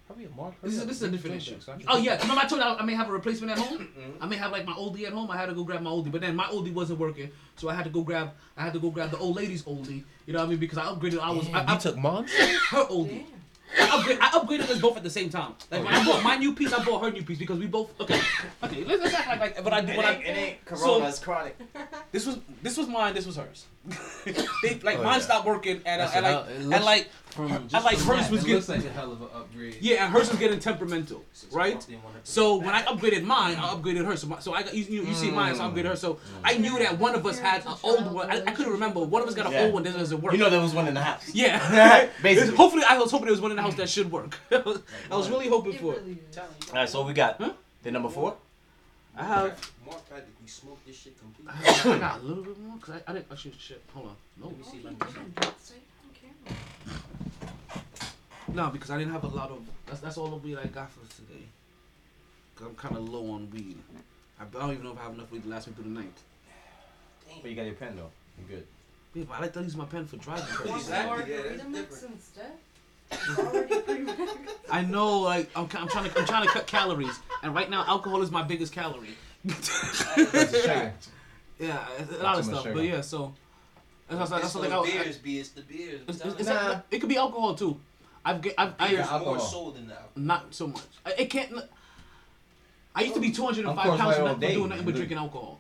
Hurry up, Mark. This is this is a different issue. sure, so I can- Oh yeah, remember I told you I I may have a replacement at home. [COUGHS] Mm-hmm. I may have like my oldie at home. I had to go grab my oldie, but then my oldie wasn't working, so I had to go grab. I had to go grab the old lady's oldie. You know what I mean? Because I upgraded. I was Damn, I, I you took mom's. [COUGHS] her oldie. I, upgrade, I upgraded us both at the same time. Like when I bought my new piece, I bought her new piece because we both okay. Okay, let's, let's act like like but I It when I ain't, it ain't So- corona, it's chronic. this was this was mine, this was hers. [LAUGHS] they, like Oh, mine yeah. stopped working and, uh, That's and a like hell- it and like From I like hers was getting looks like a hell of an upgrade. yeah, and hers was getting temperamental, [LAUGHS] right? So when I upgraded mine, I upgraded her. So, my, so I got you, you, you see mine, so I upgraded her. So mm. I knew that one of us had an old one. I, I couldn't remember. One of us got an Yeah. old one that doesn't work. You know there was one in the house. Yeah. [LAUGHS] [LAUGHS] Basically. Hopefully, I was hoping there was one in the house that should work. I was really hoping for it. All right, so we got Huh? the number four. I have. Mark practically smoked this shit completely. [COUGHS] I got a little bit more because I, I didn't actually shit. Hold on. No, Let me see. Oh, Let me see. can say it on camera. No, because I didn't have a lot of. That's that's all the weed I got for today. Cause I'm kind of low on weed. I don't even know if I have enough weed to last me through the night. But you got your pen though. You're good. Yeah, but I like to use my pen for driving [LAUGHS] Want Exactly, yeah, that's different. instead? [LAUGHS] Already pre-made. I know, like I'm, I'm trying to I'm trying to cut calories, and right now alcohol is my biggest calorie. That's a [LAUGHS] shame. Yeah, a lot of stuff, sugar. but yeah. So that's, that's, It's that's something I, those I, beers, It's the beers. it's, it's, it's telling like- it could be alcohol too. I've get I've, you. Beers I, more alcohol. so than that. not so much. I, it can't. I used to be 205 pounds like all not day, doing nothing but you drinking alcohol.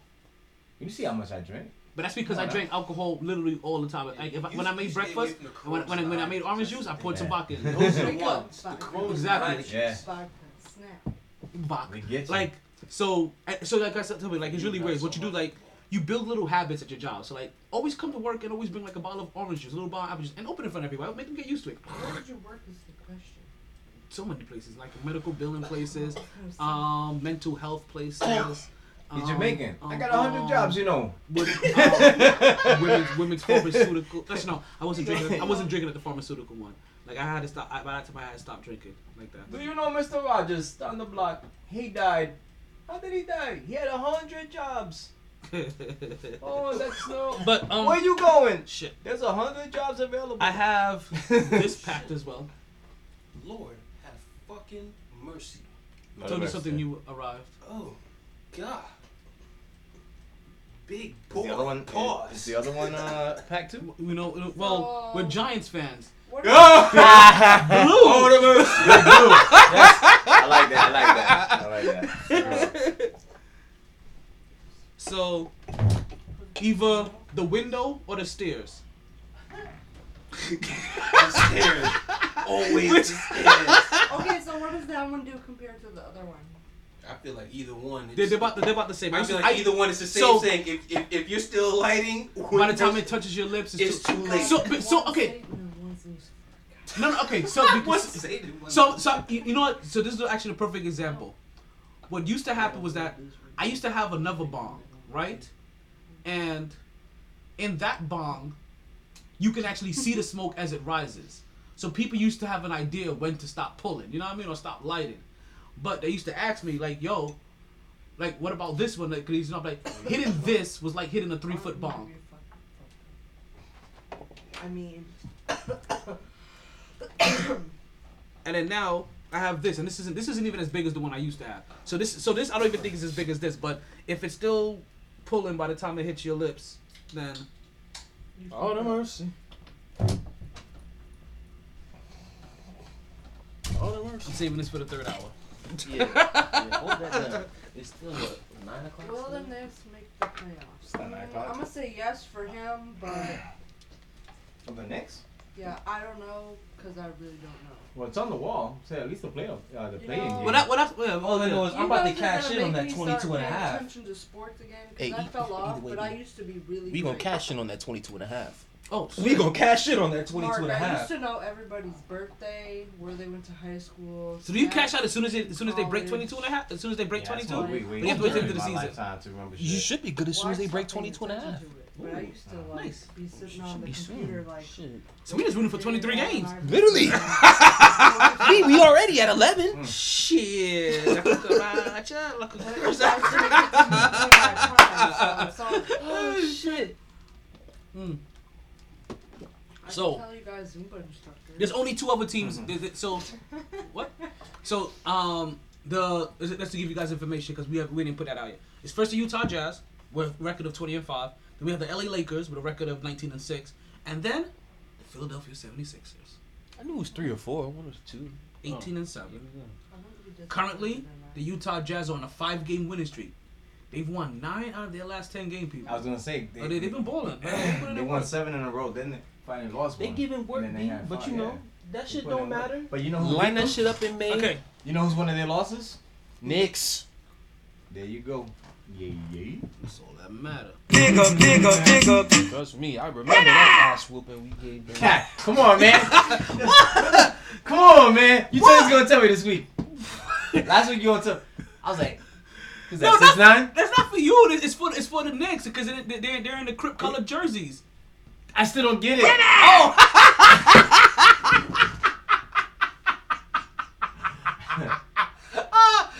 You see how much I drink. But that's because I drank alcohol literally all the time. Like if I, when I made breakfast, and when, when, I, when I made orange juice, I poured some vodka in. [LAUGHS] Those are the Drink up, ones. The vodka. Exactly. Yeah. Vodka. Snap. Vodka. Get. Like so, so like I said, tell me like it's really weird. What you do like you build little habits at your job. So like always come to work and always bring like a bottle of orange juice, a little bottle of apple juice, and open it in front of everybody. Make them get used to it. Where did you work is the question. So many places like medical billing places, [LAUGHS] um, mental health places. [COUGHS] He's um, Jamaican. I um, got a hundred um, jobs, you know. [LAUGHS] Women, um, women's, women's [LAUGHS] pharmaceutical. That's no, I wasn't drinking. I wasn't drinking at the pharmaceutical one. Like I had to stop. I, by that time, I had to stop drinking like that. Do you know Mr. Rogers on the block? He died. How did he die? He had a hundred jobs. [LAUGHS] Oh, that's no. But um, Where you going? Shit. There's a hundred jobs available. I have [LAUGHS] this packed as well. Lord, have fucking mercy. I Told you something new arrived. Oh, God. Big Is boy. the other one? Pause. Is the other one uh, packed too? You know, well, we're Giants fans. What [LAUGHS] Blue. Oh, the blue. Yes. I like that. I like that. I like that. So, either the window or the stairs. stairs. Always the stairs. Okay, so what does that one do compared to the other one? I feel like either one. They're, they're about they're about the same. I used feel like I- either one is the same so, thing. If, if, if you're still lighting, By the time it touches your lips, it's, It's too late. So, but- so okay. No, no, okay. So, [LAUGHS] because, What's Satan? so, so you, you know what? So this is actually a perfect example. What used to happen was that I used to have another bong, right? And in that bong, you can actually see the smoke as it rises. So people used to have an idea when to stop pulling, you know what I mean, or stop lighting. But they used to ask me like, "Yo, like, what about this one?" Like, you know, like hitting this was like hitting a three foot bong. I mean, and then now I have this, and this isn't this isn't even as big as the one I used to have. So this so this I don't even think is as big as this, but if it's still pulling by the time it hits your lips, then Oh, the mercy. Oh, the mercy. I'm saving this for the third hour. Yeah. yeah. Hold that down. [LAUGHS] It's still what, nine o'clock. well then let's make the playoffs. not nine Mm, o'clock. I'm gonna say yes for him, but For the next? yeah, I don't know because I really don't know. Well, it's on the wall. Say at least the playoff, uh, the You playing know- game. Well, that, well, that's well, All I know is I'm about to cash in on that me 22 and a half. attention to sports again Hey, because I e- fell either off, way, but I we- used to be really. We gonna great. cash in on that 22 and a half. oh, [LAUGHS] We gonna cash in on that 22 Mark, and a I used half. to know everybody's birthday, where they went to high school. So do you snacks, cash out as soon as they, as soon as they break college. 22 and a half? As soon as they break Yeah, that's 22? why we- you have to wait till the season. lifetime to remember You shit. should be good as soon Well, as they break stopped 22 and a half. Attention to But I used to like Nice. be sitting on the be computer soon. like. Shit. So we just rooting for 23 games. Literally. [LAUGHS] [LAUGHS] we, we already at 11. Shit. [LAUGHS] oh shit. Mm. So- tell you guys There's only two other teams. There's- there's- So what? So um the that's to give you guys information because we have we didn't put that out yet. It's first the Utah Jazz with record of 20 and five. Then we have the LA Lakers with a record of 19 and six, and then the Philadelphia 76ers I knew it was three or four. One was two. 18 and seven. I think we did Currently, the Utah Jazz are on a five game winning streak. They've won nine out of their last 10 game. People. I was gonna say oh, they, Oh, they, they've been balling. They they won seven in a row, then they finally lost They one. giving work, they B, had but five, you know yeah. that shit don't work. matter. But you know who Line that shit up in May. Okay. You know who's one of their losses? Knicks. There you go. Yeah, yeah. That's all that matter. Dig up, dig up, dig up. Trust me, I remember that ass whooping we gave them. Cat, come on, man. [LAUGHS] come on, man. You said you was gonna tell me this week. Last week you gonna tell. I was like, who's that? No, Six that's, nine? that's not for you. It's for it's for the Knicks because they're, they're they're in the crip colored jerseys. I still don't get it. Oh. [LAUGHS] [LAUGHS] Ah,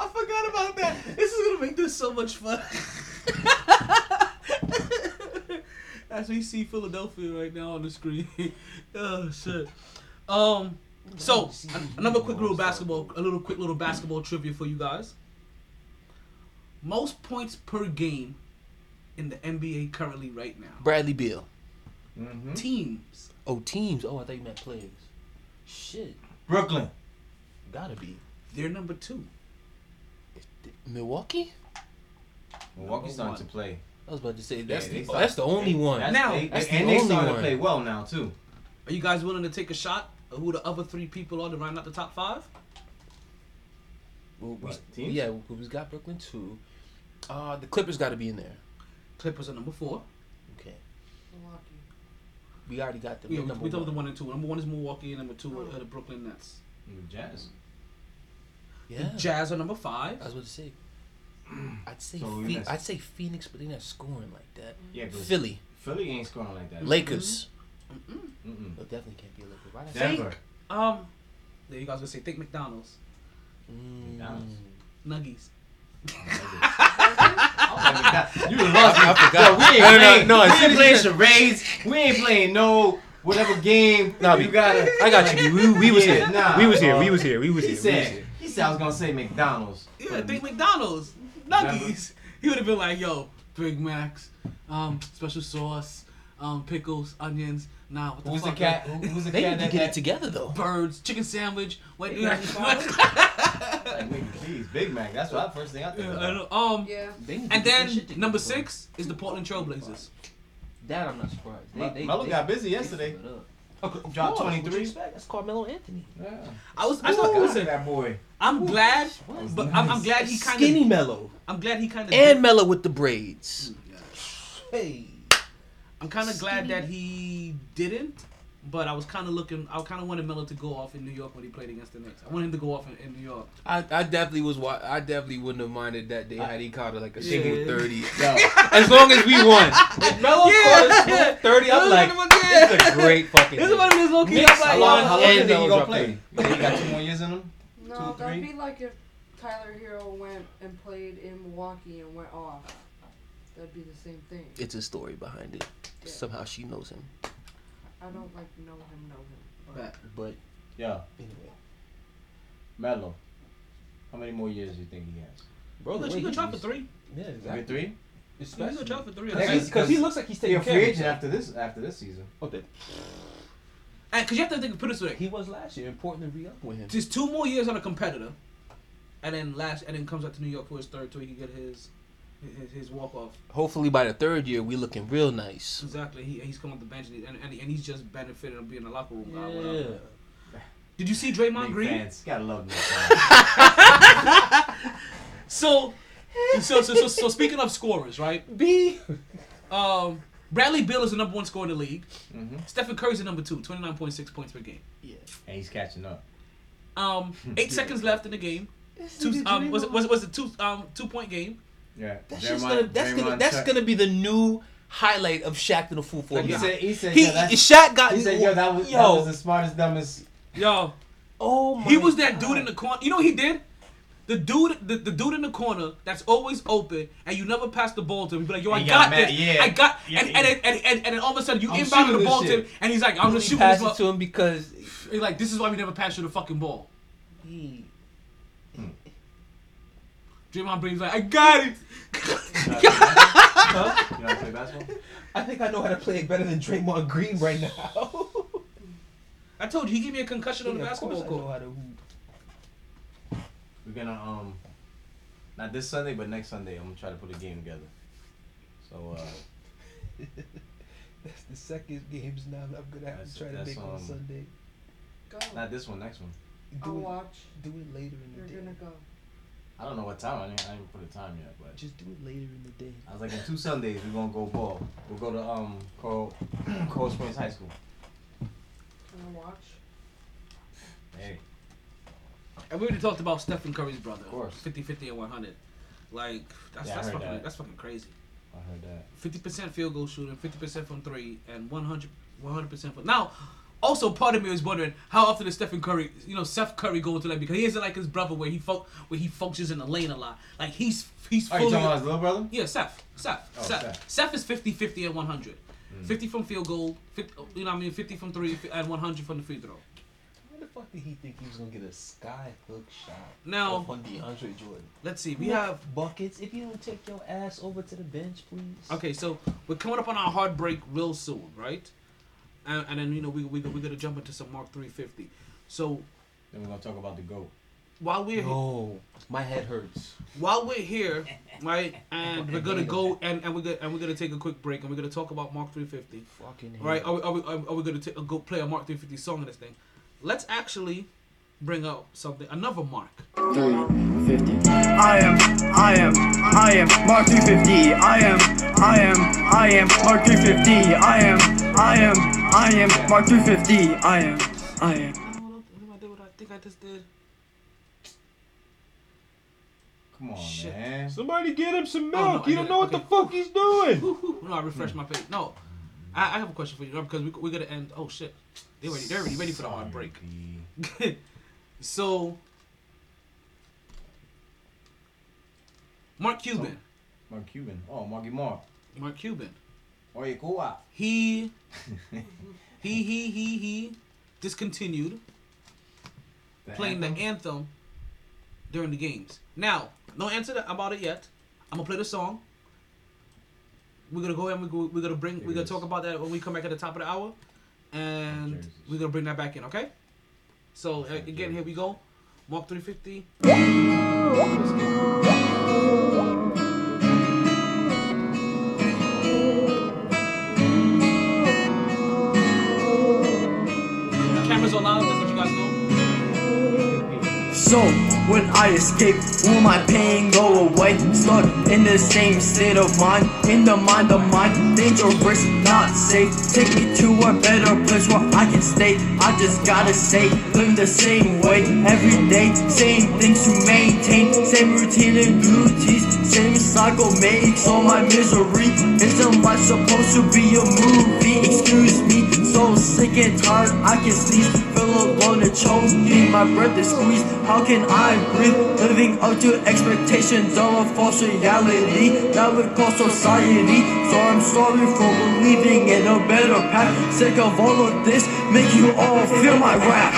I forgot about that. This is gonna make this so much fun. [LAUGHS] As we see Philadelphia right now on the screen. [LAUGHS] oh shit. Um. So another quick little basketball, a little quick little basketball trivia for you guys. Most points per game in the NBA currently right now. Bradley Beal. Mm-hmm. Teams. Oh, teams. Oh, I thought you meant players. Shit. Brooklyn. Gotta be. They're number two. Milwaukee? Milwaukee's Number starting to play. I was about to say Yeah, that's they the, start- that's the only one. That's, Now- they, that's they- the and they only starting one. to play well now too. Are you guys willing to take a shot of who the other three people are to round out the top five? Well, we, What, teams? yeah, we we got Brooklyn too. Uh, the Clippers got to be in there. Clippers are number four. Okay, Milwaukee. we already got the Yeah, we, number we talked the one and two. Number one is Milwaukee, and number two are the Brooklyn Nets. And the Jazz. Yeah, The Jazz are number five. I was about to say. [CLEARS THROAT] I'd say So we Phoe- missed- I'd say Phoenix, but they're not scoring like that. Yeah, 'cause Philly, Philly ain't scoring like that. Lakers. Mm-mm. No, definitely can't be a Laker. Why did I say Denver. Think, um, there you guys gonna say think McDonald's, Mm. McDonald's. Nuggies. [LAUGHS] You done lost me. I forgot. Yo, we ain't No, no, playing, no, we as ain't as playing charades. We ain't playing no whatever game. Nah, you we- gotta. I got you. We, we was Yeah, here. nah, we was here. We was here. We was He here. We was said, here. he said I was gonna say McDonald's. Yeah, think McDonald's nuggies. He would have been like, "Yo, Big Macs, um, special sauce, um, pickles, onions." Nah, what the Who's the cat? Who, who's the They cat need to that, get it together though. Birds, chicken sandwich. Wait, Big yeah. Mac [LAUGHS] like nigga, please, Big Mac. That's what I first thing I think Yeah, of. I. Um, Yeah. They need to and then their shit together, number six is the Portland Trailblazers. That I'm not surprised. They, Me- they, Melo they- got busy yesterday. split up. Dropped 23. what you expect? That's Carmelo Anthony. Yeah. I was, I I thought, got listen, that boy. I'm glad, What? but I'm, I'm glad he kind of Skinny of, Melo I'm glad he kind of, and Melo with the braids. Hey, I'm kind of glad that he didn't. But I was kind of looking. I kind of wanted Melo to go off in New York when he played against the Knicks. I wanted him to go off in, in New York. I, I definitely was. wa- I definitely wouldn't have minded that they had he caught like a single Yeah. thirty. Yo, As long as we won. [LAUGHS] If Melo Yeah. caught a single [LAUGHS] thirty, I'm like, Yeah. it's a great fucking. This is game. one of his low key. Knicks, I'm like, how long? How long And do you Melo gonna dropped play? thirty. He got two more years in him? No, Two, that'd three? be like if Tyler Herro went and played in Milwaukee and went off. That'd be the same thing. It's a story behind it. Yeah. Somehow she knows him, I don't like know him, know him. Bet. but Yeah, anyway, Melo. How many more years do you think he has? bro, He gonna try for three. Yeah, Maybe three. He's gonna try for three. Because he looks like he's He taking a free care agent after this after this season. Oh, that- because you have to think, of put it this way: He was last year. Important to re-up with him. just two more years on a competitor, and then last, and then comes out to New York for his third, tour. he can get his his, his walk off. Hopefully by the third year, we looking real nice. Exactly. He he's come off the bench, and, and, and he's just benefiting from being a locker room guy. Yeah. Whatever. Did you see Draymond Big Green? fans. Gotta love Knicks [LAUGHS] fans. So, so, so, so, so speaking of scorers, right? B. Um, Bradley Beal is the number one scorer in the league. Mhm. Stephen Curry's the number two, 29.6 points per game. Yeah. And he's catching up. Um, [LAUGHS] eight seconds left in the game. Two, um, was it was it was it two um two point game? Yeah. That's just gonna that's gonna that's Chuck- gonna be the new highlight of Shaqtin' a Fool four. Like he said, he said, He, yeah, Shaq got he said, yo, that was, that was the smartest, dumbest. Yo, oh my he was that God. dude in the corner. You know what he did? The dude, the, the dude in the corner that's always open, and you never pass the ball to him. You be like, "Yo, I He got, got this. yeah. I got." Yeah, and, yeah. and, and, and, and, and then all of a sudden you I'm inbound the ball this to him, and he's like, "I'm gonna shoot pass this." it to him because He's like, "This is why we never pass you the fucking ball." he hmm. Draymond Green's like, "I got it." Huh? You know how to play basketball? [LAUGHS] I think I know how to play it better than Draymond Green right now. [LAUGHS] I told you he gave me a concussion on the Yeah, of course basketball I know court. How to hoop. We're gonna um, not this Sunday, but next Sunday, I'm gonna try to put a game together. So uh, [LAUGHS] That's the second games now that I'm gonna have That's- to try to that's, make on um, Sunday. Go. not this one, next one. I'll Do it, watch. do it later in You're the day. gonna go. I don't know what time. I didn't, I didn't put a time yet, but Just do it later in the day. I was like, in two Sundays, we're gonna go ball. We'll go to um Cold Coral Springs High School. Gonna watch. Hey, And we already talked about Stephen Curry's brother. Of course. 50 50 and 100. Like, that's, Yeah, that's, fucking, that. that's fucking crazy. I heard that. 50% field goal shooting, 50% from three, and 100 100% from. Now, also part of me was wondering how often does Stephen Curry, you know, Seth Curry go into that because he isn't like his brother where he fo- where he functions in the lane a lot. Like he's he's Oh, you fully talking about his little brother? yeah, Seth. Seth. Oh, Seth. Seth. Seth is 50 50 and 100. Mm. 50 from field goal, 50, you know what I mean, 50 from three and 100 from the free throw. Why the fuck did he think he was gonna get a sky hook shot Now, off on DeAndre Jordan? let's see. We We have have buckets. If you don't take your ass over to the bench, please. Okay, so we're coming up on our hard break real soon, right? And, and then you know we we we're gonna jump into some Mark 350. So Then we're gonna talk about the goat. while we're No, my head hurts. while we're here, right, [LAUGHS] and we're gonna go and, and we're gonna and we're gonna take a quick break and we're gonna talk about Mark 350. Fucking Right? Are we are we, are we gonna ta- go play a Mark 350 song in this thing? Let's actually bring up something another Mark. 350. I am, I am, I am Mark 350. I am, I am, I am Mark 350. I am, I am, I am Mark 350. I am, I am. I did what I think I just did. Come on, Shit. man. Somebody get him some Oh, no, milk. I you don't know what Okay. the fuck he's doing. Whew, [LAUGHS] whew. No, I refreshed my page. No, I, I have a question for you because we we're gonna end. Oh shit, they ready. They're already ready for the hard break. [LAUGHS] So Mark Cuban. Mark Cuban. Oh, Marky Mark. Mark Cuban. Oye, Cuba. He he he he he discontinued The playing anthem? the anthem during the games. Now, no answer about it yet. I'm gonna play the song. We're gonna go ahead and we're gonna bring we're gonna talk about that when we come back at the top of the hour, and we're gonna bring that back in. Okay. So uh, again, here we go. Mark 350. So, when I escape, will my pain go away? Stuck in the same state of mind, in the mind of mind, dangerous, not safe. Take me to a better place where I can stay. I just gotta say, live the same way every day, same things to maintain, same routine and duties, same cycle makes all my misery. Isn't life supposed to be a movie? Excuse me, so sick and tired, I can sneeze, feel alone and choking, my breath is squeezed. How can I breathe? Living up to expectations of a false reality that would call society. So I'm sorry for believing in a better path. Sick of all of this, make you all feel my wrath.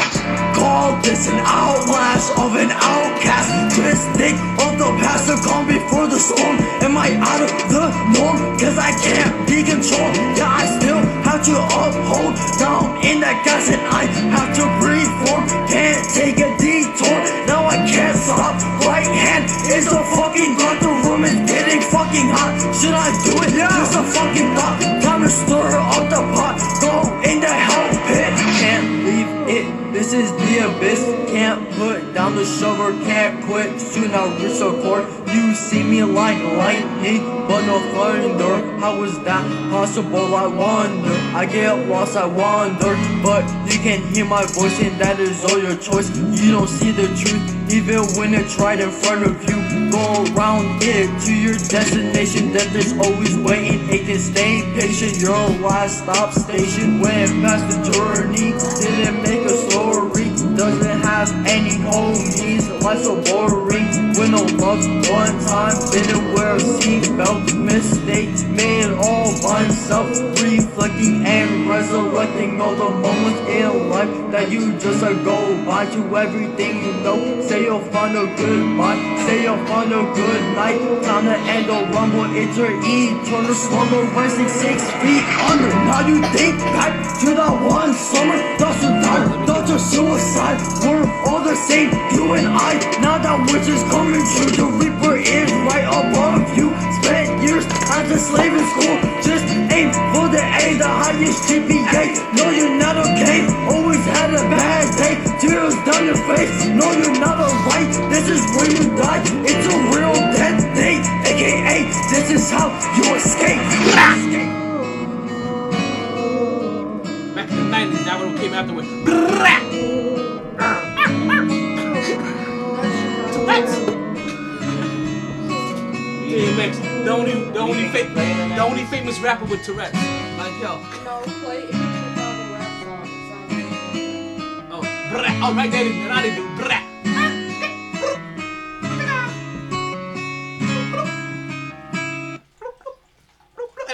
Call this an outlash of an outcast. Just think of the past that gone before the storm. Am I out of the norm? Cause I can't be controlled. Yeah, I still have to uphold. I'm in that gas and I have to reform. Can't take a detour. Now I can't stop. Right hand is a fucking gun. The room is getting fucking hot. Should I do it? Yeah. Just a fucking thought. Time to stir up the pot. Go in the hell pit. Can't leave it. This is the abyss. Can't put down the shovel. Can't quit. Soon I'll reach the core. You see me like lightning, but no thunder. How is that possible? I wonder. I get lost. I wander, but you can hear my voice, and that is all your choice. You don't see the truth, even when it's right in front of you. Go around it to your destination. Death is always waiting. It can stay patient. Your last stop station. Went past the journey, didn't make a story. Doesn't have any homies. Life's so boring. With no love, one time didn't wear a seatbelt. Mistakes made all myself. Reflecting and resurrecting all the moments in life that you just uh, go by to everything you know. Say you'll find a goodbye. Say you'll find a good night. Time to end the rumble. It's your eternal slumber. Resting six feet under. Now you think back to that one summer. Thoughts of doubt, thoughts of suicide. We're all the same, you and I. Now that which is coming true. The reaper is right above you. Spent years as a slave in school. Just aim for the A, the highest GPA. No, you're not okay. Always had a bad day. Tears down your face. No, you're not alright. This is where you die. It's a real death day. AKA, this is how you escape. Back in the 90s, that one came afterwards. DMX, the only, the only, fa- the only famous rapper with Tourette's. Like yo, No, play any Chicago rap song. It oh, brah, oh, right there, and I didn't do brah.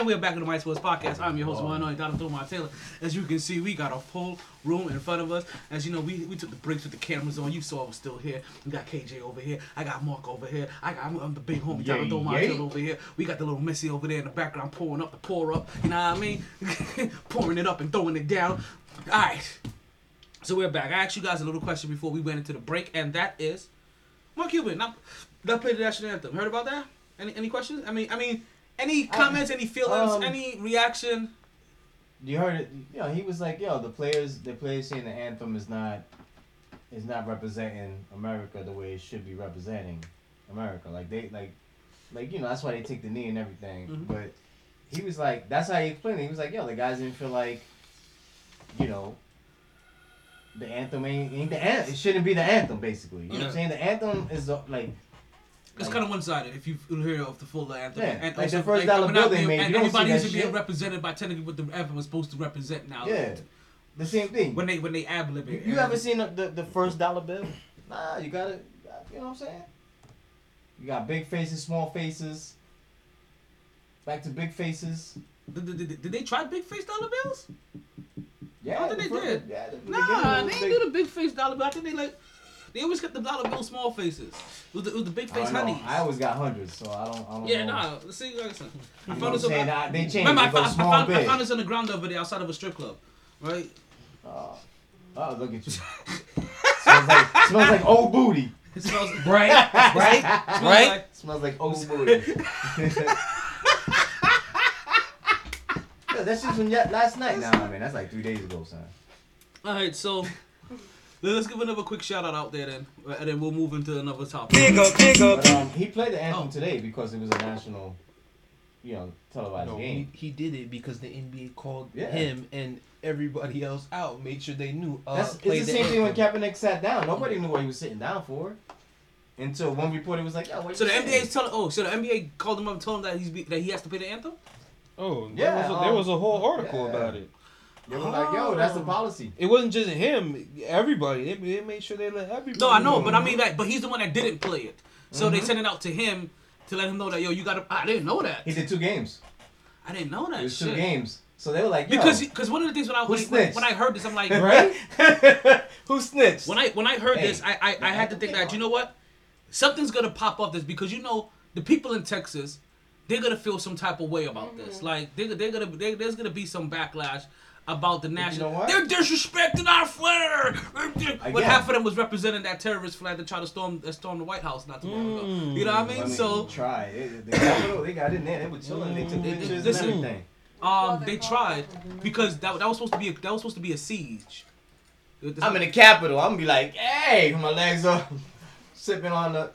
And we're back in the My Sports Podcast. I'm your host, one and Donald Thomar Taylor. As you can see, we got a full room in front of us. As you know, we, we took the breaks with the cameras on. You saw I was still here. We got KJ over here. I got Mark over here. I got I'm, I'm the big homie, Donald Thomar. Taylor over here. We got the little Missy over there in the background pouring up the pour up. You know what I mean? [LAUGHS] pouring it up and throwing it down. All right. So we're back. I asked you guys a little question before we went into the break, and that is, Mark Cuban. Now, that played the national anthem. Heard about that? Any any questions? I mean, I mean, any comments, any feelings, um, any reaction? You heard it. You know, he was like, "Yo, the players, the players saying the anthem is not, is not representing America the way it should be representing America. Like they, like, like you know, that's why they take the knee and everything. Mhm. But he was like, that's how he explained it. He was like, "Yo, the guys didn't feel like, you know." The anthem ain't, ain't the anthem. It shouldn't be the anthem, basically. You know what I'm saying? The anthem is like It's kind of one sided if you hear of the full anthem. Yeah, and like the first dollar we're bill they made, And you everybody isn't being represented by technically what the anthem was supposed to represent now. Yeah. the same thing. When they when they ad lib it. You ever seen the, the, the first dollar bill? Nah, you gotta, you know what I'm saying? You got big faces, small faces. Back to big faces. Did, did, did, they try big face dollar bills? Yeah, I think the they first- did. Yeah, the Nah, they big. do the big face dollar bill. I think they like they always got the dollar bill small faces. with the, it was the big face know. honeys. I always got hundreds, so I don't. I don't Yeah, know. nah. Let's see, listen. I found this. I'm saying? I- Nah, they changed. Remember, I, found, I, found, I found this on the ground over there outside of a strip club, right? Oh, oh, look at you. smells like smells like old booty. [LAUGHS] It smells [LAUGHS] Right? Right? Smells Right? like- Smells like old booty. [LAUGHS] Yo, that shit's from last night. Nah, man, that's like three days ago, son. All right, so let's give another quick shout out out there then, and then we'll move into another topic. But, um, he played the anthem Oh. today because it was a national, you know, televised No, he, game. he did it because the NBA called Yeah. him and everybody else out, made sure they knew. Uh, That's it's the same thing when anthem. Kaepernick sat down. Nobody knew what he was sitting down for. Until one reporter was like, "Yo, what So you the saying?" NBA is telling. Oh, so the NBA called him up and told him that he's be, that he has to play the anthem. Oh, Yeah, there was a, there um, was a whole article yeah. about it. They were like, "Yo, that's the policy." It wasn't just him. Everybody. They, they made sure they let everybody. No, I know, but I mean like, but he's the one that didn't play it. So they Mhm. sent it out to him to let him know that yo, you gotta. I didn't know that. He did two games. I didn't know that. It was shit. two games. So they were like, Yo, Because because one of the things when I when, when, when I heard this, I'm like, right? [LAUGHS] Who snitched? When I when I heard Hey, this, I I, I had to think that you know what, something's gonna pop up this because you know the people in Texas, they're gonna feel some type of way about this. Like they they're gonna they, there's gonna be some backlash about the national. what? They're disrespecting our flag. But half of them was representing that terrorist flag to try to storm uh, storm the White House not too long ago. You know what I mean? so try. They, they, got, they got in there. They were chilling. They took They- pictures listen. and everything. um they tried because that, that was supposed to be a, that was supposed to be a siege. I'm in the Capitol. I'm gonna be like, hey, my legs up, [LAUGHS] sipping on the.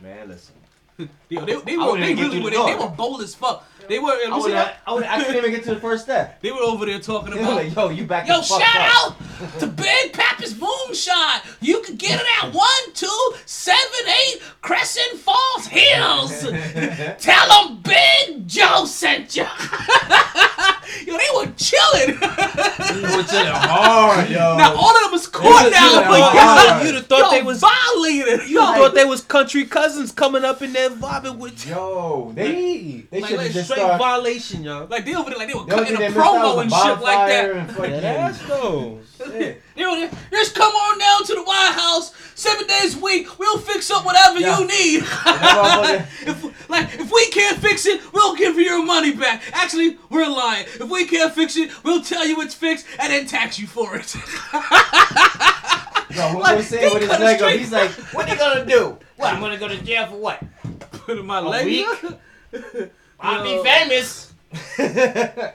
Man, listen. [LAUGHS] Yo, they, they were they really were they, they were bold as fuck. They were. I, would, I, I, would, I couldn't even get to the first step. [LAUGHS] They were over there talking about. like, yo, you back Yo, the fuck shout up. out [LAUGHS] to Big Papa's Moonshine. You can get it at one, two, seven, eight Crescent Falls Hills. [LAUGHS] Tell them Big Joe sent you. yo, they were chilling. They were chilling hard, yo. Now all of them was They caught was now. chilling hard. yo, You'd have thought yo, they was- violated. You thought they was country cousins coming up in there vibing with Yo, they they Like, should like have just straight started. violation, y'all. Like they over there, like they were The cutting a thing they missed out promo was and shit like bonfire that. and fucking- Yeah, that's though. Shit. [LAUGHS] You know, just come on down to the White House seven days a week. We'll fix up whatever Yeah. you need. [LAUGHS] if, like, if we can't fix it, we'll give you your money back. Actually, we're lying. If we can't fix it, we'll tell you it's fixed and then tax you for it. [LAUGHS] No, who Like, was saying with his cut leg up? He's like, what are you gonna do? What? I'm gonna go to jail for what? Put in my A leg. Week? I'll be famous. [LAUGHS]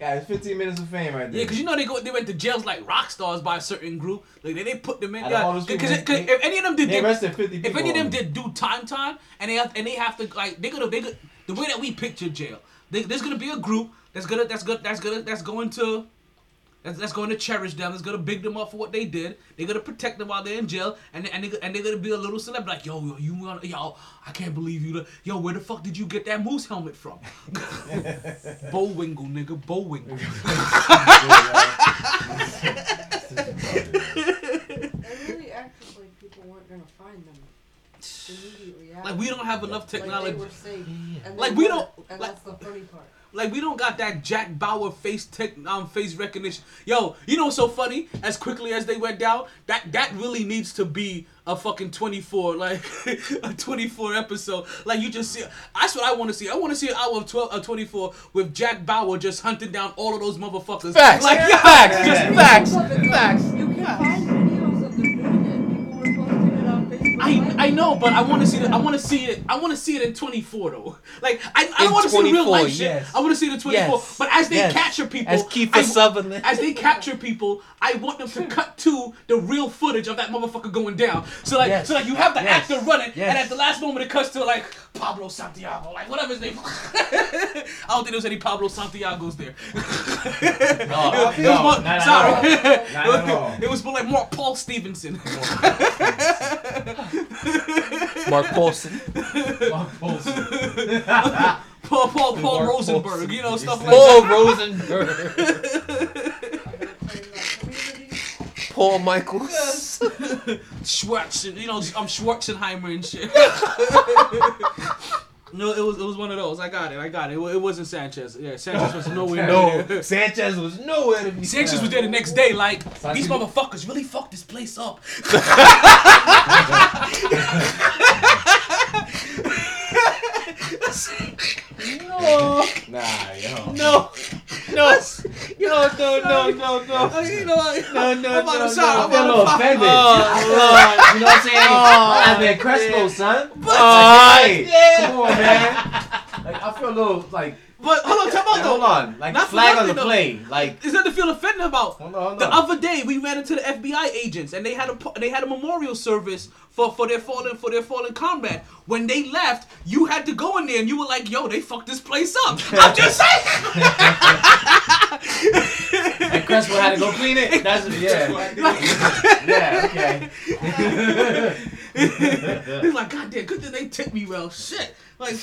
Guys, 15 minutes of fame right there. Yeah, because you know they go they went to jails like rock stars by a certain group. Like they, they put them in. Out of all Yeah, those because if any of them did, they arrested 50 if any of them did do time time, and they have and they have to like they're gonna they gonna, the way that we picture jail. They, there's gonna be a group that's gonna that's good that's gonna that's going to. That's, that's going to cherish them. That's going to big them up for what they did. They're going to protect them while they're in jail, and and they and they're going to be a little celeb like, yo, yo, you want, yo, I can't believe you. Yo, where the fuck did you get that moose helmet from? [LAUGHS] Bowingle, nigga, Bowingle. It [LAUGHS] really acted like people weren't gonna find them immediately. Like we don't have enough Like they technology. were safe. And Like we weren't, don't- And like- that's the funny part. Like we don't got that Jack Bauer face tech um face recognition. Yo, you know what's so funny? As quickly as they went down, that that really needs to be a fucking 24 like [LAUGHS] a 24 episode. Like you just see that's what I want to see. I want to see an hour of 12 uh, 24 with Jack Bauer just hunting down all of those motherfuckers. Facts. Like yo, [LAUGHS] Facts. just Facts. facts. You can find videos of them doing it. People were posting it on Facebook. I, I know, but I want to see it. I want to see it. I want to see it in 24 though. Like I, I don't want to see the real 24, life shit. I want to see the 24. Yes. But as they Yes. capture people, As Kiefer I- Sutherland. as they capture people, I want them to cut to the real footage of that motherfucker going down. So like, Yes. so like you have the Yes. actor running, Yes. and at the last moment it cuts to like Pablo Santiago, like whatever his name. [LAUGHS] I don't think there's any Pablo Santiagos there. [LAUGHS] it, was- [LAUGHS] it was no, more, not at sorry, all. it, Not was, at all. it was more like more Paul Stevenson. Mark Paulson. Paul Paul Paul Mark Rosenberg, Paulson. you know stuff like Paul that. Rosenberg. Paul Michaels. [LAUGHS] Schwartz, you know, I'm Schwarzenheimer and shit. [LAUGHS] no, it was it was one of those. I got it. I got it. It, it wasn't Sanchez. Yeah, Sanchez was nowhere No, near. Sanchez was nowhere to be Sanchez was there the next day, like Sanchez- these motherfuckers really fucked this place up. [LAUGHS] no. [LAUGHS] Nah, yo. No. No. No, no, no, no, no. Uh, you know what? No, no, I'm about no, to shout. no. I'm I feel a about little to fuck- offended. Oh, Lord. You know what I'm saying? Oh, I'm at Crespo, son. But- hey, Yeah. come on, man. Like, I feel a little, like... But hold on, tell me Like, though. hold on. Like, Not flag on the though. play. Like, Is that to feel offended about? hold on, hold The other day we ran into the FBI agents and they had a they had a memorial service for, for their fallen for their fallen combat. When they left, you had to go in there and you were like, "Yo, they fucked this place up." I'm just [LAUGHS] saying. And Crespo had to go clean it. That's yeah. yeah. Okay. [LAUGHS] He's like, "God damn, good that they tip me well." Shit, like,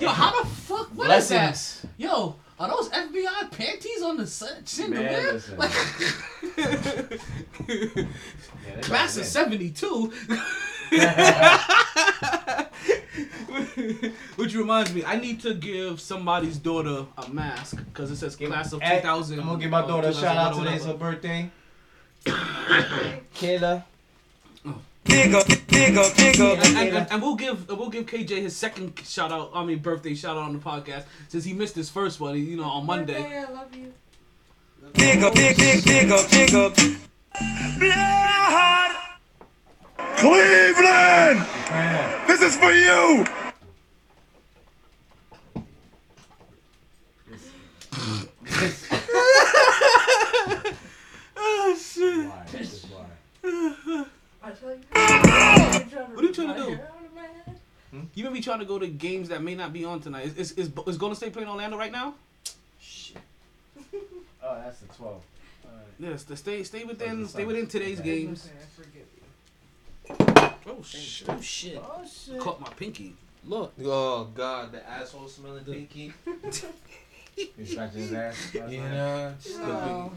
yo, how the fuck? What is Blessings. that? Yo, are those FBI panties on the chin- chandelier? Man. Like, Yeah, class of '72. Which reminds me, I need to give somebody's daughter a mask because it says class of 2000. I'm gonna give my daughter a shout out 2000, today. It's her birthday. [COUGHS] Kayla. Big up, big up, big up. And, and, and, and we'll give we'll give KJ his second shout out. I mean birthday shout out on the podcast since he missed his first one. You know on Monday. Birthday, I love you. Big up, big big big up, big up. Yeah! Cleveland! This is for you! To go to games that may not be on tonight. Is is, is, is Golden State playing Orlando right now? Shit. [LAUGHS] oh, that's the 12. Yes. to stay stay within That's stay within today's Okay. games. I forgive you. Oh shit. Oh shit. Oh shit. Caught my pinky. Look. Oh god, the asshole smelling the pinky. [LAUGHS] You scratching his ass. last [LAUGHS] You know, No.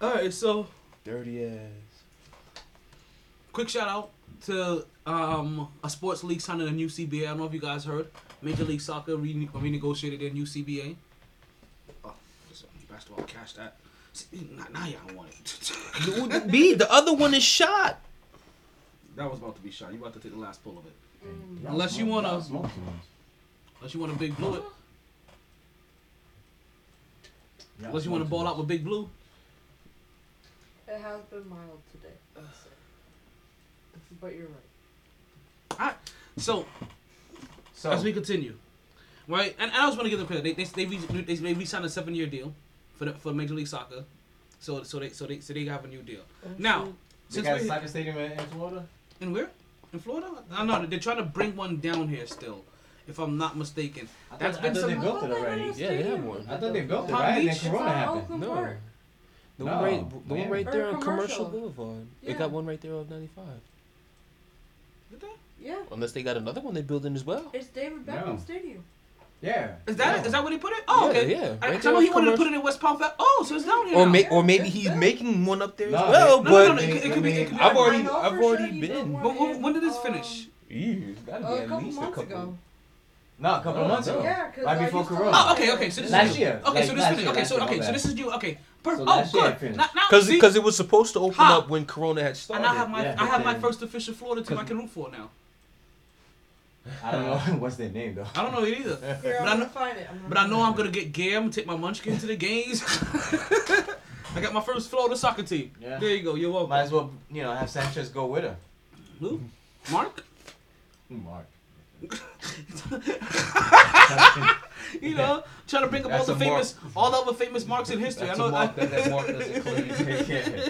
All right, so dirty ass. quick shout out to um, a sports league signing a new CBA. I don't know if you guys heard. Major League Soccer rene- renegotiated their new CBA. Oh, listen, basketball cash that. See, now, now y'all want it. [LAUGHS] B, the other one is shot. that was about to be shot. You about to take the last pull of it. Mm. Unless you wanna, Y'all smoke too much. unless you want to big blue it. Y'all Unless you want to ball much. out with big blue. It has been mild today. But you're right. Alright, so So, as we continue, right? And, and I was going to give them credit. They they they, re- they, they re-signed a seven year deal for the, for Major League Soccer. So so they so they so they have a new deal. Now, they since got a soccer stadium in, in Florida? in where in Florida, I know they're trying to bring one down here still, if I'm not mistaken. I That's thought, been I thought they built it already. Yeah, they have one. I thought they built it, Palm right? And Beach? then Corona happened. No. The No, one right, the one right there on Commercial commercial. Boulevard. They Yeah. got one right there on 95. Yeah. Unless they got another one they're building as well. It's David Beckham No. Stadium. Yeah. Is that Yeah. is that where they put it? Oh, Yeah, okay. yeah, I, right I there know he wanted to put it in West Palm Fest. Oh, so it's down here Or now. may, or maybe he's there. making one up there No, as well. they- No, no, but no, it, could- it could be. It could be I've I already- know I've sure already he been. one But when, in, when did this um, finish? Ew, it's gotta Uh, be a at couple least a months couple. ago. No, a couple Oh, of months no. ago. Yeah, 'cause right I before used to- Corona. Oh, okay, okay. So this Last is year. new. Okay, Like, so this last finished. year, Okay, last so year, okay, my so bad. this is new. Okay, perfect. So oh, last year it good. finished. Now, now, Because because it was supposed to open Ha. up when Corona had started. and started. I have my Yeah, I have my first official Florida team I can root for now. I don't know [LAUGHS] what's their name though. I don't know it either. Here, [LAUGHS] But I I'm know, gonna find it. I'm but I know I'm gonna get Gam, take my munchkin to the games. [LAUGHS] I got my first Florida soccer team. Yeah. There you go. You're welcome. Might as well, you know, have Sanchez go with her. Who? Mark? Mark. You know, trying to bring up all the a mark. famous, all the other famous marks in history. That's I a know. mark that that mark doesn't [LAUGHS] claim. yeah.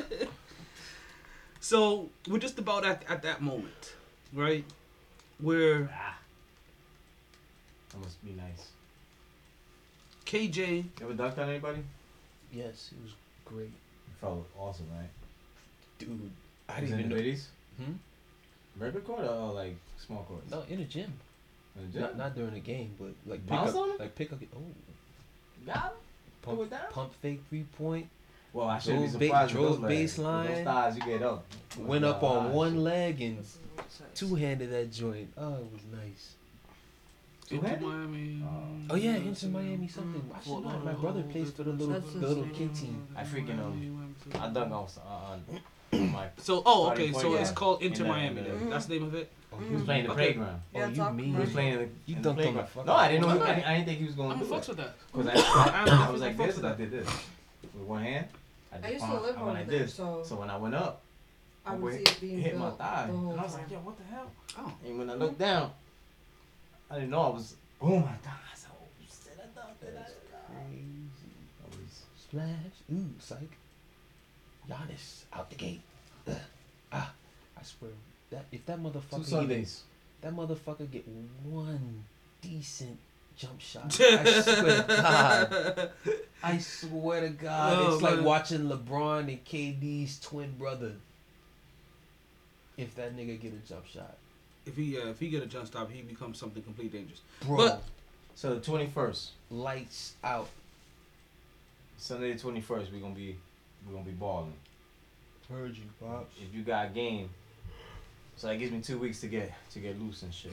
So we're just about at, at that moment, right? Where That must be nice. KJ, You ever dunked on anybody? Yes, it was great, It felt awesome, right? dude. I Was didn't even in know. the biddies? Hmm? Regular court or like small courts? No, in the gym. In the gym? Not, not during the game, but like pick Bounce up, on 'em? like pick up. Oh, Got him? pump, it down? pump fake three point. Well, I shouldn't be Drove ba- with drove those legs. With baseline. Those thighs, you get up. Went up on one shit. leg and two handed that joint. Oh, it was nice. Into Two-handed? Miami. Oh yeah, into Miami something. I should know. My brother plays for the little the little the kid team. I freaking um, I dunk on uh, on my. So, oh, okay. So yeah. it's called In Inter the- Miami. the- then. That's the name of it. Oh, He was playing the mm. Okay. playground. Oh, Yeah, it's you all mean He was playing in the, You in the dunked the playground. No, I didn't know. I'm I, didn't- I didn't think he was I'm gonna gonna do fucks with that. [LAUGHS] Cause I, I I, I was like fucks this, with and I did this with one hand. I, I used to palm- live I went over like there, this. so So when I went up, I my would boy see it being hit my thigh, and I was like, time. "Yo, what the hell?" Oh. And when I looked down, I didn't know I was. Oh my god! I said, "Oh shit! I thought that I." Ah. I was Splash. Ooh, psych. Giannis out the gate. Ugh. Ah, I swear that if that two motherfucker even, that motherfucker get one decent jump shot, I [LAUGHS] swear to God. [LAUGHS] I swear to God, Oh, it's like man. watching LeBron and KD's twin brother. If that nigga get a jump shot, If he uh, if he get a jump stop, he becomes something completely dangerous. bro, But- So the twenty first, lights out. Sunday the twenty first, we're gonna be we're gonna be balling. Heard you, pops. If you got game, so that gives me two weeks to get to get loose and shit.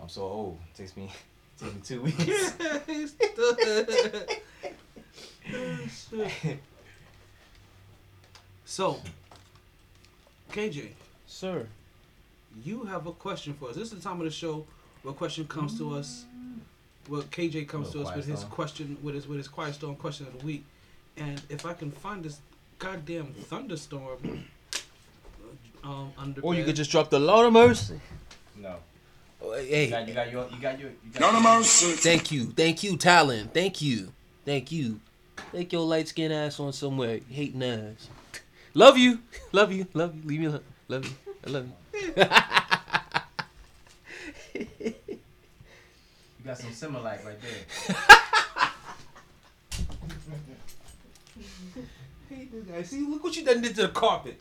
I'm so old. It takes me [LAUGHS] takes me two weeks. [LAUGHS] so, KJ, Sir, you have a question for us. This is the time of the show where a question comes to us. Where KJ comes to us with his storm. question, with his with his quiet storm question of the week. And if I can find this goddamn thunderstorm, um, under or you could just drop the Lord of Mercy. no. Oh, You Hey, got you got your you got your. You got No, no mercy. Thank you. Thank you, Talon. Thank you. Thank you. Take your light skin ass on somewhere. Hating ass. Love you. [LAUGHS] Love you. Love you. Leave me alone. Love you. I love you. [LAUGHS] You got some Similac right there. hey, this guy. See, look what you done did to the carpet.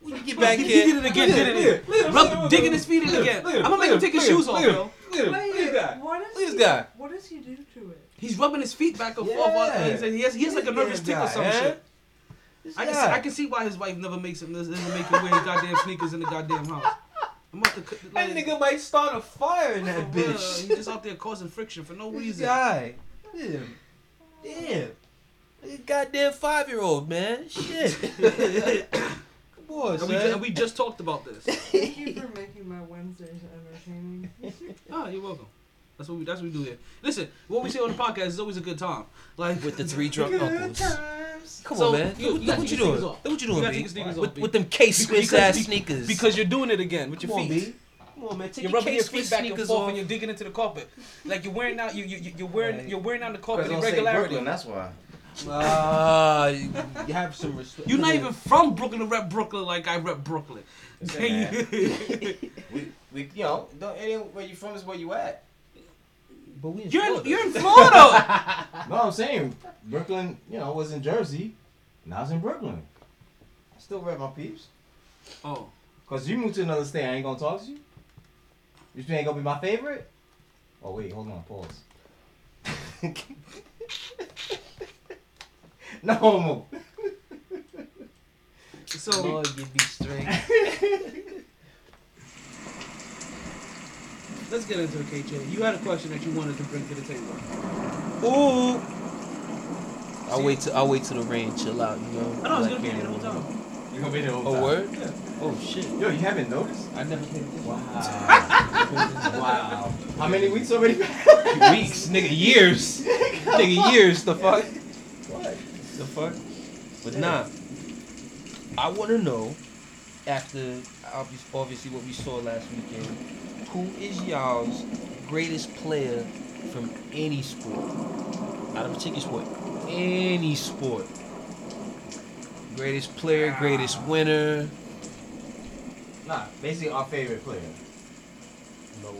When you get Look, back he, here. he did it again. Did it again. Rub, digging his feet in again. I'm gonna make him take his shoes off, yo. Wait, what does Look at this he, guy. What does he do to it? He's rubbing his feet back and forth. while- Yeah. He has, he has, he has like a nervous tick or some guy, shit. This I can, see. I can see why his wife never makes him doesn't make him wear his goddamn sneakers in the goddamn house. I'm about to cut- That like, nigga might start a fire in that oh, for bitch. He's just out there causing friction for no This reason. guy. Damn. Damn. Like a goddamn five year old, man. Shit. [COUGHS] [LAUGHS] Come And we, ju- and we just talked about this. [LAUGHS] Thank you for making my Wednesdays entertaining. Oh, [LAUGHS] you're welcome. That's what we that's what we do here. Listen, what we say on the podcast is always a good time. Like With the three [LAUGHS] drunk uncles. Come So, on, man. you- look you look gotta what take you your doing. sneakers Look off. what you You doing, gotta B. your sneakers off, With, B. with them K Swiss Because- ass sneakers. because you're doing it again with your Come on, feet. B. Come on, man. Take You're your rubbing K your Swiss feet back and sneakers forth off. and you're digging into the carpet. Like you're wearing out you you you're wearing Right. you're wearing out the Cause carpet don't say irregularity. Brooklyn, that's why. Ah, you you have some respect. You're not even from Brooklyn to rep Brooklyn like I rep Brooklyn. Listen, [LAUGHS] We, we, you know, don't, it ain't where you from is where you at. But we in you're in, Florida. you're in Florida. [LAUGHS] No, I'm saying Brooklyn, you know, was in Jersey. Now it's in Brooklyn. I still rep my peeps. oh, Cause you moved to another state, I ain't gonna talk to you. You still ain't gonna be my favorite? Oh wait, hold on, pause. [LAUGHS] no homo. so Lord, give me strength. let's get into it, KJ. You had a question that you wanted to bring to the table. Ooh. I'll wait till I'll wait till the rain chill out. You know. I know I was Black gonna be here the Panther. whole time. You're gonna be there the Oh time. A word? Yeah. Oh shit. Yo, you haven't noticed? I never paid attention. Wow. [LAUGHS] wow. How many weeks already? Weeks, nigga, years. [LAUGHS] nigga, years. The fuck? What? The fuck? But nah. I want to know, after obviously what we saw last weekend, who is y'all's greatest player from any sport? Not a particular sport. Any sport. Greatest player, greatest winner. Nah, basically our favorite player. No.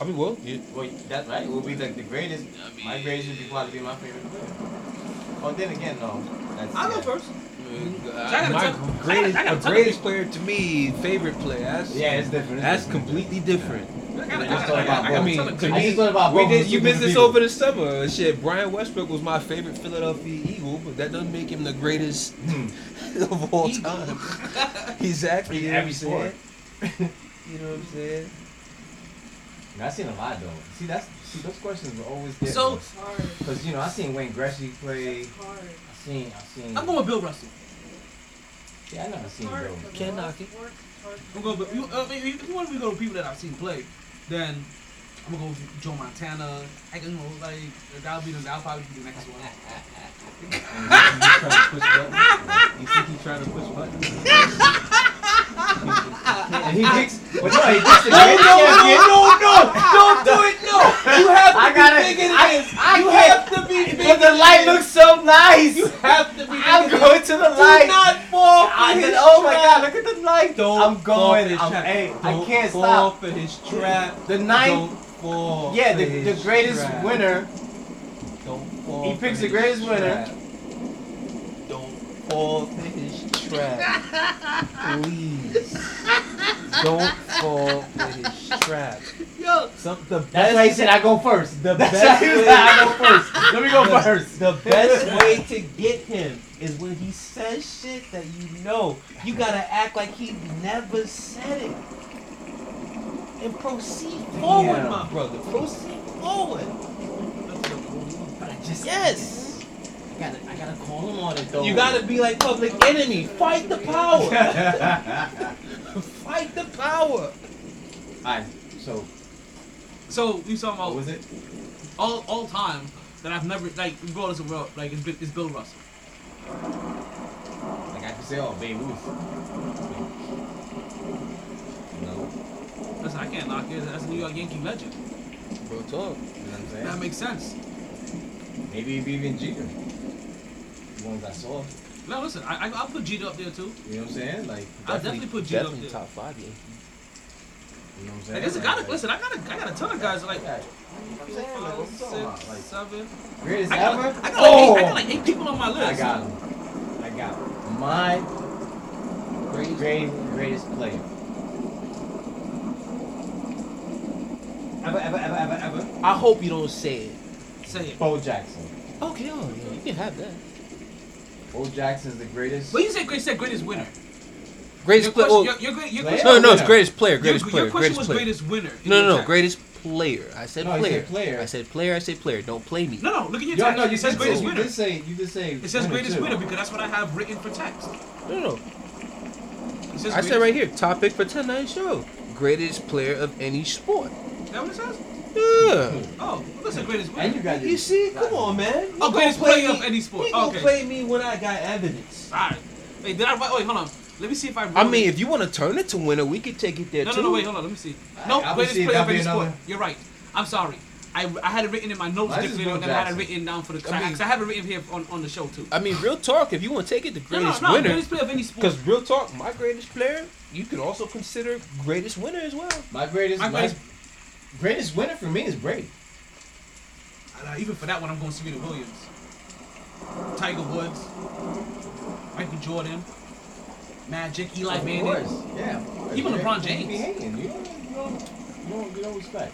I mean, well, yeah. Well, that's right. It will be like the greatest. my greatest would be probably be my favorite player. Oh, then again, no. That's, I'll yeah. go first. I my gotta tell- greatest, I gotta a tell greatest you. player to me, favorite player. That's, Yeah, it's different. It's that's different. completely different. I gotta- I just gotta- thought I about gotta- I gotta mean, tell it to to I you. just thought about we both did. of You the missed this people. over the summer. Shit, Brian Westbrook was my favorite Philadelphia Eagle, but that doesn't make him the greatest hmm. [LAUGHS] of all time. [LAUGHS] exactly. In you know every what I'm saying? [LAUGHS] you know what I'm saying? I seen a lot though. See, that's see those questions are always different. So- It's because you know I seen Wayne Gretzky play. It's hard. I seen I seen. I'm going with Bill Russell. Yeah, I never seen Hard, Bill. 'cause Can't knock it. of work, it's hard to I'm going. With, you, uh, if you want me to go to people that I've seen play, then I'm gonna go with Joe Montana. I can you know like that'll be the that'll probably be the next one. You think he's trying to push buttons? and [LAUGHS] he picks. But no, he picks the No, greatest no, no, no, don't do it. No, you have to I be gotta. bigger than I, this. I you can't. have to be bigger But the light looks so nice. You have to be bigger I'm going this. to the Do not fall for I his said, oh my god, look at the light. Don't I'm fall going. for his I'm, trap. hey, I Don't can't fall stop. for his trap. The ninth. Don't fall. Yeah, for the, his the greatest trap. winner. Don't fall. He for picks the his greatest winner. Don't fall for his trap. Please. Don't fall for his trap. Yo, Some, the That's best, why he said I go first. the That's best why he way, said I go first. Let me go the, first. the best way to get him is when he says shit that you know. You gotta act like he never said it. And proceed forward, Yeah. my brother. Proceed forward. But I just Yes. I gotta I gotta call him on it though. You gotta be like public enemy. Fight the power. [LAUGHS] Fight the power. Alright, so so we talking what was it? all all time that I've never like regardless of world like it's, it's Bill Russell. Like I can say, oh, Babe Ruth. No, Listen, I can't knock it. That's a New York Yankee legend. Bro, talk. you know what I'm saying? That makes sense. Maybe even Jeter. The ones I saw. No, listen, I, I I'll put Jeter up there too. You know what I'm saying? Like, I'll definitely put Jeter up definitely there. top five Yankee. you know what I'm saying? Like, listen, Like, gotta, listen, I got a, I got a ton of guys like Yeah. You know what I'm saying? Like, what you talking about? six, Like, seven. greatest I got, ever? I got, oh! like eight, I got like eight people on my list. I got him. I got him. My greatest, great, greatest player. Ever, ever, ever, ever, ever. I hope you don't say it. Say it. Bo Jackson. Okay, oh yeah, you can have that. Bo Jackson's the greatest. But you said, you said greatest winner. Greatest Your player. question, well, oh. your, your, great- your Player? question, no, no, no, it's winner. greatest player. your, Greatest your player. question Greatest was player. greatest winner. No, no, no, text. greatest player. I said No, player. said player. I said player. I said player. Don't play me. No, no, look at your Yo, text. no, you it says greatest say, you winner. did say, you did say. It says greatest too. winner because that's what I have written for text. No, no. It says I said right here. Topic for tonight's show. Greatest player of any sport. Is that what it says? Yeah. Oh, looks like greatest winner. And you got your- You see, come on, man. You Oh, gonna greatest play player me- of any sport. You gonna Okay. play me when I got evidence. Alright. Wait, did I write? Wait, hold on. Let me see if I. I wrote mean, it. if you want to turn it to winner, we could take it there no, too. no, no, wait, hold on. Let me see. No, I'll greatest see if player of that'll be any sport. another- You're right. I'm sorry. I, I had it written in my notes Mine's is differently, Bill and I had it Jackson. written down for the. I I, mean- I have it written here on, on the show too. I mean, real talk. If you want to take it to No, no, greatest no. winner, Greatest player of any sport. because real talk, my greatest player, you could also consider greatest winner as well. My greatest, My my greatest- greatest winner for me is Brady. Uh, even for that one, I'm going Serena Williams, Tiger Woods, Michael Jordan, Magic, Eli Of Manning. course, yeah. Even LeBron ain't- you be James. hating. You don't, you don't, you don't, you don't respect.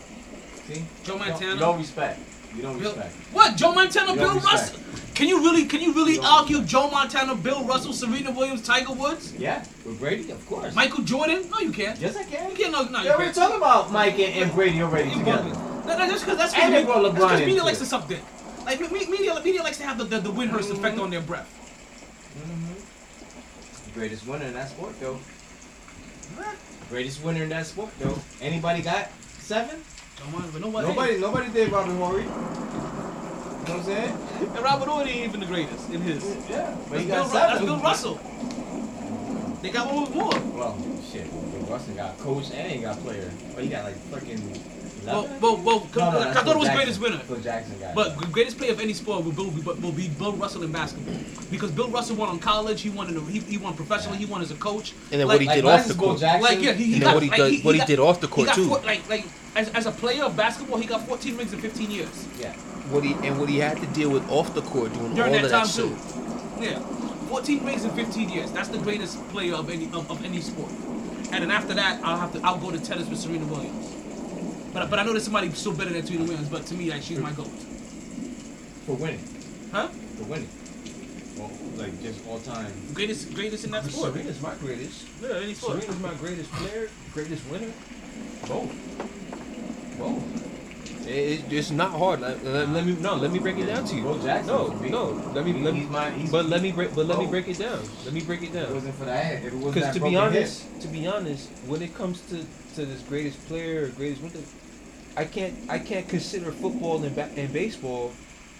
See? Joe Montana. You don't respect. You don't respect. What? Joe Montana, Bill respect. Russell? Can you really? Can you really You argue Joe Montana, Bill Russell, Serena Williams, Tiger Woods, Yeah, with Brady, of course. Michael Jordan? No, you can't. Yes, I can. You can't. No, no, Yeah, we were talking about Mike and, and Brady already You together. No, no, that's because that's because media likes to suck dick. Like me- media, media likes to have the the, the Windhorst effect mm-hmm. on their breath. Mm-hmm. The greatest winner in that sport, though. Greatest winner in that sport, though. Anybody got seven? Come but nobody. Nobody, nobody did Robert Horry. You know what I'm saying? And Robert Horry ain't even the greatest in his. Yeah, but That's he Bill, got Ru- seven. that's Bill Russell. They got one with more. Well, shit. Bill Russell got coach and he got player. But he got like fucking. Well, well, well, No, no, I thought it was greatest winner. Phil Jackson got. But it. the greatest player of any sport will, Bill, will, will be Bill Russell in basketball because Bill Russell won on college. He won in the, he, he won professionally. He won as a coach. And then Like- what he did mine's off the court. Jackson. Like yeah, he, he And got then what he like, does- he, what he got- did off the court, too. four- like like as, as a player of basketball, he got 14 rings in 15 years yeah. What he and what he had to deal with off the court doing during all that of time that too. Yeah, 14 rings in 15 years. That's the greatest player of any of, of any sport. And then after that, I'll have to I'll go to tennis with Serena Williams. But but I know there's somebody still better than Serena Williams. But to me, like she's my goat. For winning. Huh? For winning. Well, like just all time. Greatest greatest in that sport. Serena's my greatest. Yeah, any sport. Serena's my greatest player, greatest winner. Both. Both. It, it- it's not hard. Let, let- let me no. Let me break it down to you. Bo Jackson No, no. Let me. Let me. My- but let me break. But let me break it down. Let me break it If it down. wasn't for that, if it wasn't Because to be broken hip, honest, to be honest, when it comes to, to this greatest player or greatest winner, I can't I can't consider football and, ba- and baseball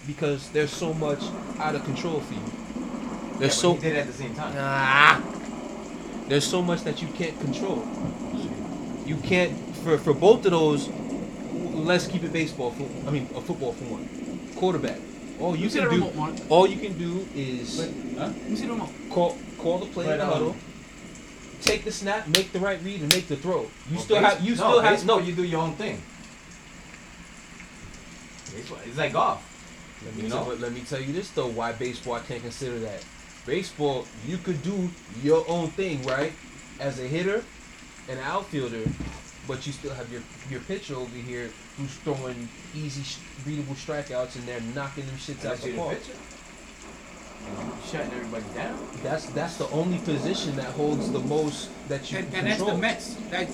because there's so much out of control for you. yeah, There's but so he did at the same time. Ah. There's so much that you can't control. You can't for for both of those. Let's keep it baseball. For, I mean, a football for one. Quarterback. All you You can do. remote, Mark? All you can do is Huh? Let see the remote. call call the play in But, the um, huddle. Take the snap, make the right read, and make the throw. You Well, still base- have. You no, still have. baseball, No. You do your own thing. Baseball, it's like golf. Let me, You tell, know? but let me tell you this though. Why baseball? I can't consider that. Baseball, you could do your own thing, right? As a hitter an outfielder, but you still have your your pitcher over here who's throwing easy, sh- readable strikeouts and they're knocking them shits out Unless the the park. pitcher. Shutting everybody down. That's that's the only position that holds the most that you And, can and that's the Mets. That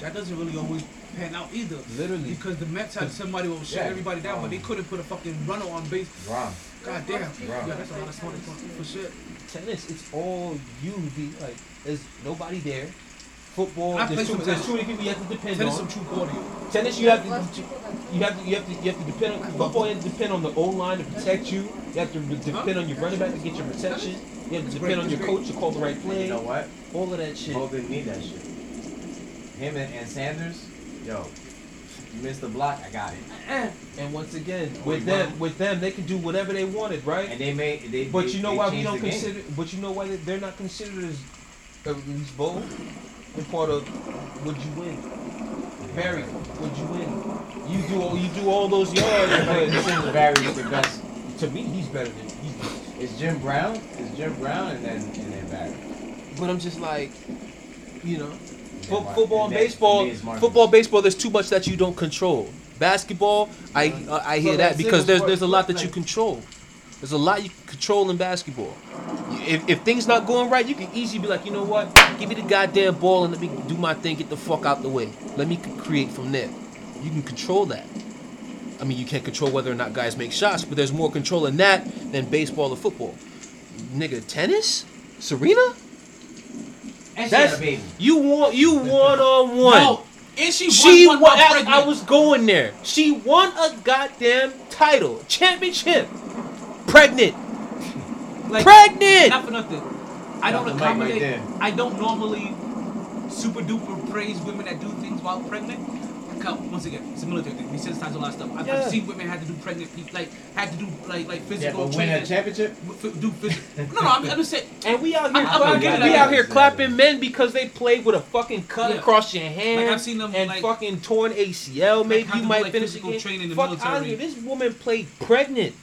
that doesn't really always pan out either. Literally. Because the Mets had somebody who would shut Yeah. everybody down, but they couldn't put a fucking runner on base. Wrong. God damn. Right. Yeah, that's a lot of smart for shit. Tennis, it's all you. Be like, there's nobody there. Football, I there's play too, some there's tennis. too many people you have to depend Tennis on. some true cardio. Tennis, you have to, you have to, you have to, you have to depend on football. You have to depend on the O line to protect you. You have to depend on your running back to get your protection. You have to depend on your coach to call the right play. You know what? All of that shit. Bo didn't need that shit. Him and, and Sanders, yo, you missed the block, I got it. [CLEARS THROAT] And once again, Oh, with them, won. with them, they can do whatever they wanted, right? And they made they. But they, you know why we don't the game. consider? But you know why they- they're not considered as uh, at least bold and part of would you win? Barry, would you win? You do all you do all those yards, [LAUGHS] but is Barry's the best. to me he's better than he's. It's Jim Brown. It's Jim Brown and then and then Barry. But I'm just like, you know, fo- football and and baseball, and then it's Marcus. football, baseball. There's too much that you don't control. Basketball, I uh, I hear that because there's there's a lot that you control. There's a lot you can control in basketball. If, if things not going right, you can easily be like, you know what? Give me the goddamn ball and let me do my thing. Get the fuck out the way. Let me create from there. You can control that. I mean, you can't control whether or not guys make shots, but there's more control in that than baseball or football. Nigga, tennis, Serena. And she That's baby. you want you one on one. No, and she, She won won. one I. I was going there. She won a goddamn title, championship, pregnant, like, pregnant. Not for nothing. I don't Drop the mic right accommodate. I don't normally super duper praise women that do things while pregnant. Because, Once again, it's a military thing. We sensitize a lot of stuff. I've, Yeah. I've seen women had to do pregnant people, like had to do like like physical. Yeah, physical but win training. a championship. F- do phys- [LAUGHS] no, no, I'm, I'm just saying. And we out here, I'm- I'm we out here clapping men because they played with a fucking cut Yeah. across your hand Like, I've seen them, and like- fucking torn ACL. Maybe have you to do, might like, finish physical again. training in the Fuck military. out here. This woman played pregnant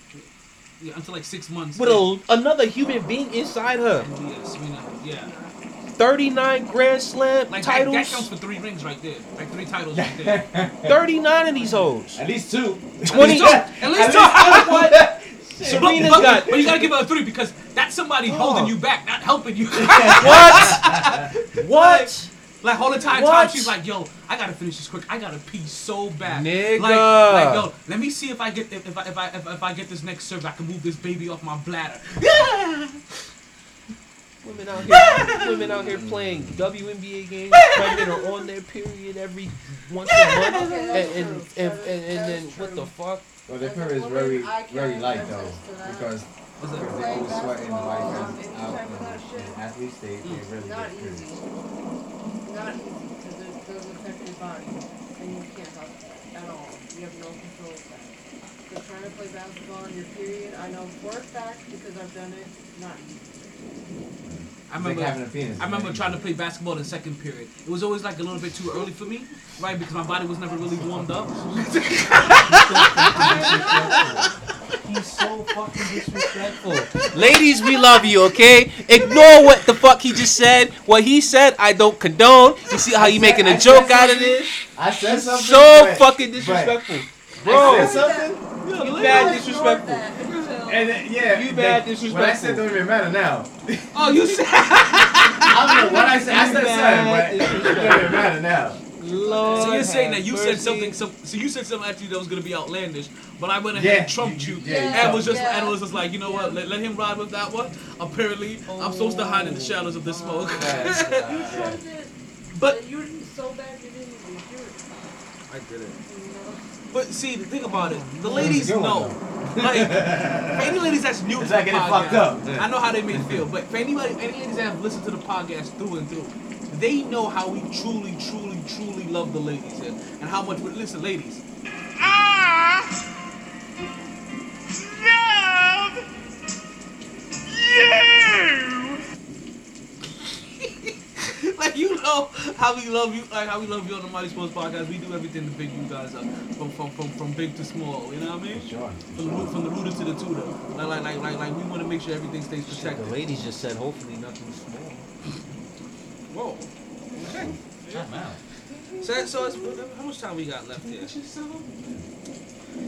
Yeah, until like six months. with a, another human being inside her. Yeah, Serena. Yeah. 39 Grand Slam Like titles. that counts for three rings right there. Like three titles right there. [LAUGHS] 39 of these hoes. At least two. 20. At least two. what? [LAUGHS] But, Serena's but, got. but you gotta give her a three because that's somebody holding you back, not helping you. [LAUGHS] What? what? Like all the time, What? time she's like, "Yo, I gotta finish this quick. I gotta pee so bad." Nigga. Like, like, yo, let me see if I get if, if I if I if, if I get this next serve, I can move this baby off my bladder. Yeah. [LAUGHS] Women out here, women out here playing WNBA games, pregnant or on their period every once in a month, [LAUGHS] and and, and, and, and then what the fuck? Well, their period is very very light though attest to that. because What's because that? they always sweating Basketball, like out any in, type of that shit. in athletes they, they really Not get easy. periods. Not easy because it does affect your body and you can't help that at all. You have no control of that. So trying to play basketball on your period, I know for a fact because I've done it, not easy. I remember, having a penis. I remember Like, trying to play basketball in second period. It was always like a little bit too early for me, right? Because my body was never really warmed up. [LAUGHS] He's so so fucking disrespectful. Ladies, we love you, okay? Ignore what the fuck he just said. What he said, I don't condone. You see how you making a joke out of this? I said something. So but- fucking but- disrespectful. I Bro, said something. you bad disrespectful. And then, yeah, You they- bad What I disrespectful. said don't even matter now. Oh, you said. [LAUGHS] I don't know what I said. I said bad something, but it don't even matter now. Lord So you're saying that you mercy. said something. Some, so you said something actually that was gonna be outlandish, but I went ahead Yeah, and trumped you, you- yeah, and was just trumped. and was just like, you know what? Let, let him ride with that one. Apparently, I'm supposed to hide in the shadows of the oh, smoke. [LAUGHS] But- but you're so bad you didn't even hear it. I did it. You know? But see, the thing about it, the ladies know. Like, for any ladies that's new It's to like the getting fucked podcast, up. I know how they may feel. But for anybody, any ladies that have listened to the podcast through and through, they know how we truly, truly, truly love the ladies and, and how much we listen, ladies. I love you. [LAUGHS] like you know how we love you, like how we love you on the Mighty Sports Podcast. We do everything to big you guys up, from from from, from big to small. You know what I mean? Sure. From the root, from the rooter to the tutor. Like like like like, like we want to make sure everything stays protected. The protected. ladies just said, hopefully nothing small. Whoa. Okay. So, so it's, how much time we got left here?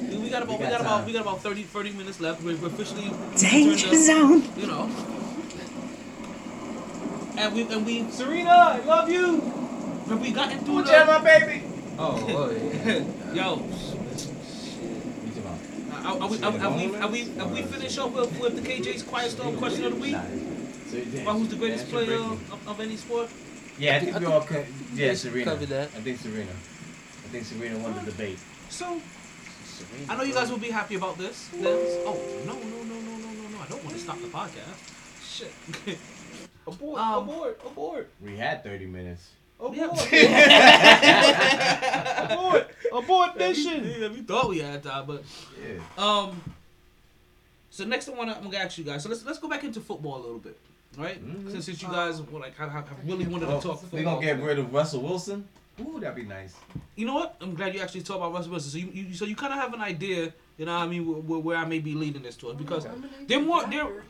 We got about we got got about we got about 30, 30 minutes left. We're, we're officially Danger zone. You know. And we and we Serena, I love you. But we got into Who the jam my baby? Oh, oh yeah. [LAUGHS] Yo, are, are we are, are we are we are we finished up with, with the KJ's Quiet Storm question of the week? About who's the greatest player of, of any sport? Yeah, I think I we all co- yeah we Serena. covered that. I think Serena. I think Serena won the debate. So I know you guys will be happy about this. This- Oh no no no no no no no! I don't want to stop the podcast. Shit. [LAUGHS] Abort, Um, abort, abort, We had 30 minutes. abort. Yeah. abort, [LAUGHS] abort Yeah, mission. we, yeah, we thought we had time, but Yeah. um. So next I want to I'm gonna ask you guys. So let's let's go back into football a little bit, right? Mhm. Since, since you guys were like have, have really wanted to Oh, talk football. we gonna get rid of Russell Wilson. Ooh, that'd be nice. You know what? I'm glad you actually talked about Russell Wilson. So you, you so you kind of have an idea, you know what I mean, where, where I may be leading this towards because they're more they're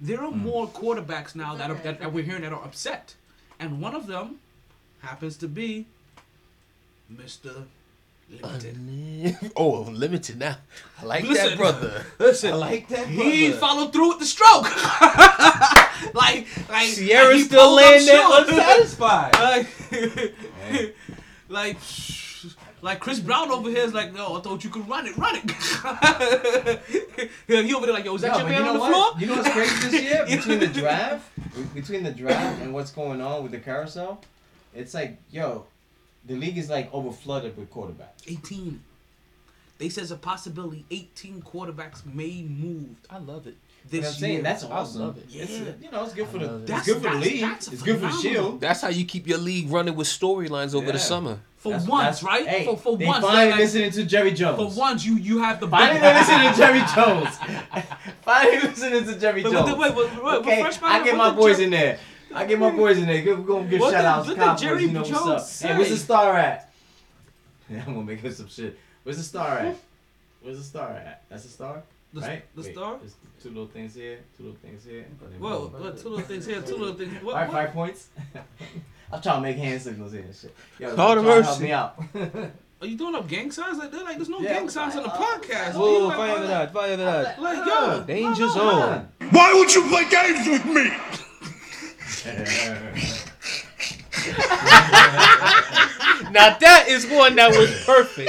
there are hmm. more quarterbacks now that, are, that, that we're hearing that are upset, and one of them happens to be Mr. Limited. [LAUGHS] oh, limited now. I like Listen, that brother. [LAUGHS] Listen, I like that Brother. He followed through with the stroke. [LAUGHS] like, like Ciara's he still pulled laying there unsatisfied. Like, like, like Chris Brown over here is like, no, I thought you could run it, run it. [LAUGHS] Yeah, he over there like, yo, is that Yo, your man you know on the what? floor? You know what's crazy this year? [LAUGHS] Between the draft, between the draft and what's going on with the carousel, it's like, yo, the league is like over flooded with quarterbacks. 18. They says a possibility 18 quarterbacks may move I love it. You know this I'm saying? year. That's I awesome. love it. It's, Yeah. you know, it's good for the it. it's That's- good for the league. that's It's good for the phenomenal. shield. That's how you keep your league running with storylines over Yeah. the summer. for That's- once, that's- right? Hey, for for they once, finally like, listening to Jerry Jones. for once, you you have the Finally listening to Jerry [LAUGHS] Jones. finally listening to Jerry Wait, Jones. wait, wait, wait, wait, okay, refresh I get my boys Jer- in there. I get my boys in there. We're gonna give What shout did- outs, what did Jerry you know Jones what's up. Hey, where's the star at? Yeah, [LAUGHS] I'm gonna make up some shit. Where's the star at? Where's the star at? That's the star? The, right? the Wait, star? There's two little things here, two little things here. and then Whoa, boom. what, two little things here, two little things. What, Alright, what? five points. [LAUGHS] I'm trying to make hand signals here and shit. Yo, Lord of try to help me out. [LAUGHS] Are you throwing up gang signs like that? Like, there's no Yeah, gang signs on the oh, podcast. Whoa. Like, fire like, that, fire that. Like, yo, Danger Come zone. Why would you play games with me? [LAUGHS] Now that is one that was perfect.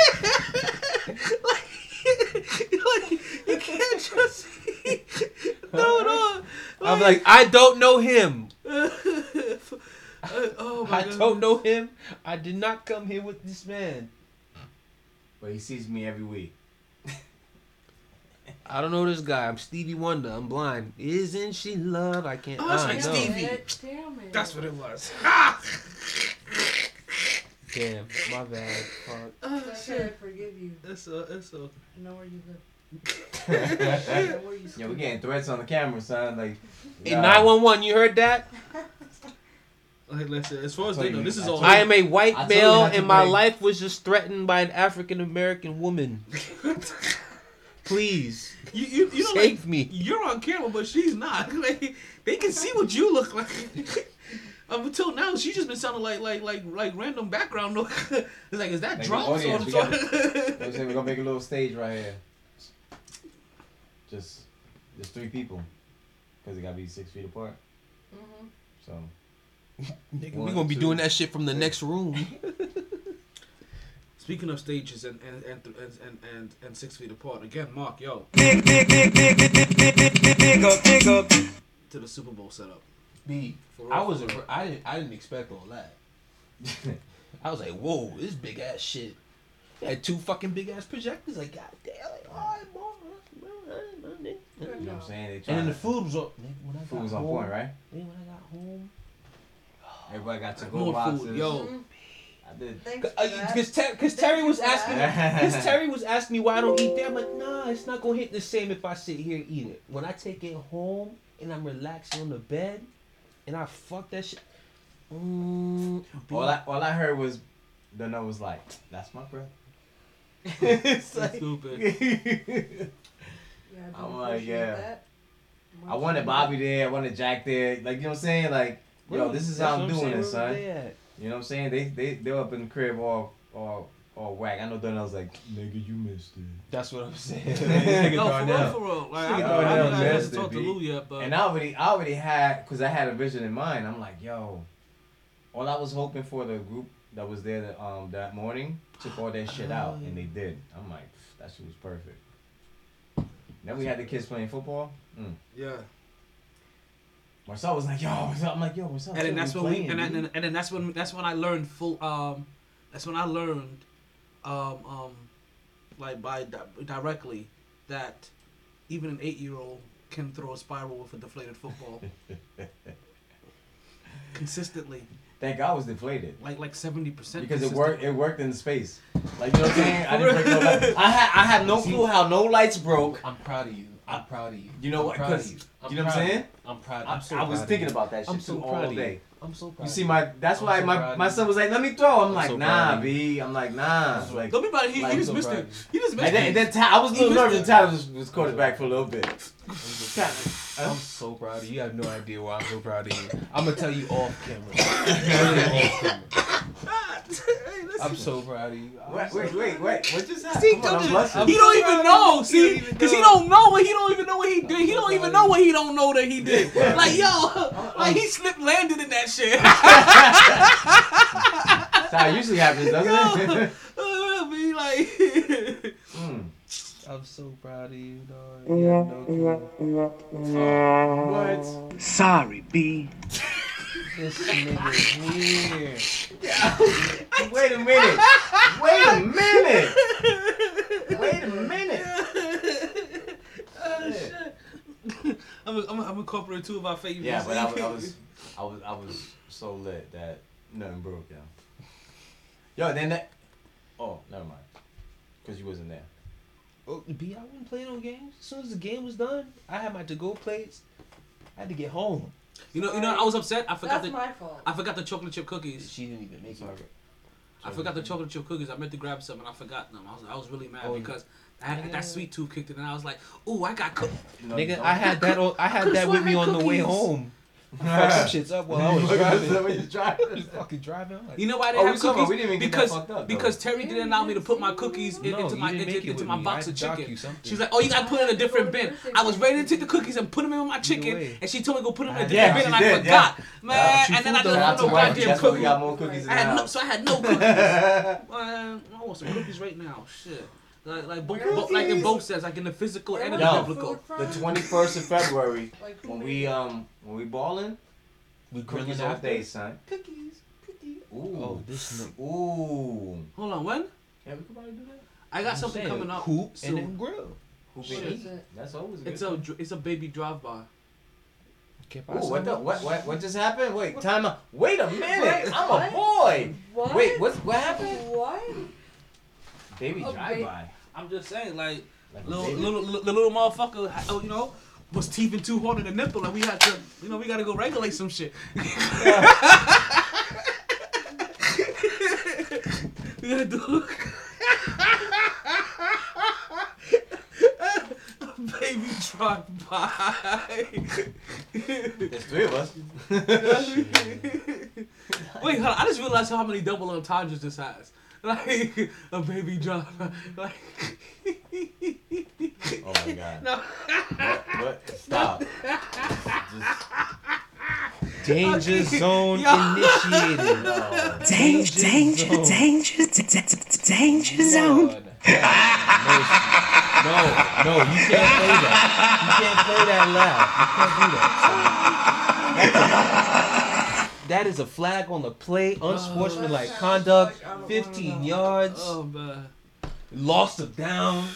Like, you can't just throw it on. I'm like, I don't know him. [LAUGHS] oh my I god. don't know him. I did not come here with this man. but he sees me every week. [LAUGHS] I don't know this guy. I'm Stevie Wonder. I'm blind. Isn't she love? I can't. Oh, that's I right, know. Stevie. Damn it. That's what it was. Ah! Damn, my bad. Fuck. Oh, It's okay, I shit. forgive you. It's a, it's a. I know where you live. [LAUGHS] I know where you Yeah, we're getting threats on the camera, son. Like, Hey, nah. 911, you heard that? [LAUGHS] Like, listen, as far as I they know, this is all. I am a white I male and my break. life was just threatened by an African American woman. [LAUGHS] Please. You, you, you know, Save like, me. You're on camera, but she's not. Like, they can see what you look like. Up until now, she's just been sounding like like like like random background noise. it's like, is that Like, drums audience, or we something? gotta- I'm saying we're gonna make a little stage right here. Just, just three people, because it gotta be six feet apart. Mhm. So. Nigga, we one, gonna be two, doing that shit from the three. next room. Speaking of stages and and and and and, and, and six feet apart again, Mark, yo, Big big big big big big big big up big up to the Super Bowl setup. B. For real, I was for real. I didn't I didn't expect all that. I was like, whoa, this big ass shit. They had two fucking big ass projectors. Like, god damn, like, all right, boy. You know what I'm saying? They And then the food was on. Nigga, when I Food got was on home, point, right? Nigga, when I got home. Everybody got to go More boxes. food, yo. Mhm. I did. Thanks for. Because Ter- cause Terry was asking, because [LAUGHS] Terry was asking me why I don't eat there. I'm like, nah, it's not gonna hit the same if I sit here and eat it. When I take it home and I'm relaxing on the bed, and I fuck that shit. Mm, All I, all I heard was, the note was like, "That's my breath." [LAUGHS] it's like, Stupid. [LAUGHS] Yeah, I do I'm like, yeah. that. I wanted Bobby there, I wanted Jack there. Like, you know what I'm saying? Like, yo, this is how I'm doing it, son. You know what I'm saying? They they they up in the crib all all all whack. I know Donnell's like, nigga, you missed it. That's what I'm [LAUGHS] saying. [LAUGHS] No, for real, for real. Like, I, Nigga I, I, haven't missed it, talked to Lou yet, but And I already I already had because I had a vision in mind. I'm like, yo, all I was hoping for the group that was there that, um that morning took all that shit out, and they did. I'm like, that shit was perfect. Then we had the kids playing football. Mm. yeah. Marcel was like, yo, what's up? I'm like, yo, what's up? And then that's we when we and then, and then that's when that's when I learned full um that's when I learned um um like by di- directly that even an eight year old can throw a spiral with a deflated football [LAUGHS] consistently Thank God I was deflated. like like seventy percent Because it worked. It worked in space. Like you know what I'm saying. I didn't break no light. I had. I have no clue how no lights broke. I'm proud of you. I'm proud of you. You know I'm what? proud of 'Cause- you. you know what I'm saying? I'm proud. I, I'm so I was proud thinking about that shit I'm so too proud all of you. day. I'm so proud. You see my. That's I'm why so my my son was like, "Let me throw." I'm, I'm like, so "Nah, proud of b." I'm like, "Nah." I'm so- Like, Don't be about it. He, Like, he just so missed proud it. of you. He just missed and then, it. and then Ty, I was a little missed nervous. it. and Tyler was, was quarterback for a little bit. I'm [LAUGHS] so proud of you. You have no idea why I'm so proud of you. I'm gonna tell you off camera. [LAUGHS] I'm, off camera. I'm so proud of you. Wait, so wait, wait, wait. What just happened? See, Come on, don't I'm just- he don't even know. See, because he know. don't know what he don't even know what he did. He don't even know what he don't know that he did. [LAUGHS] Like yo, like he slipped landed in that shit. That's how it usually happens, doesn't it? Uh, be like, Mm. I'm so proud of you, dog. You have no clue. What? Sorry, B. This nigga here. Wait a minute. Wait a minute. Wait a minute. oh shit. I'm I'm I'm incorporating two of our favorites. Yeah, but I, was- I was, I was, I was so lit that nothing broke, yo. Yo, then that. Oh, never mind. Cause you wasn't there. Oh, B, I wouldn't play no games. As soon as the game was done, I had my to-go plates. I had to get home. You know, you know, I was upset. I forgot That's the my fault. I forgot the chocolate chip cookies. She didn't even make it. I forgot the chocolate chip cookies. I meant to grab some and I forgot them. I was I was really mad Oh, because I had yeah. that sweet tooth kicked in and I was like, ooh, I got cooked. No, Nigga, don't- I had that. On, I had could've that with sworn me I on the way cookies. home. I fucked some shits up while I was [LAUGHS] driving. [LAUGHS] When you driving. [LAUGHS] Fucking driving. I'm like, You know why I Oh, didn't have cookies? we didn't even get that because fucked up, though. because Terry didn't allow me to put my cookies in, into my didn't into, into with my me. box I of had to dock chicken. you something. She's like, oh, you got to put it in a different bin. I was ready to take the cookies and put them in my chicken, and she told me to go put them in a Yeah, different bin, she and I did, yeah. forgot, man. and then I fooled didn't us. Shout out want to no goddamn That's why we cookies. got more cookies in I the had no, house. so I had no cookies. I want some cookies right now. Shit. Like, like, both, both, like in both sets, like in the physical and in the Yo. biblical. The 21st of [LAUGHS] February, Like, when we it? um when we balling, we cookies grilling all day, son. Cookies, cookies. Ooh. Oh, this nigga. Ooh. Hold on, when? Yeah, we could probably do that. I got I'm something coming up Hoop and soon. then grill. Who Shit. been eating? That's always good. It's a dr- it's a baby drive by. Que Ooh, what the what what what just happened? Wait, time out. Wait a minute. Wait, I'm what? a boy. What? Wait, what's what happened? What? Baby A drive ba- by. I'm just saying, like, Like little, little, little, the little motherfucker, oh, you know, was teething too hard in the nipple, and we had to, you know, we got to go regulate some shit. we gotta do. brought by. There's three of us. [LAUGHS] Wait, hold on. I just realized how many double entendres this has. Like a baby drop. Like. Oh my god. No. What? What? Stop. Danger zone Yo. initiated. [LAUGHS] Danger, danger, danger, danger, danger zone. No, no, you can't play that. You can't play that loud. You can't do that. [LAUGHS] That is a flag on the play. Unsportsmanlike conduct. 15 yards. Oh man. Lost of down.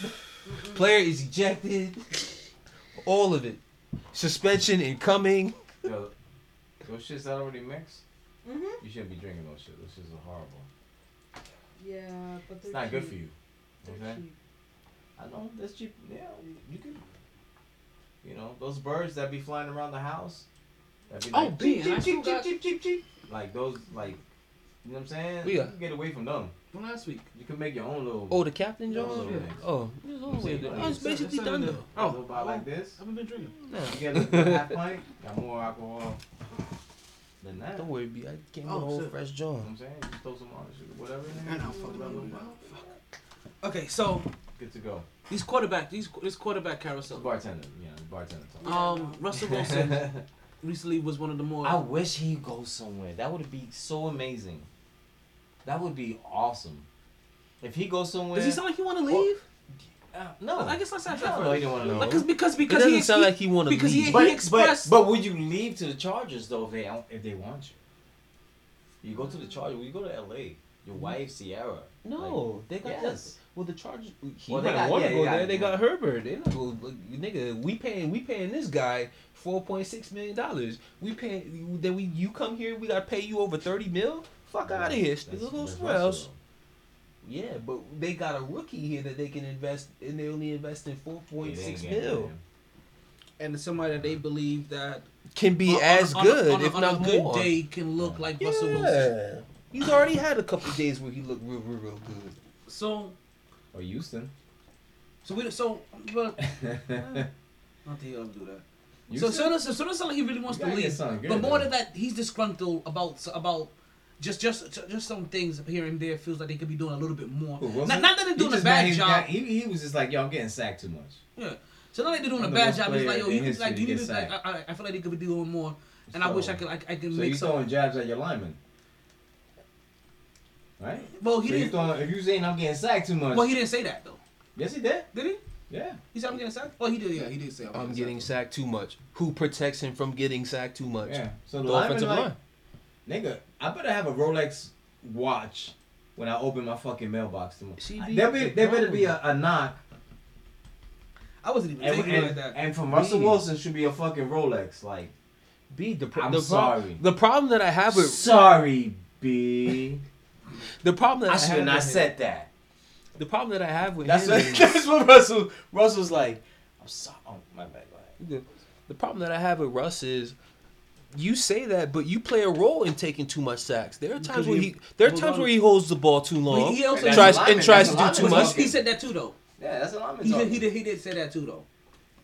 Player is ejected. All of it. Suspension incoming. Yo, those shits that already mixed. Mhm. You shouldn't be drinking those shit. Those shits are horrible. Yeah, but they're It's not good cheap. for you. They're Okay. cheap. I know that's cheap. Yeah, you could. You know those birds that be flying around the house. That be Oh, like, B, cheep, and I cheep, still cheep, got- cheep, cheep, cheep. Like those, like, you know what I'm saying? Yeah. You can get away from them. From last week. You can make your own little. Oh, the captain your Jones? own little Yeah. Oh, I'm saying, that like, was basically done it's- though. Oh, Oh, little bottle like this. I haven't been drinking. Nah. You get a little [LAUGHS] half pint, got more alcohol than that. Don't worry, B. I came with Oh, a whole shit. fresh You know what I'm saying? Just throw some on it, shit, whatever. in I there, know, just fuck throw it, that fuck Okay, so Good to go. these quarterback, these this quarterback It's carousel. bartender, yeah, bartender. talk. Um, Russell Wilson [LAUGHS] recently was one of the more. I wish he goes somewhere. That would be so amazing. That would be awesome. If he goes somewhere. Does he sound like he want to leave? Uh, no. I guess let's ask No, that no, he didn't want to know. Like, cause because It because doesn't he sound he- like he want to because he- leave. but, he expressed- but but would you leave to the Chargers though if they if they want you? You go to the Chargers. You go to L.A. Your wife Ciara. No, they got Yes. Well, the Chargers. He Well, they got- want to yeah, go they got- there. They yeah. got Herbert. They not go. Nigga, we paying. We paying this guy four point six million dollars. We paying. Then we you come here. We got to pay you over thirty mil. Fuck out of here. That's- Still go somewhere else. Yeah, but they got a rookie here that they can invest, and they only invest in four Yeah, point they six ain't getting mil. him. and somebody that they believe that Can be on- as on, on good, on a, if on not a good more. day can look like yeah. Russell Wilson. He's already had a couple days where he looked real, real, real good. So Or Houston. so we so but [LAUGHS] not that he'll do that. So Houston? so doesn't so it doesn't sound like he really wants to leave. But more than that, he's disgruntled about about. Just, just, just some things here and there feels like they could be doing a little bit more. Who, Not, not that they're doing a bad job. got- he, he was just like, yo, I'm getting sacked too much. Yeah. So not that they're doing a I'm the bad job. It's like, yo, you like, history you need to, like, I, I feel like they could be doing more. And I wish I could, I, I could So make So you throwing jabs at your lineman, right? Well, he so didn't. throwing, if you saying I'm getting sacked too much, Well, he didn't say that though. yes, he did. Did he? Yeah. He said I'm getting sacked. Well, he did. Yeah, he did say I'm, I'm getting sacked too much. Who protects him from getting sacked too much? Yeah. So The the, offensive like, line. nigga, I better have a Rolex watch when I open my fucking mailbox tomorrow. See, there be the there better be a, a knock, I wasn't even and, thinking and, like that. and from Russell B. Wilson should be a fucking Rolex. Like, B. The, pro- I'm the pro- sorry. the problem that I have with sorry, B. the problem that I, I should have have not with him- said that. the problem that I have with That's him what, [LAUGHS] is- that's what Russell Russell's like. I'm sorry. Oh my bad. Go ahead. the, the problem that I have with Russ is you say that, but you play a role in taking too much sacks. There are times where he- he there are times on. where he holds the ball too long, he also That's tries a and tries to do too much. He, he said that too though. Yeah, that's a lineman He did, he did. He did say that too though.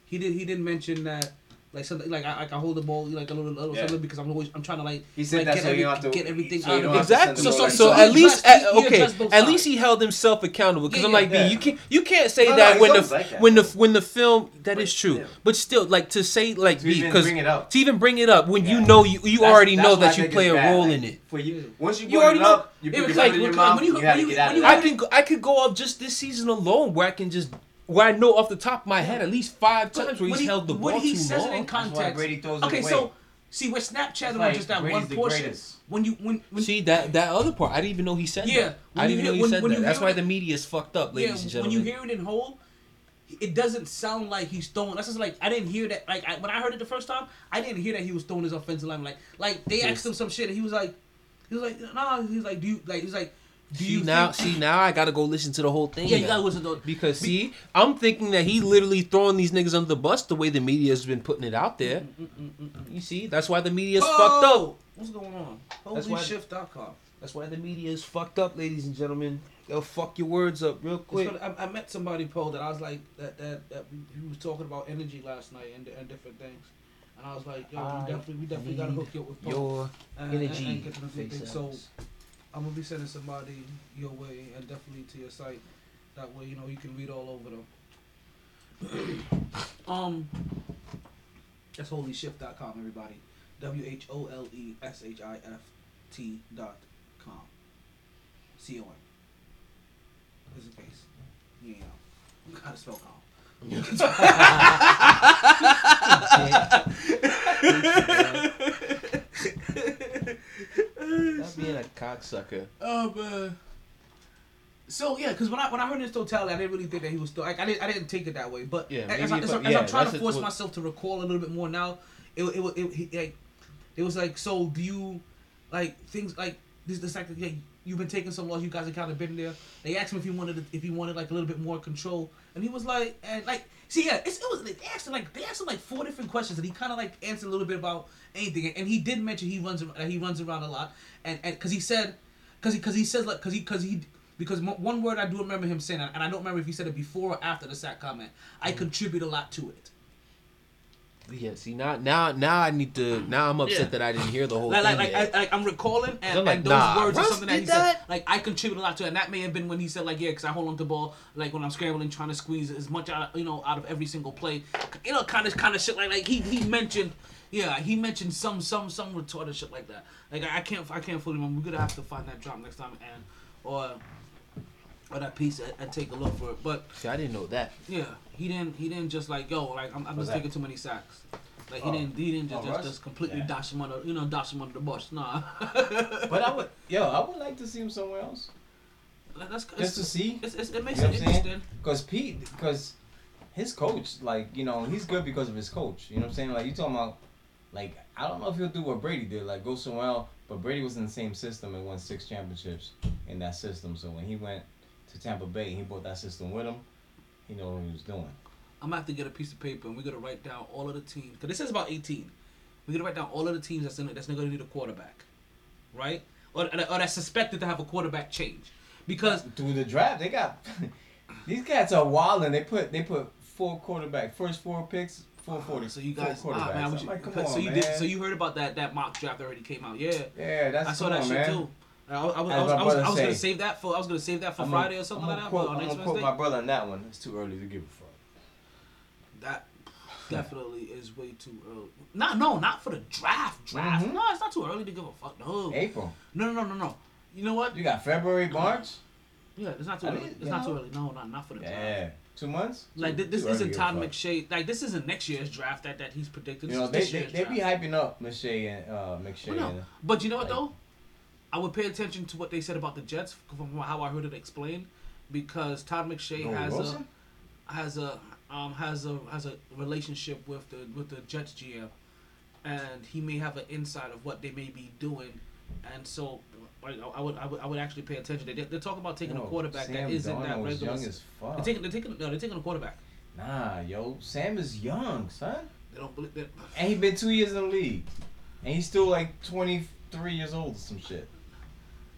He did. He didn't mention that. Like something like I, I can hold the ball like a little, little Yeah. something because I'm always I'm trying to like He said like, that get, so you every, don't have to- get everything so out of don't it. have to Exactly. send So, so, so at least, at, he- he okay, at sides. least he held himself accountable. Because Yeah, I'm like, yeah. B, you can't you can't say No, no, that he's when the like that. when the when the film that is true. yeah. But still, like to say like To B, because bring it up. to even bring it up when you know you you That's- already that's know that you play a role in it. For you, once you, You bring already it know- up, you Yeah, put your like, in your when- mouth. you- You gotta when get you- out when of you- that. I can I could go off just this season alone where I can just where I know off the top of my head at least five But times where he's he, held the when ball he too says long. it in That's why context. Brady throws it okay, away. so see, we're Snapchatting That's on just that Brady's one portion. greatest. When you when when See that that other part, I didn't even know he said Yeah, that. when I didn't hear- know he when- said when that. That's why it- the media is fucked up, ladies and gentlemen yeah, when you hear it in whole, it doesn't sound like he's throwing. That's just like I didn't hear that. Like I, when I heard it the first time, I didn't hear that he was throwing his offensive line. Like like they Yes. asked him some shit, and he was like, he was like, nah. He was like, do you like? He's like, do See you now, think- see now, I gotta go listen to the whole thing. Yeah, you gotta listen to it. because see, I'm thinking that he literally throwing these niggas under the bus the way the media has been putting it out there. Mm, mm, mm, you see, that's why the media is fucked up. Oh, What's going on? That's why- HolyShift.com. That's why the media is fucked up, ladies and gentlemen. they'll fuck your words up real quick. I, I met somebody, Paul, that I was like that that that we, we was talking about energy last night and, and different things, and I was like, yo, I we definitely we definitely gotta hook you up with Paul your and, and- energy, and get to know some face. So. I'm gonna be sending somebody your way and definitely to your site. That way, you know, you can read all over them. [COUGHS] um, that's holyshift.com, everybody. W H O L E S H I F T dot com. C O M. Just in case. You know. [LAUGHS] Gotta spell calm. [LAUGHS] [LAUGHS] Stop being a cocksucker. Oh man. So yeah, because when I when I heard his totality, I didn't really think that he was still. Like, I didn't I didn't take it that way. But Yeah, as, I, if as, I- I, as yeah, I'm trying to force what- myself to recall a little bit more now, it it it, it, he, like it was like so. Do you like things like this? The fact that yeah, you've been taking so long, you guys have kind of been there. They asked him if he wanted to, if he wanted like a little bit more control, and he was like, and like see yeah, it's, it was they asked him like they asked him like four different questions, and he kind of like answered a little bit about anything, and he did mention he runs that he runs around a lot, and and because he said because he because he says like because he because he because one word I do remember him saying, and I don't remember if he said it before or after the sack comment. I Mm-hmm. contribute a lot to it. Yeah, see now, now, now I need to. Now I'm upset Yeah. that I didn't hear the whole Like, thing. like, like, yet. I, like I'm recalling, and, I'm like, and those nah, words Russ are something that he that? said. Like I contribute a lot to it, and that may have been when he said, like, yeah, because I hold on to the ball, like when I'm scrambling, trying to squeeze as much out, you know, out of every single play, you know, kind of, kind of shit like, like he, he mentioned, yeah, he mentioned some, some, some retarded shit like that. Like I, I can't, I can't fully remember. We're gonna have to find that drop next time, and or, or that piece and, and take a look for it. But see, I didn't know that. yeah, he didn't, he didn't just like, yo, like I'm, I'm just that? taking too many sacks. Like he Oh. didn't, he didn't just, Oh, just, just completely Yeah. dash him under, you know, dash him under the bus. Nah. [LAUGHS] But I would, yo, I would like to see him somewhere else. Like, That's, Just to see. It's, it's, it makes You know it what I'm saying? interesting. Because Pete, because his coach, like, you know, he's good because of his coach. You know what I'm saying? Like, you talking about, like, I don't know if he'll do what Brady did, like, go somewhere else. But Brady was in the same system and won six championships in that system. So when he went to Tampa Bay, he brought that system with him. He know what he was doing. I'm gonna have to get a piece of paper and we're gonna write down all of the teams. Because this is about 18. We're gonna write down all of the teams that's in, that's gonna need a quarterback, right? Or, or that's suspected to have a quarterback change. Because through the draft, they got [LAUGHS] these cats are wild and they put they put four quarterback first four picks, four forty. So you guys, four ah, quarterbacks. man, I I'm wish you, like, come so on, you man. did, so you heard about that that mock draft that already came out, yeah. Yeah, that's I saw that on, shit man. too. I, I, was- I, As was, I, was, I was gonna save that for I was gonna save that for I'm Friday gonna- or something like that. quote, but I'm gonna quote my brother on that one. It's too early to give a fuck. That definitely is way too early. No, no, not for the draft. Draft. Mhm. No, it's not too early to give a fuck. No. April. No, no, no, no, no. You know what? You got February, March. Yeah, it's not too early. It's not too early. No, not not for the draft. Yeah, two months. Like this too isn't a Todd. McShay. Like this isn't next year's draft that, that he's predicting. You know they they, they be hyping up McShay and uh, McShay. Well, no. and, But you know what like- though? I would pay attention to what they said about the Jets from how I heard it explained, because Todd McShay has Wilson? a has a um has a has a relationship with the with the Jets GM, and he may have an insight of what they may be doing, and so. I I would, I would, I would actually pay attention. They, they're talking about taking Yo, a quarterback Sam that isn't that Darnold regular. young as fuck. They're taking, they're taking, no, they're taking a quarterback. Nah, yo, Sam is young, son. They don't believe that. And he been two years in the league, and he's still like twenty three years old or some shit.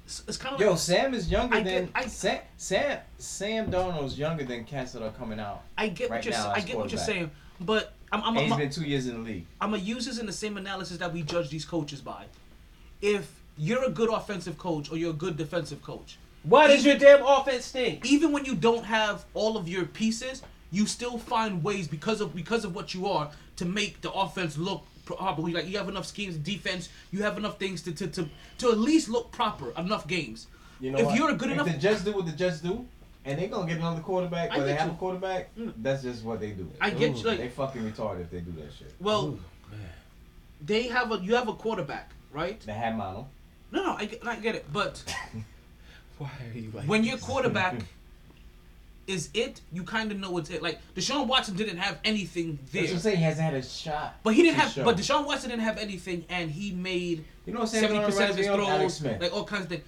It's, it's kind of Yo, like, Sam is younger I than get- I- Sam. Sam Sam Darnold's younger than cats that are coming out. I get right what you're, I get what you're saying, but I'm, I'm, he's I'm, been two years in the league. I'm gonna use this in the same analysis that we judge these coaches by. If you're a good offensive coach or you're a good defensive coach, Why does your damn offense stink? even when you don't have all of your pieces, you still find ways because of because of what you are to make the offense look properly. Like you have enough schemes, defense, you have enough things to to to, to at least look proper. Enough games. You know if what? you're a good if enough, the Jets do what the Jets do, and they're gonna get another quarterback, or they have you. a quarterback, Mm. that's just what they do. I get you, like- they fucking retarded if they do that shit. well, they have a you have a quarterback, right? They had model. No, no, I get, I get it, but. [LAUGHS] Why are you like? when your quarterback [LAUGHS] is it, you kind of know it's it. Like Deshaun Watson didn't have anything That's there, what I'm saying. He hasn't had a shot. but he didn't have. show. But Deshaun Watson didn't have anything, and he made You know Sam seventy percent of his me of? Alex throws, Smith. like all kinds of things.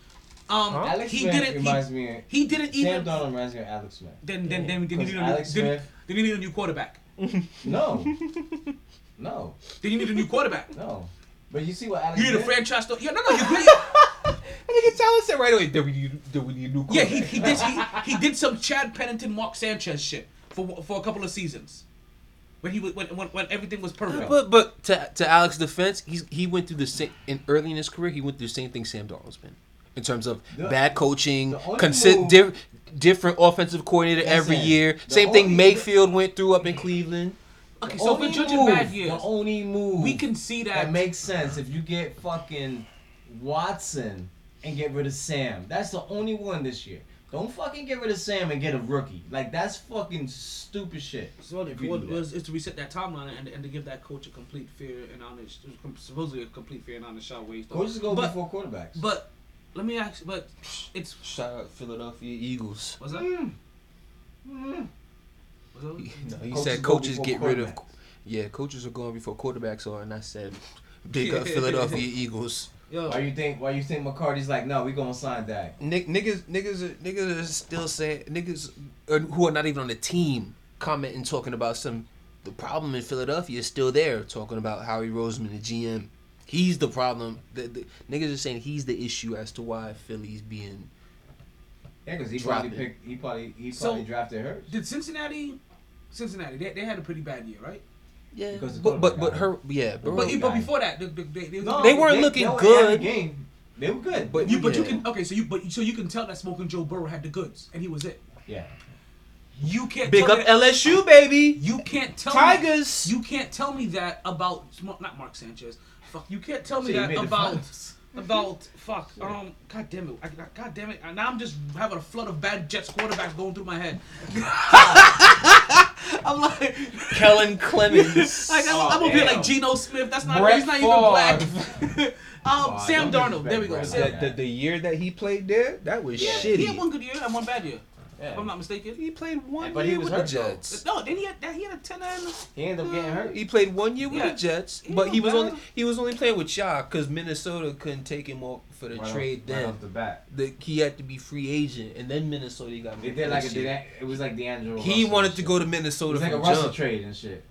Um, Alex he Smith didn't. reminds He, me. he didn't Sam even. Darnold reminds me of Alex Smith. Then then then, then, you Because need a new, Alex then, then you need a new quarterback. [LAUGHS] No. no. Then you need a new quarterback. No. But you see what Alex You need a franchise. Sto- yeah, no, no, you really. nigga Tyler said right away, "Do we need, we need new Yeah, he, he did he, he did some Chad Pennington, Mark Sanchez shit for for a couple of seasons. When he was when, when, when everything was perfect. But but to to Alex's defense, he's he went through the same in early in his career. He went through the same thing Sam Darnold's been in terms of The- bad coaching, the consi- move- di- different offensive coordinator every it. year. The Same thing Mayfield went through up in Cleveland. okay, so if we're only judging move- bad years, The only move we can see that. that makes sense if you get fucking Watson and get rid of Sam. That's the only one this year. Don't fucking get rid of Sam and get a rookie. Like that's fucking stupid shit. So if you what was is to reset that timeline and, and to give that coach a complete fear and honest, supposedly a complete fear and honest shot waste. Coaches go but, before quarterbacks. But let me ask, but it's Shout out Philadelphia Eagles. what's that? Mm. Mm. What's that? He, [LAUGHS] no, he Coaches said coaches get rid of. Yeah, coaches are going before quarterbacks are, and I said, big up [LAUGHS] Philadelphia Eagles. Yo, Why you think? Why you think McCarthy's like, no, we gonna sign Dak? Nick, niggas, niggas, are- niggas are still saying niggas are, who are not even on the team commenting talking about some. The problem in Philadelphia is still there, talking about Howie Roseman, the GM. He's the problem. The, the niggas are saying he's the issue as to why Philly's being. Yeah, because he Dropping. probably picked. He probably he So- probably drafted her. did Cincinnati? Cincinnati, they, they had a pretty bad year, right? Yeah, Because but but but her yeah, but, But, but before that, the, the, they, they, No, They weren't looking were good. every Game. They were good. But- you but you can okay, so you but so you can tell that Smoking Joe Burrow had the goods and he was it. yeah. You can't big tell up me that, LSU baby, You can't tell me Tigers. You can't tell me that about not Mark Sanchez. Fuck, you can't tell me See, he that about [LAUGHS] about fuck. [LAUGHS] Um, god damn it, I, I- god damn it. Now I'm just having a flood of bad Jets quarterbacks going through my head. [LAUGHS] I'm like, Kellen Clemens. [LAUGHS] like I'm, Oh, I'm gonna be like Geno Smith. That's not. Brett he's not even black. [LAUGHS] um, Oh, Sam don't Darnold. There we go. Sam, the, the, the year that he played there, that was yeah, shitty. he had one good year and one bad year. Yeah. If I'm not mistaken. He played one But he was with the hurt, though. Jets. No, then he had he had a ten and He ended up getting hurt. He played one year with Yeah. the Jets, He but he was was only he was only playing with Shaw because Minnesota couldn't take him off for the Right off- trade. right then off the bat. the, he had to be free agent, and then Minnesota got. They did like a, next year. it was like D'Angelo. He Russell wanted to go to Minnesota. It Minnesota was like a Russell jump. trade and shit.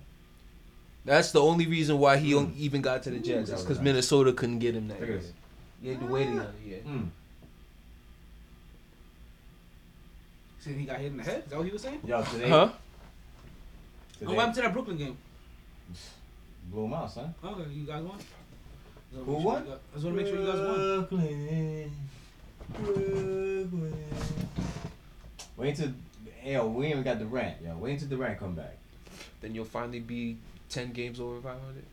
That's the only reason why he Mm. even got to the Ooh, Jets that is because nice. Minnesota couldn't get him that year. this. He had to wait another year. Mm. See, he got hit in the head. Is that what he was saying? Yo, today, Huh? Oh, what happened to that Brooklyn game? blew him out, son. Okay, you guys won. I just Who wanna make sure won? you I just want to make sure you guys won. Brooklyn, Brooklyn. Wait till, yo, we ain't even got Durant. Yo, wait until Durant come back. Then you'll finally be ten games over five hundred.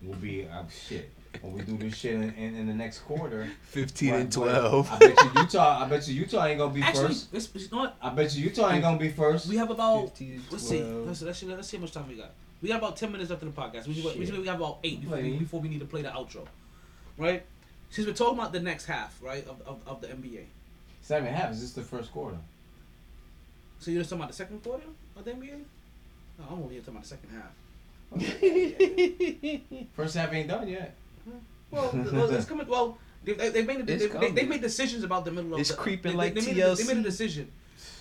We'll be uh, shit when we do this shit in, in, in the next quarter. Fifteen What- and what- twelve. I bet you Utah. I bet you Utah ain't gonna be Actually, first. this, you know what? I bet you Utah ain't gonna be first. We have about 15, let's see, let's, let's see, let's see how much time we got. We got about ten minutes left after the podcast. We, Shit. we, we got about eight before, Play. before we need to play the outro, right? Since we're talking about the next half, right, of, of, of the NBA. Seven and a half. Is this the first quarter? So you're talking about the second quarter of the NBA? No, I'm over here talking about the second half. [LAUGHS] First half ain't done yet. Well, [LAUGHS] well it's coming. Well, they, they, they made they, they, they, made decisions about the middle of. It's the, creeping they, like they, made a, they made a decision,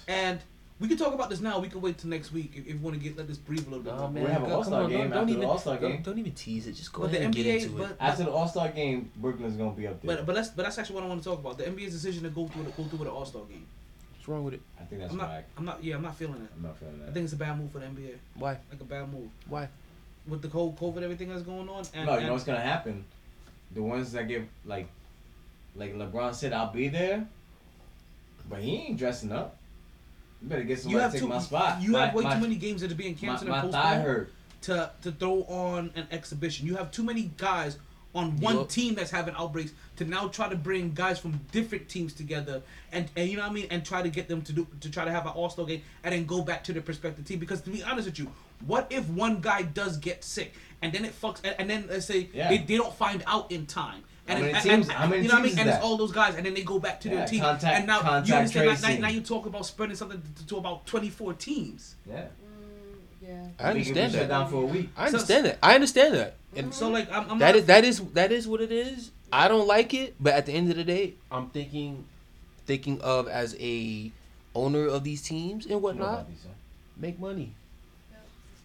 and we can talk about this now. We can wait till next week if, if we want to get let this breathe a little bit. Nah, more. man, We have an All-Star game don't, after don't the even, All-Star game. Don't, even tease it. Just go But the ahead and get NBA, into it. After the All Star game, Brooklyn's gonna be up there. but but that's but that's actually what I want to talk about. The NBA's decision to go through the, go through with an All Star game. What's wrong with it? I think that's I'm not. whack. I'm not. Yeah, I'm not feeling it. I'm not feeling that. I think it's a bad move for the NBA. Why? Like a bad move Why? with the whole COVID everything that's going on. And, no, you and- know what's gonna happen? The ones that give like, like LeBron said, I'll be there, but he ain't dressing up. You better get you somebody have to take too, my spot. You my, have way my, too many games that are being canceled my and thigh postponed. hurt. to to throw on an exhibition. You have too many guys on one Yup. team that's having outbreaks to now try to bring guys from different teams together and, and you know what I mean and try to get them to do to try to have an all star game and then go back to their prospective team. Because to be honest with you, what if one guy does get sick and then it fucks and, and then let's say Yeah. they, they don't find out in time. And, How many and- teams- and- how many you know what I mean? is And it's all those guys, and then they go back to Yeah, their team. contact- and now you understand? Now, now, now you talk about spreading something to, to about twenty four teams. Yeah. Mm, yeah. I League will be understand that. down for a week. I understand that. I understand that. And So like I'm, I'm that not, is that is that is what it is. I don't like it, but at the end of the day, I'm thinking thinking of as a owner of these teams and whatnot, about make money.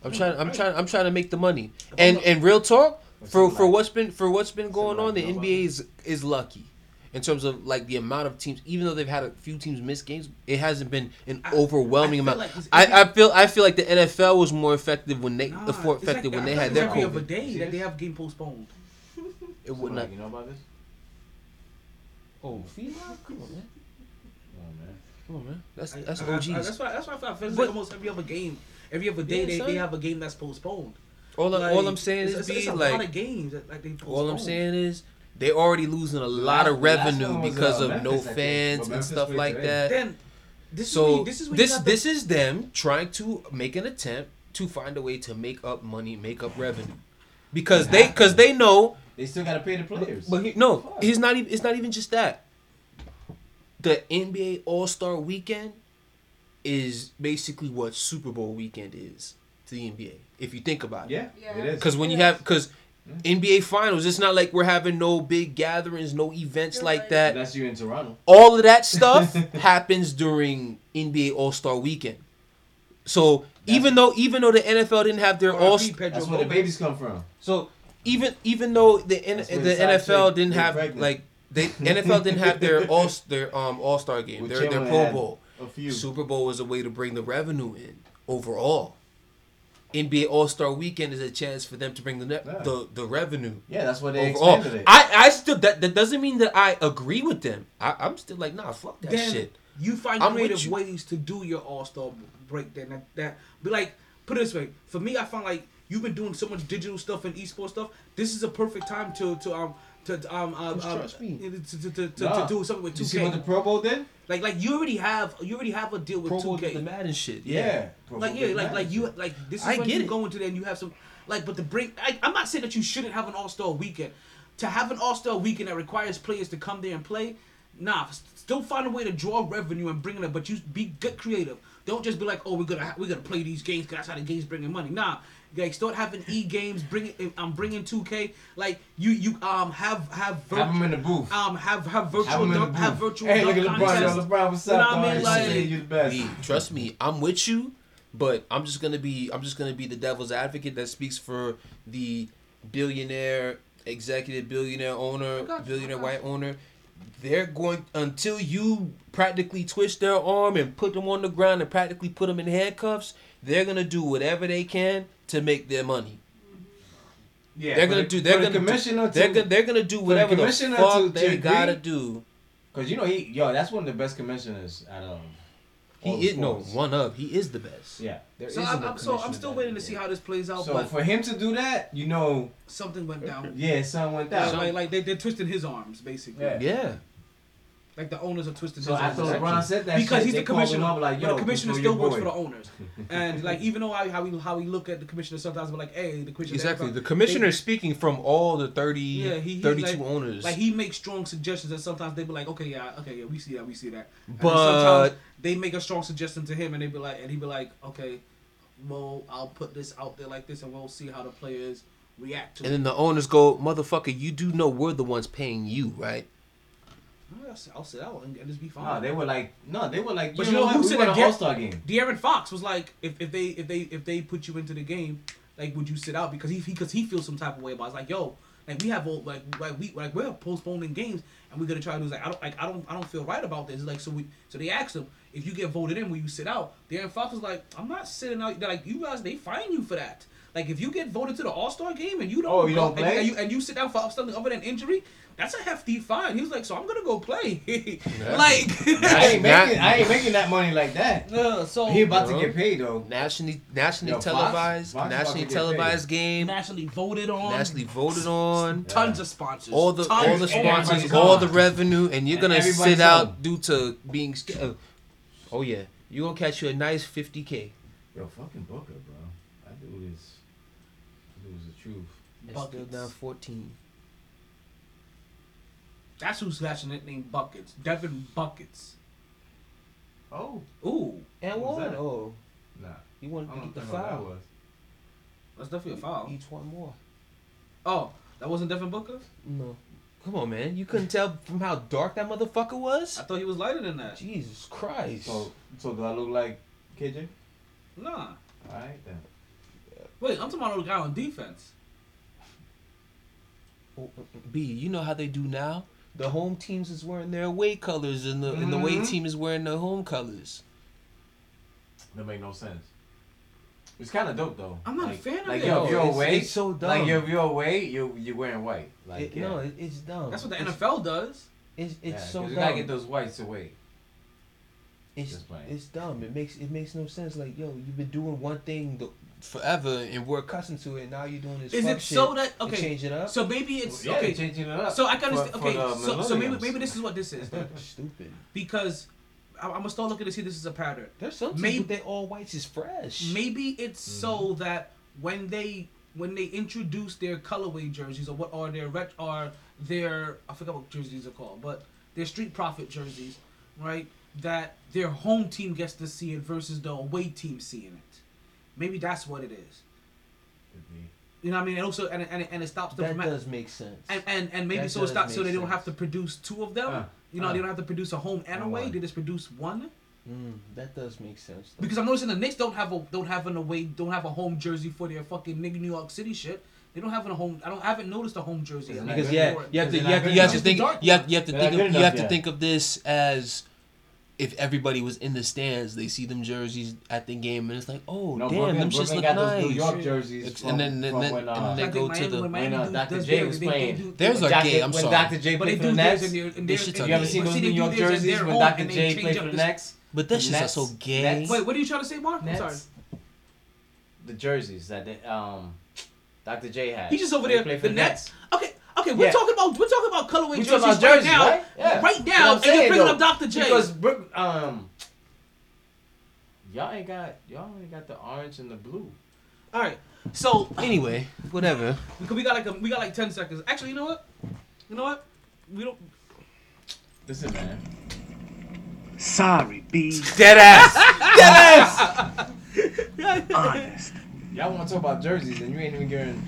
I'm trying. I'm trying. I'm trying to make the money. And and real talk for for what's been for what's been going on, the NBA is is lucky. in terms of like the amount of teams. Even though they've had a few teams miss games, it hasn't been an overwhelming I feel amount. like I, I feel I feel like the NFL was more effective when they Nah, the more it's like- effective when I they had their it's every other COVID. day that they have game postponed. [LAUGHS] It would not. You know about this? Oh, female? Come on, man. Oh man. Come on, man. That's that's I- I- that's why. That's why I feel But- like almost every other game, every other day Yeah, they, son. they have a game that's postponed. All, I, Like, all I'm saying it's, is, it's, it's be a like, lot of games that like they postponed. all I'm saying is, they're already losing a lot of last- the last revenue because of no Memphis, I think. fans and stuff like today. that. Then this so is when this is when this you got the- this is them trying to make an attempt to find a way to make up money, make up revenue, because they because they know. They still gotta pay the players. But he, no, he's not even. It's not even just that. The NBA All Star Weekend is basically what Super Bowl weekend is to the NBA. If you think about it. yeah, Yeah. it is. Because when you have, because NBA Finals, it's not like we're having no big gatherings, no events You're like right. that. That's you're in Toronto. All of that stuff [LAUGHS] happens during NBA All Star Weekend. So even though even though the NFL didn't have their All, RIP Pedro That's where the babies come from. so even even though the N, the the NFL didn't have pregnant. like they [LAUGHS] NFL didn't have their all their um All Star game, With their their Chamberlain Pro had Bowl. A few. Super Bowl was a way to bring the revenue in overall. NBA All Star Weekend is a chance for them to bring the net, Yeah. the the revenue Yeah, that's what they overall. expanded it. I I still that that doesn't mean that I agree with them. I, I'm still like nah, fuck that then shit. you find I'm creative you. ways to do your All Star break. Then that, that be like put it this way. For me, I find like you've been doing so much digital stuff and esports stuff. This is a perfect time to to um to um uh, Just um, trust me. to, to, to, to, Nah. to do something with two K. you see what the Pro Bowl did? Like like you already have you already have a deal with Pro Bowl the 2K. Madden shit. Yeah. Yeah. Like yeah, like like you like this is I when get you it. go into there and you have some like but the break. I, I'm not saying that you shouldn't have an All Star weekend. To have an All Star weekend that requires players to come there and play, nah. Still find a way to draw revenue and bring it up, but you be get creative. Don't just be like, oh, we're gonna ha- we're gonna play these games because that's how the games bringing money. Nah, like start having e games. Bring. I'm bringing 2K. Like you you um have have vir- Have them in the booth. um have have Have virtual them in dunk, have booth. virtual Hey, look at LeBron. contests. Yo, LeBron, what's You know what I mean? dog? Like- you the best. B, trust me, I'm with you, but I'm just gonna be I'm just gonna be the devil's advocate that speaks for the billionaire executive, billionaire owner, billionaire white owner. They're going until you practically twist their arm and put them on the ground and practically put them in handcuffs. They're gonna do whatever they can to make their money. Yeah, they're gonna the- do. They're the gonna. Do, commissioner they're to- gonna. They're gonna do whatever the commissioner fuck to- to they agree? gotta do. Cause you know he, yo, that's one of the best commissioners out of. All He is no one of. He is the best. Yeah. There So isn't I'm, a I'm so I'm still waiting to see how this plays out, So but for him to do that, you know, something went down. yeah, something went Yeah, down. like like they they're twisting his arms basically. Yeah. Yeah. Like the owners are twisting So his after arms. LeBron said that because shit, he's the called him commissioner. up like, but yo, the commissioner still your works for the owners. and like even though how, how we how we look at the commissioner sometimes we're like, hey, the commissioner Exactly. The commissioner is speaking from all the 30, Yeah, he, he 32 like, owners. Like he makes strong suggestions, and sometimes they be like, "Okay, yeah, okay, yeah, we see that, we see that." And But- sometimes they make a strong suggestion to him, and they be like, and he be like, "Okay, well, I'll put this out there like this, and we'll see how the players react to and it." then the owners go, motherfucker, you do know we're the ones paying you, right? I'll say- I'll that one, and just be fine. No, they were like, no, they were like, But you know know who We said won that? an All Star game. De'Aaron Fox was like, if, if they if they if they put you into the game, like would you sit out because he because he, feels some type of way about. it. It's like yo, like we have all like like we like we're postponing games and we're gonna try to do like I don't like I don't I don't feel right about this. Like so we so they asked him if you get voted in, will you sit out? De'Aaron Fox was like, I'm not sitting out. They're like you guys, they fine you for that. Like if you get voted to the All Star game and you don't Oh, you don't and- play? and, you and you sit down for something other than injury. That's a hefty fine. He was like, so I'm gonna go play. [LAUGHS] like, I ain't [LAUGHS] making, I ain't making that money like that. uh, so He about to get paid though. Nationally, nationally Yo, televised, Fox about nationally to get televised game, nationally voted on. nationally voted on, tons of sponsors. all the Tons. all the sponsors, God. all the revenue, and you're gonna everybody's sit out on. due to being scared. Oh yeah, you gonna catch you a nice 50k. Yo, fucking Booker, bro. That dude is, that dude is the truth. It's still down 14. That's who's catching it named Buckets. Devin Buckets. Oh, Ooh, And What was one. that? Oh, nah. you wanted to get the know what that foul. was. that's definitely a foul. Each one more. Oh, that wasn't Devin Booker? No. Come on, man. You couldn't tell from how dark that motherfucker was? I thought he was lighter than that. Jesus Christ. So, so do I look like KJ? Nah. All right then. Wait, I'm talking about the guy on defense. B, you know how they do now? The home teams is wearing their away colors, and the and the away Mhm. team is wearing their home colors. That make no sense. It's kind of dope though. I'm not a fan of like, it. Like yo, if you're It's- away, it's so Like dumb. if you're away, you you're wearing white. Like It- yeah. No, it, it's dumb. That's what the It's- NFL does. It's it's Yeah, so 'cause dumb. you gotta get those whites away. It's it's dumb. It makes it makes no sense. Like yo, you've been doing one thing the, forever, and we're accustomed to it. And now you're doing this. Is it shit so that to okay? change it up? So maybe it's Yeah, okay. changing it up So I can understand. for Okay, the so, so maybe maybe this is what this is. Stupid. because I- I'm gonna start looking to see this is a pattern. There's some teams Maybe- with their all whites is fresh. Maybe it's mm-hmm. so that when they when they introduce their colorway jerseys or what are their ret are their I forgot what jerseys are called, but their street profit jerseys, right? That their home team gets to see it versus the away team seeing it. Maybe that's what it is. You know what I mean? And also, and and, and it stops them That from does make sense. and and, and maybe That so it stops so make they don't have to produce two of them. Uh, you know, uh. they don't have to produce a home and And away. one. They just produce one. Mm, that does make sense. though. Because I'm noticing the Knicks don't have a don't have an away don't have a home jersey for their fucking New York City shit. They don't have a home. I don't I haven't noticed a home jersey. Because yeah, you have to you have to you have to think It's the dark you have you have to think of you have to think of this as if everybody was in the stands, they see them jerseys at the game, and it's like, oh No, damn, Brooklyn, them shits Brooklyn look got nice. those New York jerseys from, and then and then, when, and uh, then they go Miami, to the. when Miami when, uh, Dr. J their- was they- they playing. do- There's when our Dr. gay, I'm when sorry. Dr. J But they played for do the Nets. in their, in This their, shit's in on You ever seen those see, New they do York theirs at jerseys their when Dr. J change played up for the the- Nets? But that shit's so gay. Wait, what are you trying to say, Mark? I'm sorry. The jerseys that they, um Dr. J had. He's just over there. played for The Nets. Okay, okay. We're Yeah. talking about we're talking about colorway jerseys, talking about right now. right? Yeah. Right now, what I'm and you're bringing though. up Dr. J. Because um, y'all ain't got y'all only got the orange and the blue. All right. So Anyway, whatever. because we got like a, we got like ten seconds. Actually, you know what? You know what? We don't. Listen, man. Sorry, B. [LAUGHS] Dead ass. Dead ass. [LAUGHS] Honest. Y'all want to talk about jerseys and you ain't even getting.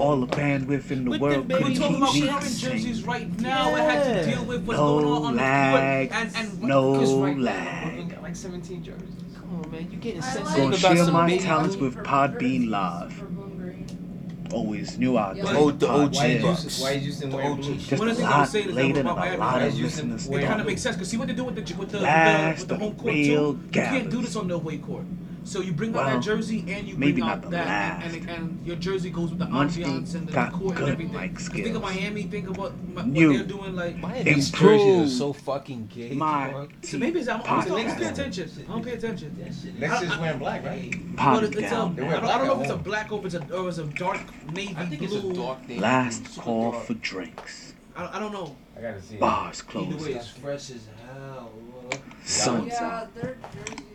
All the bandwidth in the With world the We're couldn't talking about me jerseys right now. It had to deal with what's No going on on the lag, court and and no Because right now, lag. Brooklyn got like 17 jerseys. Come on, man, you getting I like- sensitive Gonna about share some my baby talents blue? with Podbean Live. Purple and green. Always knew I'd Yeah. take Oh, the OG Why is Bucks. why is you wearing blue? Just One a of the things I lot was saying is that later about than a Miami, lot right? of You listeners It kind of makes sense because see what they do with the with the, with the, with the home court real too. You can't do this on the away court. So you bring out that jersey and you maybe bring not out the that, and, last. and, and your jersey goes with the Munchkin ambiance and the got court and everything. mic 'Cause Think of skills. Miami. Think of what, what they're doing. Like Miami's jerseys are so fucking gay. my so maybe it's, I'm, I'm, I don't pay attention. I don't pay attention. Next is wearing black, right? But Pot it- it it's a, down. They I, don't, I don't know if it's a black or if it's a or it's a dark navy I think it's blue. a dark thing. Last call dark. for drinks. I, I don't know. I gotta see. it. Bars Either way, closed. it's fresh as hell. bro. Sun's Yeah, out. their jerseys